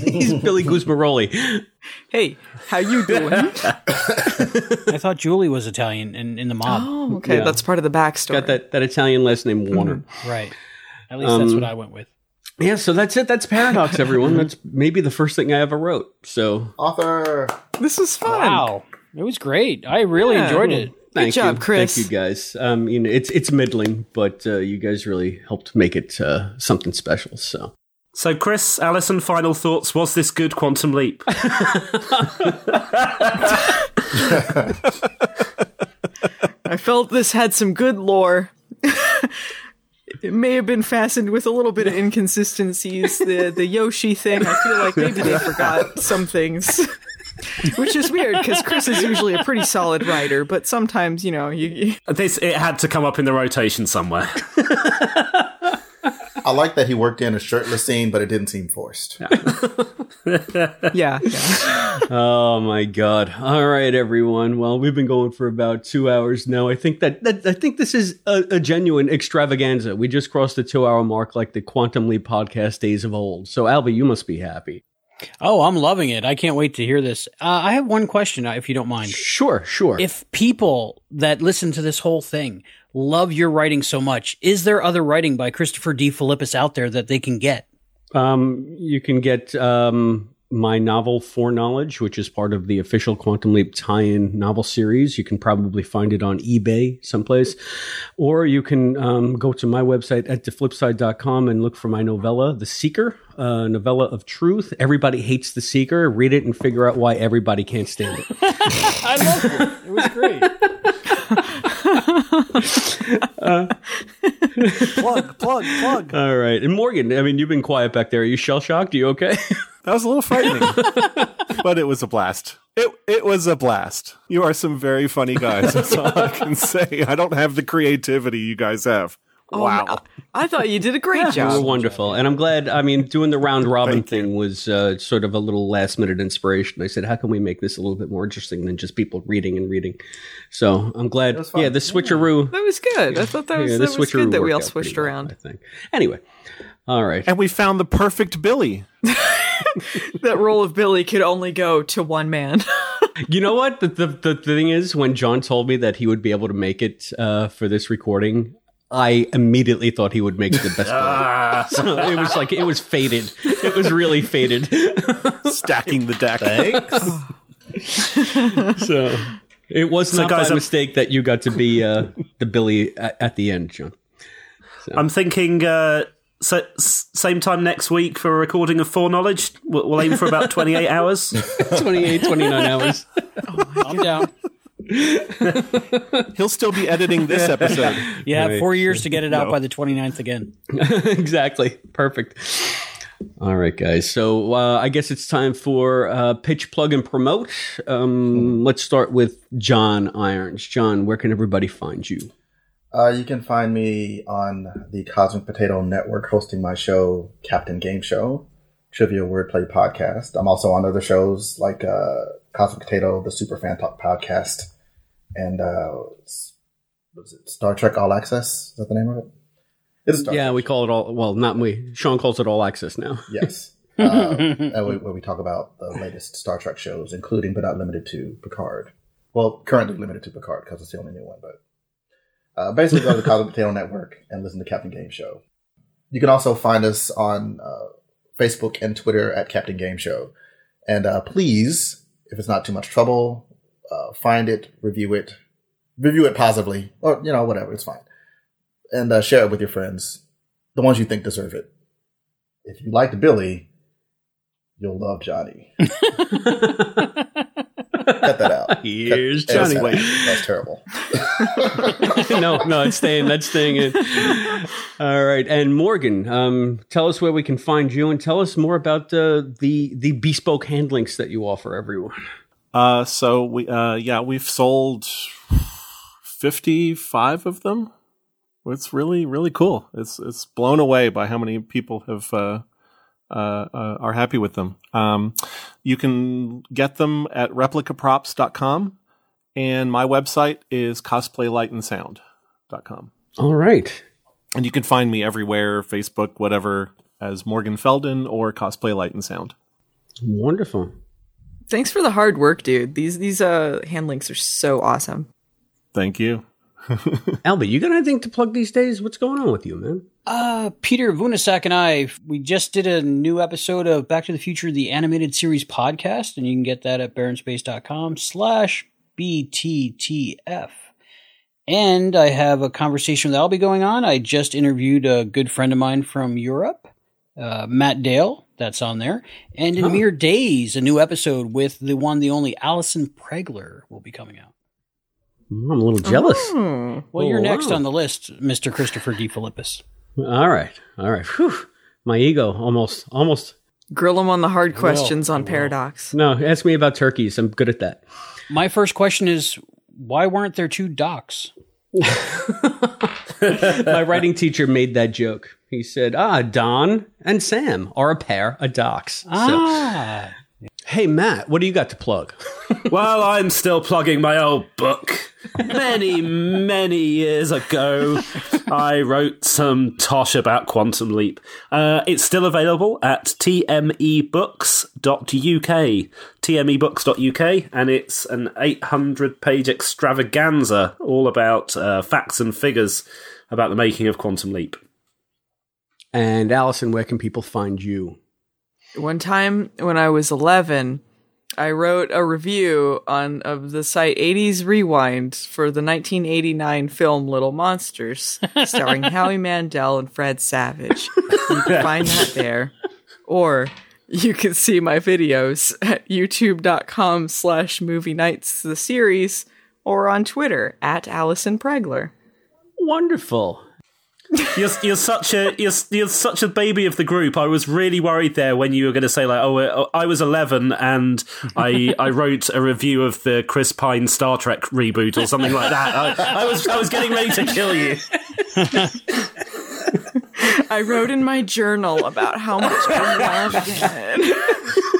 [SPEAKER 3] He's Billy Guzmaroli.
[SPEAKER 4] Hey, how you doing?
[SPEAKER 8] I thought Julie was Italian in, in the mob.
[SPEAKER 4] oh, okay,
[SPEAKER 3] Yeah.
[SPEAKER 4] that's part of the backstory.
[SPEAKER 3] Got that that Italian last name Warner. Mm-hmm.
[SPEAKER 8] Right. At least that's what um, I went with.
[SPEAKER 3] Yeah, so that's it. That's Paradox, everyone. That's maybe the first thing I ever wrote. So
[SPEAKER 7] Author.
[SPEAKER 4] This was fun.
[SPEAKER 8] Wow. It was great. I really
[SPEAKER 4] Yeah.
[SPEAKER 8] enjoyed it.
[SPEAKER 3] Thank
[SPEAKER 4] job,
[SPEAKER 3] you,
[SPEAKER 4] Chris.
[SPEAKER 3] Thank you, guys. Um, you know, it's it's middling, but uh, you guys really helped make it uh, something special. So
[SPEAKER 5] So, Chris, Alison, final thoughts. Was this good Quantum Leap?
[SPEAKER 4] I felt this had some good lore. it may have been fastened with a little bit of inconsistencies. The the Yoshi thing, I feel like maybe they forgot some things. Which is weird because Chris is usually a pretty solid writer, but sometimes, you know, you, you
[SPEAKER 5] This it had to come up in the rotation somewhere.
[SPEAKER 7] I like that he worked in a shirtless scene, but it didn't seem forced.
[SPEAKER 4] Yeah, yeah.
[SPEAKER 3] Oh my god! All right, everyone. Well, we've been going for about two hours now. I think that, that I think this is a, a genuine extravaganza. We just crossed the two-hour mark, like the Quantum Leap podcast days of old. So, Albie, you must be happy.
[SPEAKER 8] Oh, I'm loving it. I can't wait to hear this. Uh, I have one question, uh, if you don't mind.
[SPEAKER 3] Sure, sure.
[SPEAKER 8] If people that listen to this whole thing love your writing so much, is there other writing by Christopher DeFilippis out there that they can get?
[SPEAKER 3] Um, you can get um, my novel Foreknowledge, which is part of the official Quantum Leap tie-in novel series. You can probably find it on eBay someplace, or you can um, go to my website at theflipside.com and look for my novella, The Seeker, uh, novella of truth. Everybody hates The Seeker. Read it and figure out why everybody can't stand it.
[SPEAKER 8] I loved it. It was great.
[SPEAKER 6] Plug, plug, plug.
[SPEAKER 3] All right, and Morgan, I mean, you've been quiet back there. Are you shell shocked? Are you okay?
[SPEAKER 6] That was a little frightening, but it was a blast. It it was a blast. You are some very funny guys. That's all I can say. I don't have the creativity you guys have.
[SPEAKER 4] Oh,
[SPEAKER 6] wow.
[SPEAKER 4] I, I thought you did a great job.
[SPEAKER 3] You were
[SPEAKER 4] job.
[SPEAKER 3] wonderful, and I'm glad. I mean, doing the round robin thing was uh, sort of a little last minute inspiration. I said, "How can we make this a little bit more interesting than just people reading and reading?" So I'm glad. Yeah, the switcheroo.
[SPEAKER 4] That was good. I thought that was,
[SPEAKER 3] yeah,
[SPEAKER 4] that was good that we all switched
[SPEAKER 3] pretty well,
[SPEAKER 4] around.
[SPEAKER 3] I think. Anyway, all right.
[SPEAKER 6] And we found the perfect Billy.
[SPEAKER 4] That role of Billy could only go to one man.
[SPEAKER 3] You know what? The, the the thing is, when John told me that he would be able to make it uh, for this recording, I immediately thought he would make the best. player. so it was like it was faded. It was really faded.
[SPEAKER 6] Stacking the deck.
[SPEAKER 13] Thanks.
[SPEAKER 3] so it was
[SPEAKER 5] So
[SPEAKER 3] not
[SPEAKER 5] guys,
[SPEAKER 3] by
[SPEAKER 5] I'm-
[SPEAKER 3] mistake that you got to be uh, the Billy at, at the end, John.
[SPEAKER 5] I'm thinking uh, so, same time next week for a recording of Foreknowledge. We'll, we'll aim for about 28 hours.
[SPEAKER 3] 28, 29 hours.
[SPEAKER 8] I'm down.
[SPEAKER 6] He'll still be editing this episode.
[SPEAKER 8] Yeah,
[SPEAKER 3] Right.
[SPEAKER 8] four years to get it out
[SPEAKER 6] No.
[SPEAKER 8] by the 29th again.
[SPEAKER 3] exactly. Perfect. All right, guys. So uh, I guess it's time for uh, pitch, plug, and promote. Um, let's start with John Irons. John, where can everybody find you?
[SPEAKER 7] Uh, you can find me on the Cosmic Potato Network hosting my show, Captain GameShow, Trivia Wordplay Podcast. I'm also on other shows like uh, Cosmic Potato, the Super Fan Talk Podcast, and uh, s- what is it, Star Trek All Access. Is that the name of it? It is Star
[SPEAKER 3] Yeah,
[SPEAKER 7] Trek.
[SPEAKER 3] we call it all. Well, not we. Sean calls it all access now.
[SPEAKER 7] Yes. Uh, we, where we talk about the latest Star Trek shows, including but not limited to Picard. Well, currently limited to Picard because it's the only new one. But uh, basically, go to the Cosmic Potato Network and listen to Captain GameShow. You can also find us on uh, Facebook and Twitter at Captain GameShow. And uh, please, if it's not too much trouble, uh, find it, review it, review it positively, or you know whatever, it's fine, and uh, share it with your friends, the ones you think deserve it if you liked Billy, you'll love Johnny. Cut that out.
[SPEAKER 3] Here's
[SPEAKER 7] Cut-
[SPEAKER 3] Johnny.
[SPEAKER 7] Wait, that's terrible.
[SPEAKER 3] no, no, it's staying. That's staying in. All right, and Morgan, um, tell us where we can find you, and tell us more about uh, the the bespoke hand links that you offer everyone.
[SPEAKER 6] Uh, so we, uh, yeah, we've sold 55 of them. It's really, really cool. It's, it's blown away by how many people have, uh, uh, uh, are happy with them. Um, you can get them at replicaprops.com and my website is cosplaylightandsound.com.
[SPEAKER 3] All right.
[SPEAKER 6] And you can find me everywhere, Facebook, whatever, as Morgan Feldon or Cosplay Light and Sound.
[SPEAKER 3] Wonderful.
[SPEAKER 4] Thanks for the hard work, dude. These these uh hand links are so awesome.
[SPEAKER 6] Thank you.
[SPEAKER 3] Albie, you got anything to plug these days? What's going on with you, man?
[SPEAKER 8] Uh, Peter Vunasak and I, we just did a new episode of Back to the Future, the animated series podcast, and you can get that at baronspace.com slash BTTF. And I have a conversation with Albie going on. I just interviewed a good friend of mine from Europe, uh, Matt Dale. That's on there. And in mere days, a new episode with the one, the only Allison Pregler will be coming out.
[SPEAKER 3] I'm a little jealous.
[SPEAKER 4] Hmm.
[SPEAKER 8] Well, you're
[SPEAKER 3] Oh,
[SPEAKER 8] next
[SPEAKER 3] wow.
[SPEAKER 8] on the list, Mr. Christopher DeFilippis.
[SPEAKER 3] All right, all right. Whew. My ego almost, almost.
[SPEAKER 4] Grill them on the hard questions on. Paradox.
[SPEAKER 3] No, ask me about turkeys. I'm good at that.
[SPEAKER 8] My first question is why weren't there two docs?
[SPEAKER 3] My writing teacher made that joke. He said, "Ah, Don and Sam are a pair of docs."
[SPEAKER 8] Ah.
[SPEAKER 3] Hey, Matt, what do you got to plug?
[SPEAKER 5] well, I'm still plugging my old book. Many, many years ago, I wrote some tosh about Quantum Leap. Uh, it's still available at tmebooks.uk. tmebooks.uk, and it's an 800 page extravaganza all about uh, facts and figures about the making of Quantum Leap.
[SPEAKER 3] And Allison, where can people find you?
[SPEAKER 4] One time when I was 11, I wrote a review on of the site 80s Rewind for the 1989 film Little Monsters, starring Howie Mandel and Fred Savage. You can find that there. Or you can see my videos at youtube.com slash movie nights the series or on Twitter at Allison Pregler.
[SPEAKER 3] Wonderful.
[SPEAKER 5] You're, you're such a you're, you're such a baby of the group. I was really worried there when you were going to say like, oh, oh, I was 11 and I I wrote a review of the Chris Pine Star Trek reboot or something like that. I, I was I was getting ready to kill you.
[SPEAKER 4] I wrote in my journal about how much I loved it.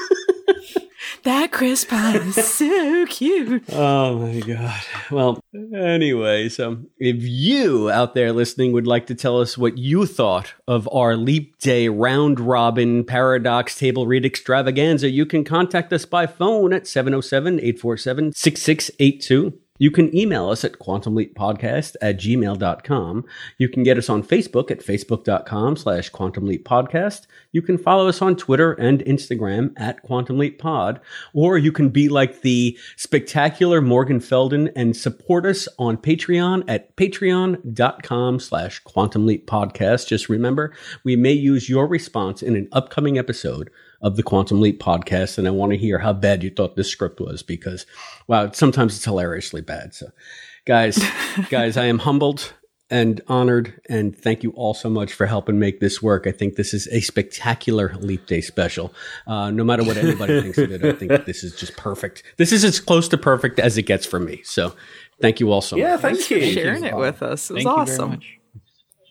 [SPEAKER 4] that Chris Pine is so cute.
[SPEAKER 3] Oh my god. Well, anyway, so if you out there listening would like to tell us what you thought of our Leap Day round robin paradox table read extravaganza, you can contact us by phone at 707 847 6682. You can email us at quantumleappodcast at gmail.com. You can get us on Facebook at facebook.com slash quantumleappodcast. You can follow us on Twitter and Instagram at quantumleappod. Or you can be like the spectacular Morgan Feldon and support us on Patreon at patreon.com slash quantumleappodcast. Just remember, we may use your response in an upcoming episode of the Quantum Leap podcast, and I want to hear how bad you thought this script was because, wow, sometimes it's hilariously bad. So, guys, guys, I am humbled and honored, and thank you all so much for helping make this work. I think this is a spectacular Leap Day special. Uh, no matter what anybody thinks of it, I think this is just perfect. This is as close to perfect as it gets for me. So, thank you all so
[SPEAKER 5] yeah,
[SPEAKER 3] much.
[SPEAKER 5] thank
[SPEAKER 4] Thanks
[SPEAKER 5] you.
[SPEAKER 4] for sharing it with us. It was
[SPEAKER 8] Thank you very
[SPEAKER 4] awesome.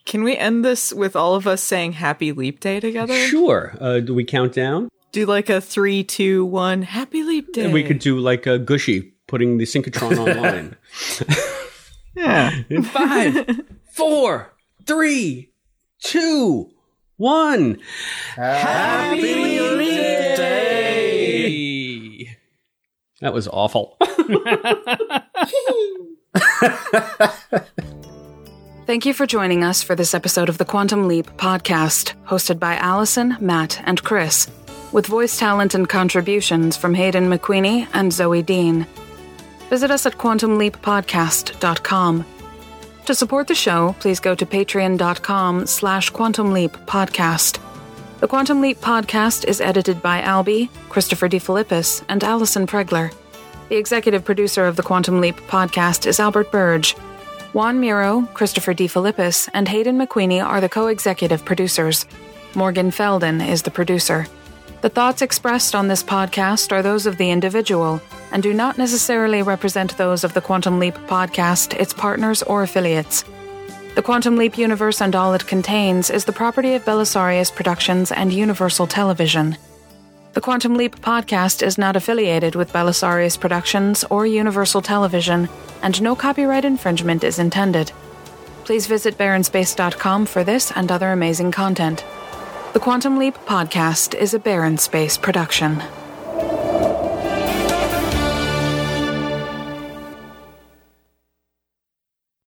[SPEAKER 8] Much.
[SPEAKER 4] Can we end this with all of us saying Happy Leap Day together?
[SPEAKER 3] Sure. Uh, do we count down?
[SPEAKER 4] Do like a three, two, one. Happy Leap Day.
[SPEAKER 3] And we could do like a Gooshie putting the synchrotron online.
[SPEAKER 4] Yeah.
[SPEAKER 3] In five, four, three, two, one. Happy Leap Day! That was awful.
[SPEAKER 14] Thank you for joining us for this episode of the Quantum Leap podcast, hosted by Allison, Matt, and Chris, with voice talent and contributions from Hayden McQueenie and Zoe Dean. Visit us at quantumleappodcast.com. To support the show, please go to patreon.com slash quantumleappodcast. The Quantum Leap podcast is edited by Albie, Christopher DeFilippis, and Allison Pregler. The executive producer of the Quantum Leap podcast is Albert Burge. Juan Miro, Christopher DeFilippis, and Hayden McQueenie are the co executive producers. Morgan Feldon is the producer. The thoughts expressed on this podcast are those of the individual and do not necessarily represent those of the Quantum Leap podcast, its partners, or affiliates. The Quantum Leap universe and all it contains is the property of Bellisarius Productions and Universal Television. The Quantum Leap podcast is not affiliated with Bellisarius Productions or Universal Television, and no copyright infringement is intended. Please visit baronspace.com for this and other amazing content. The Quantum Leap podcast is a Barren Space production.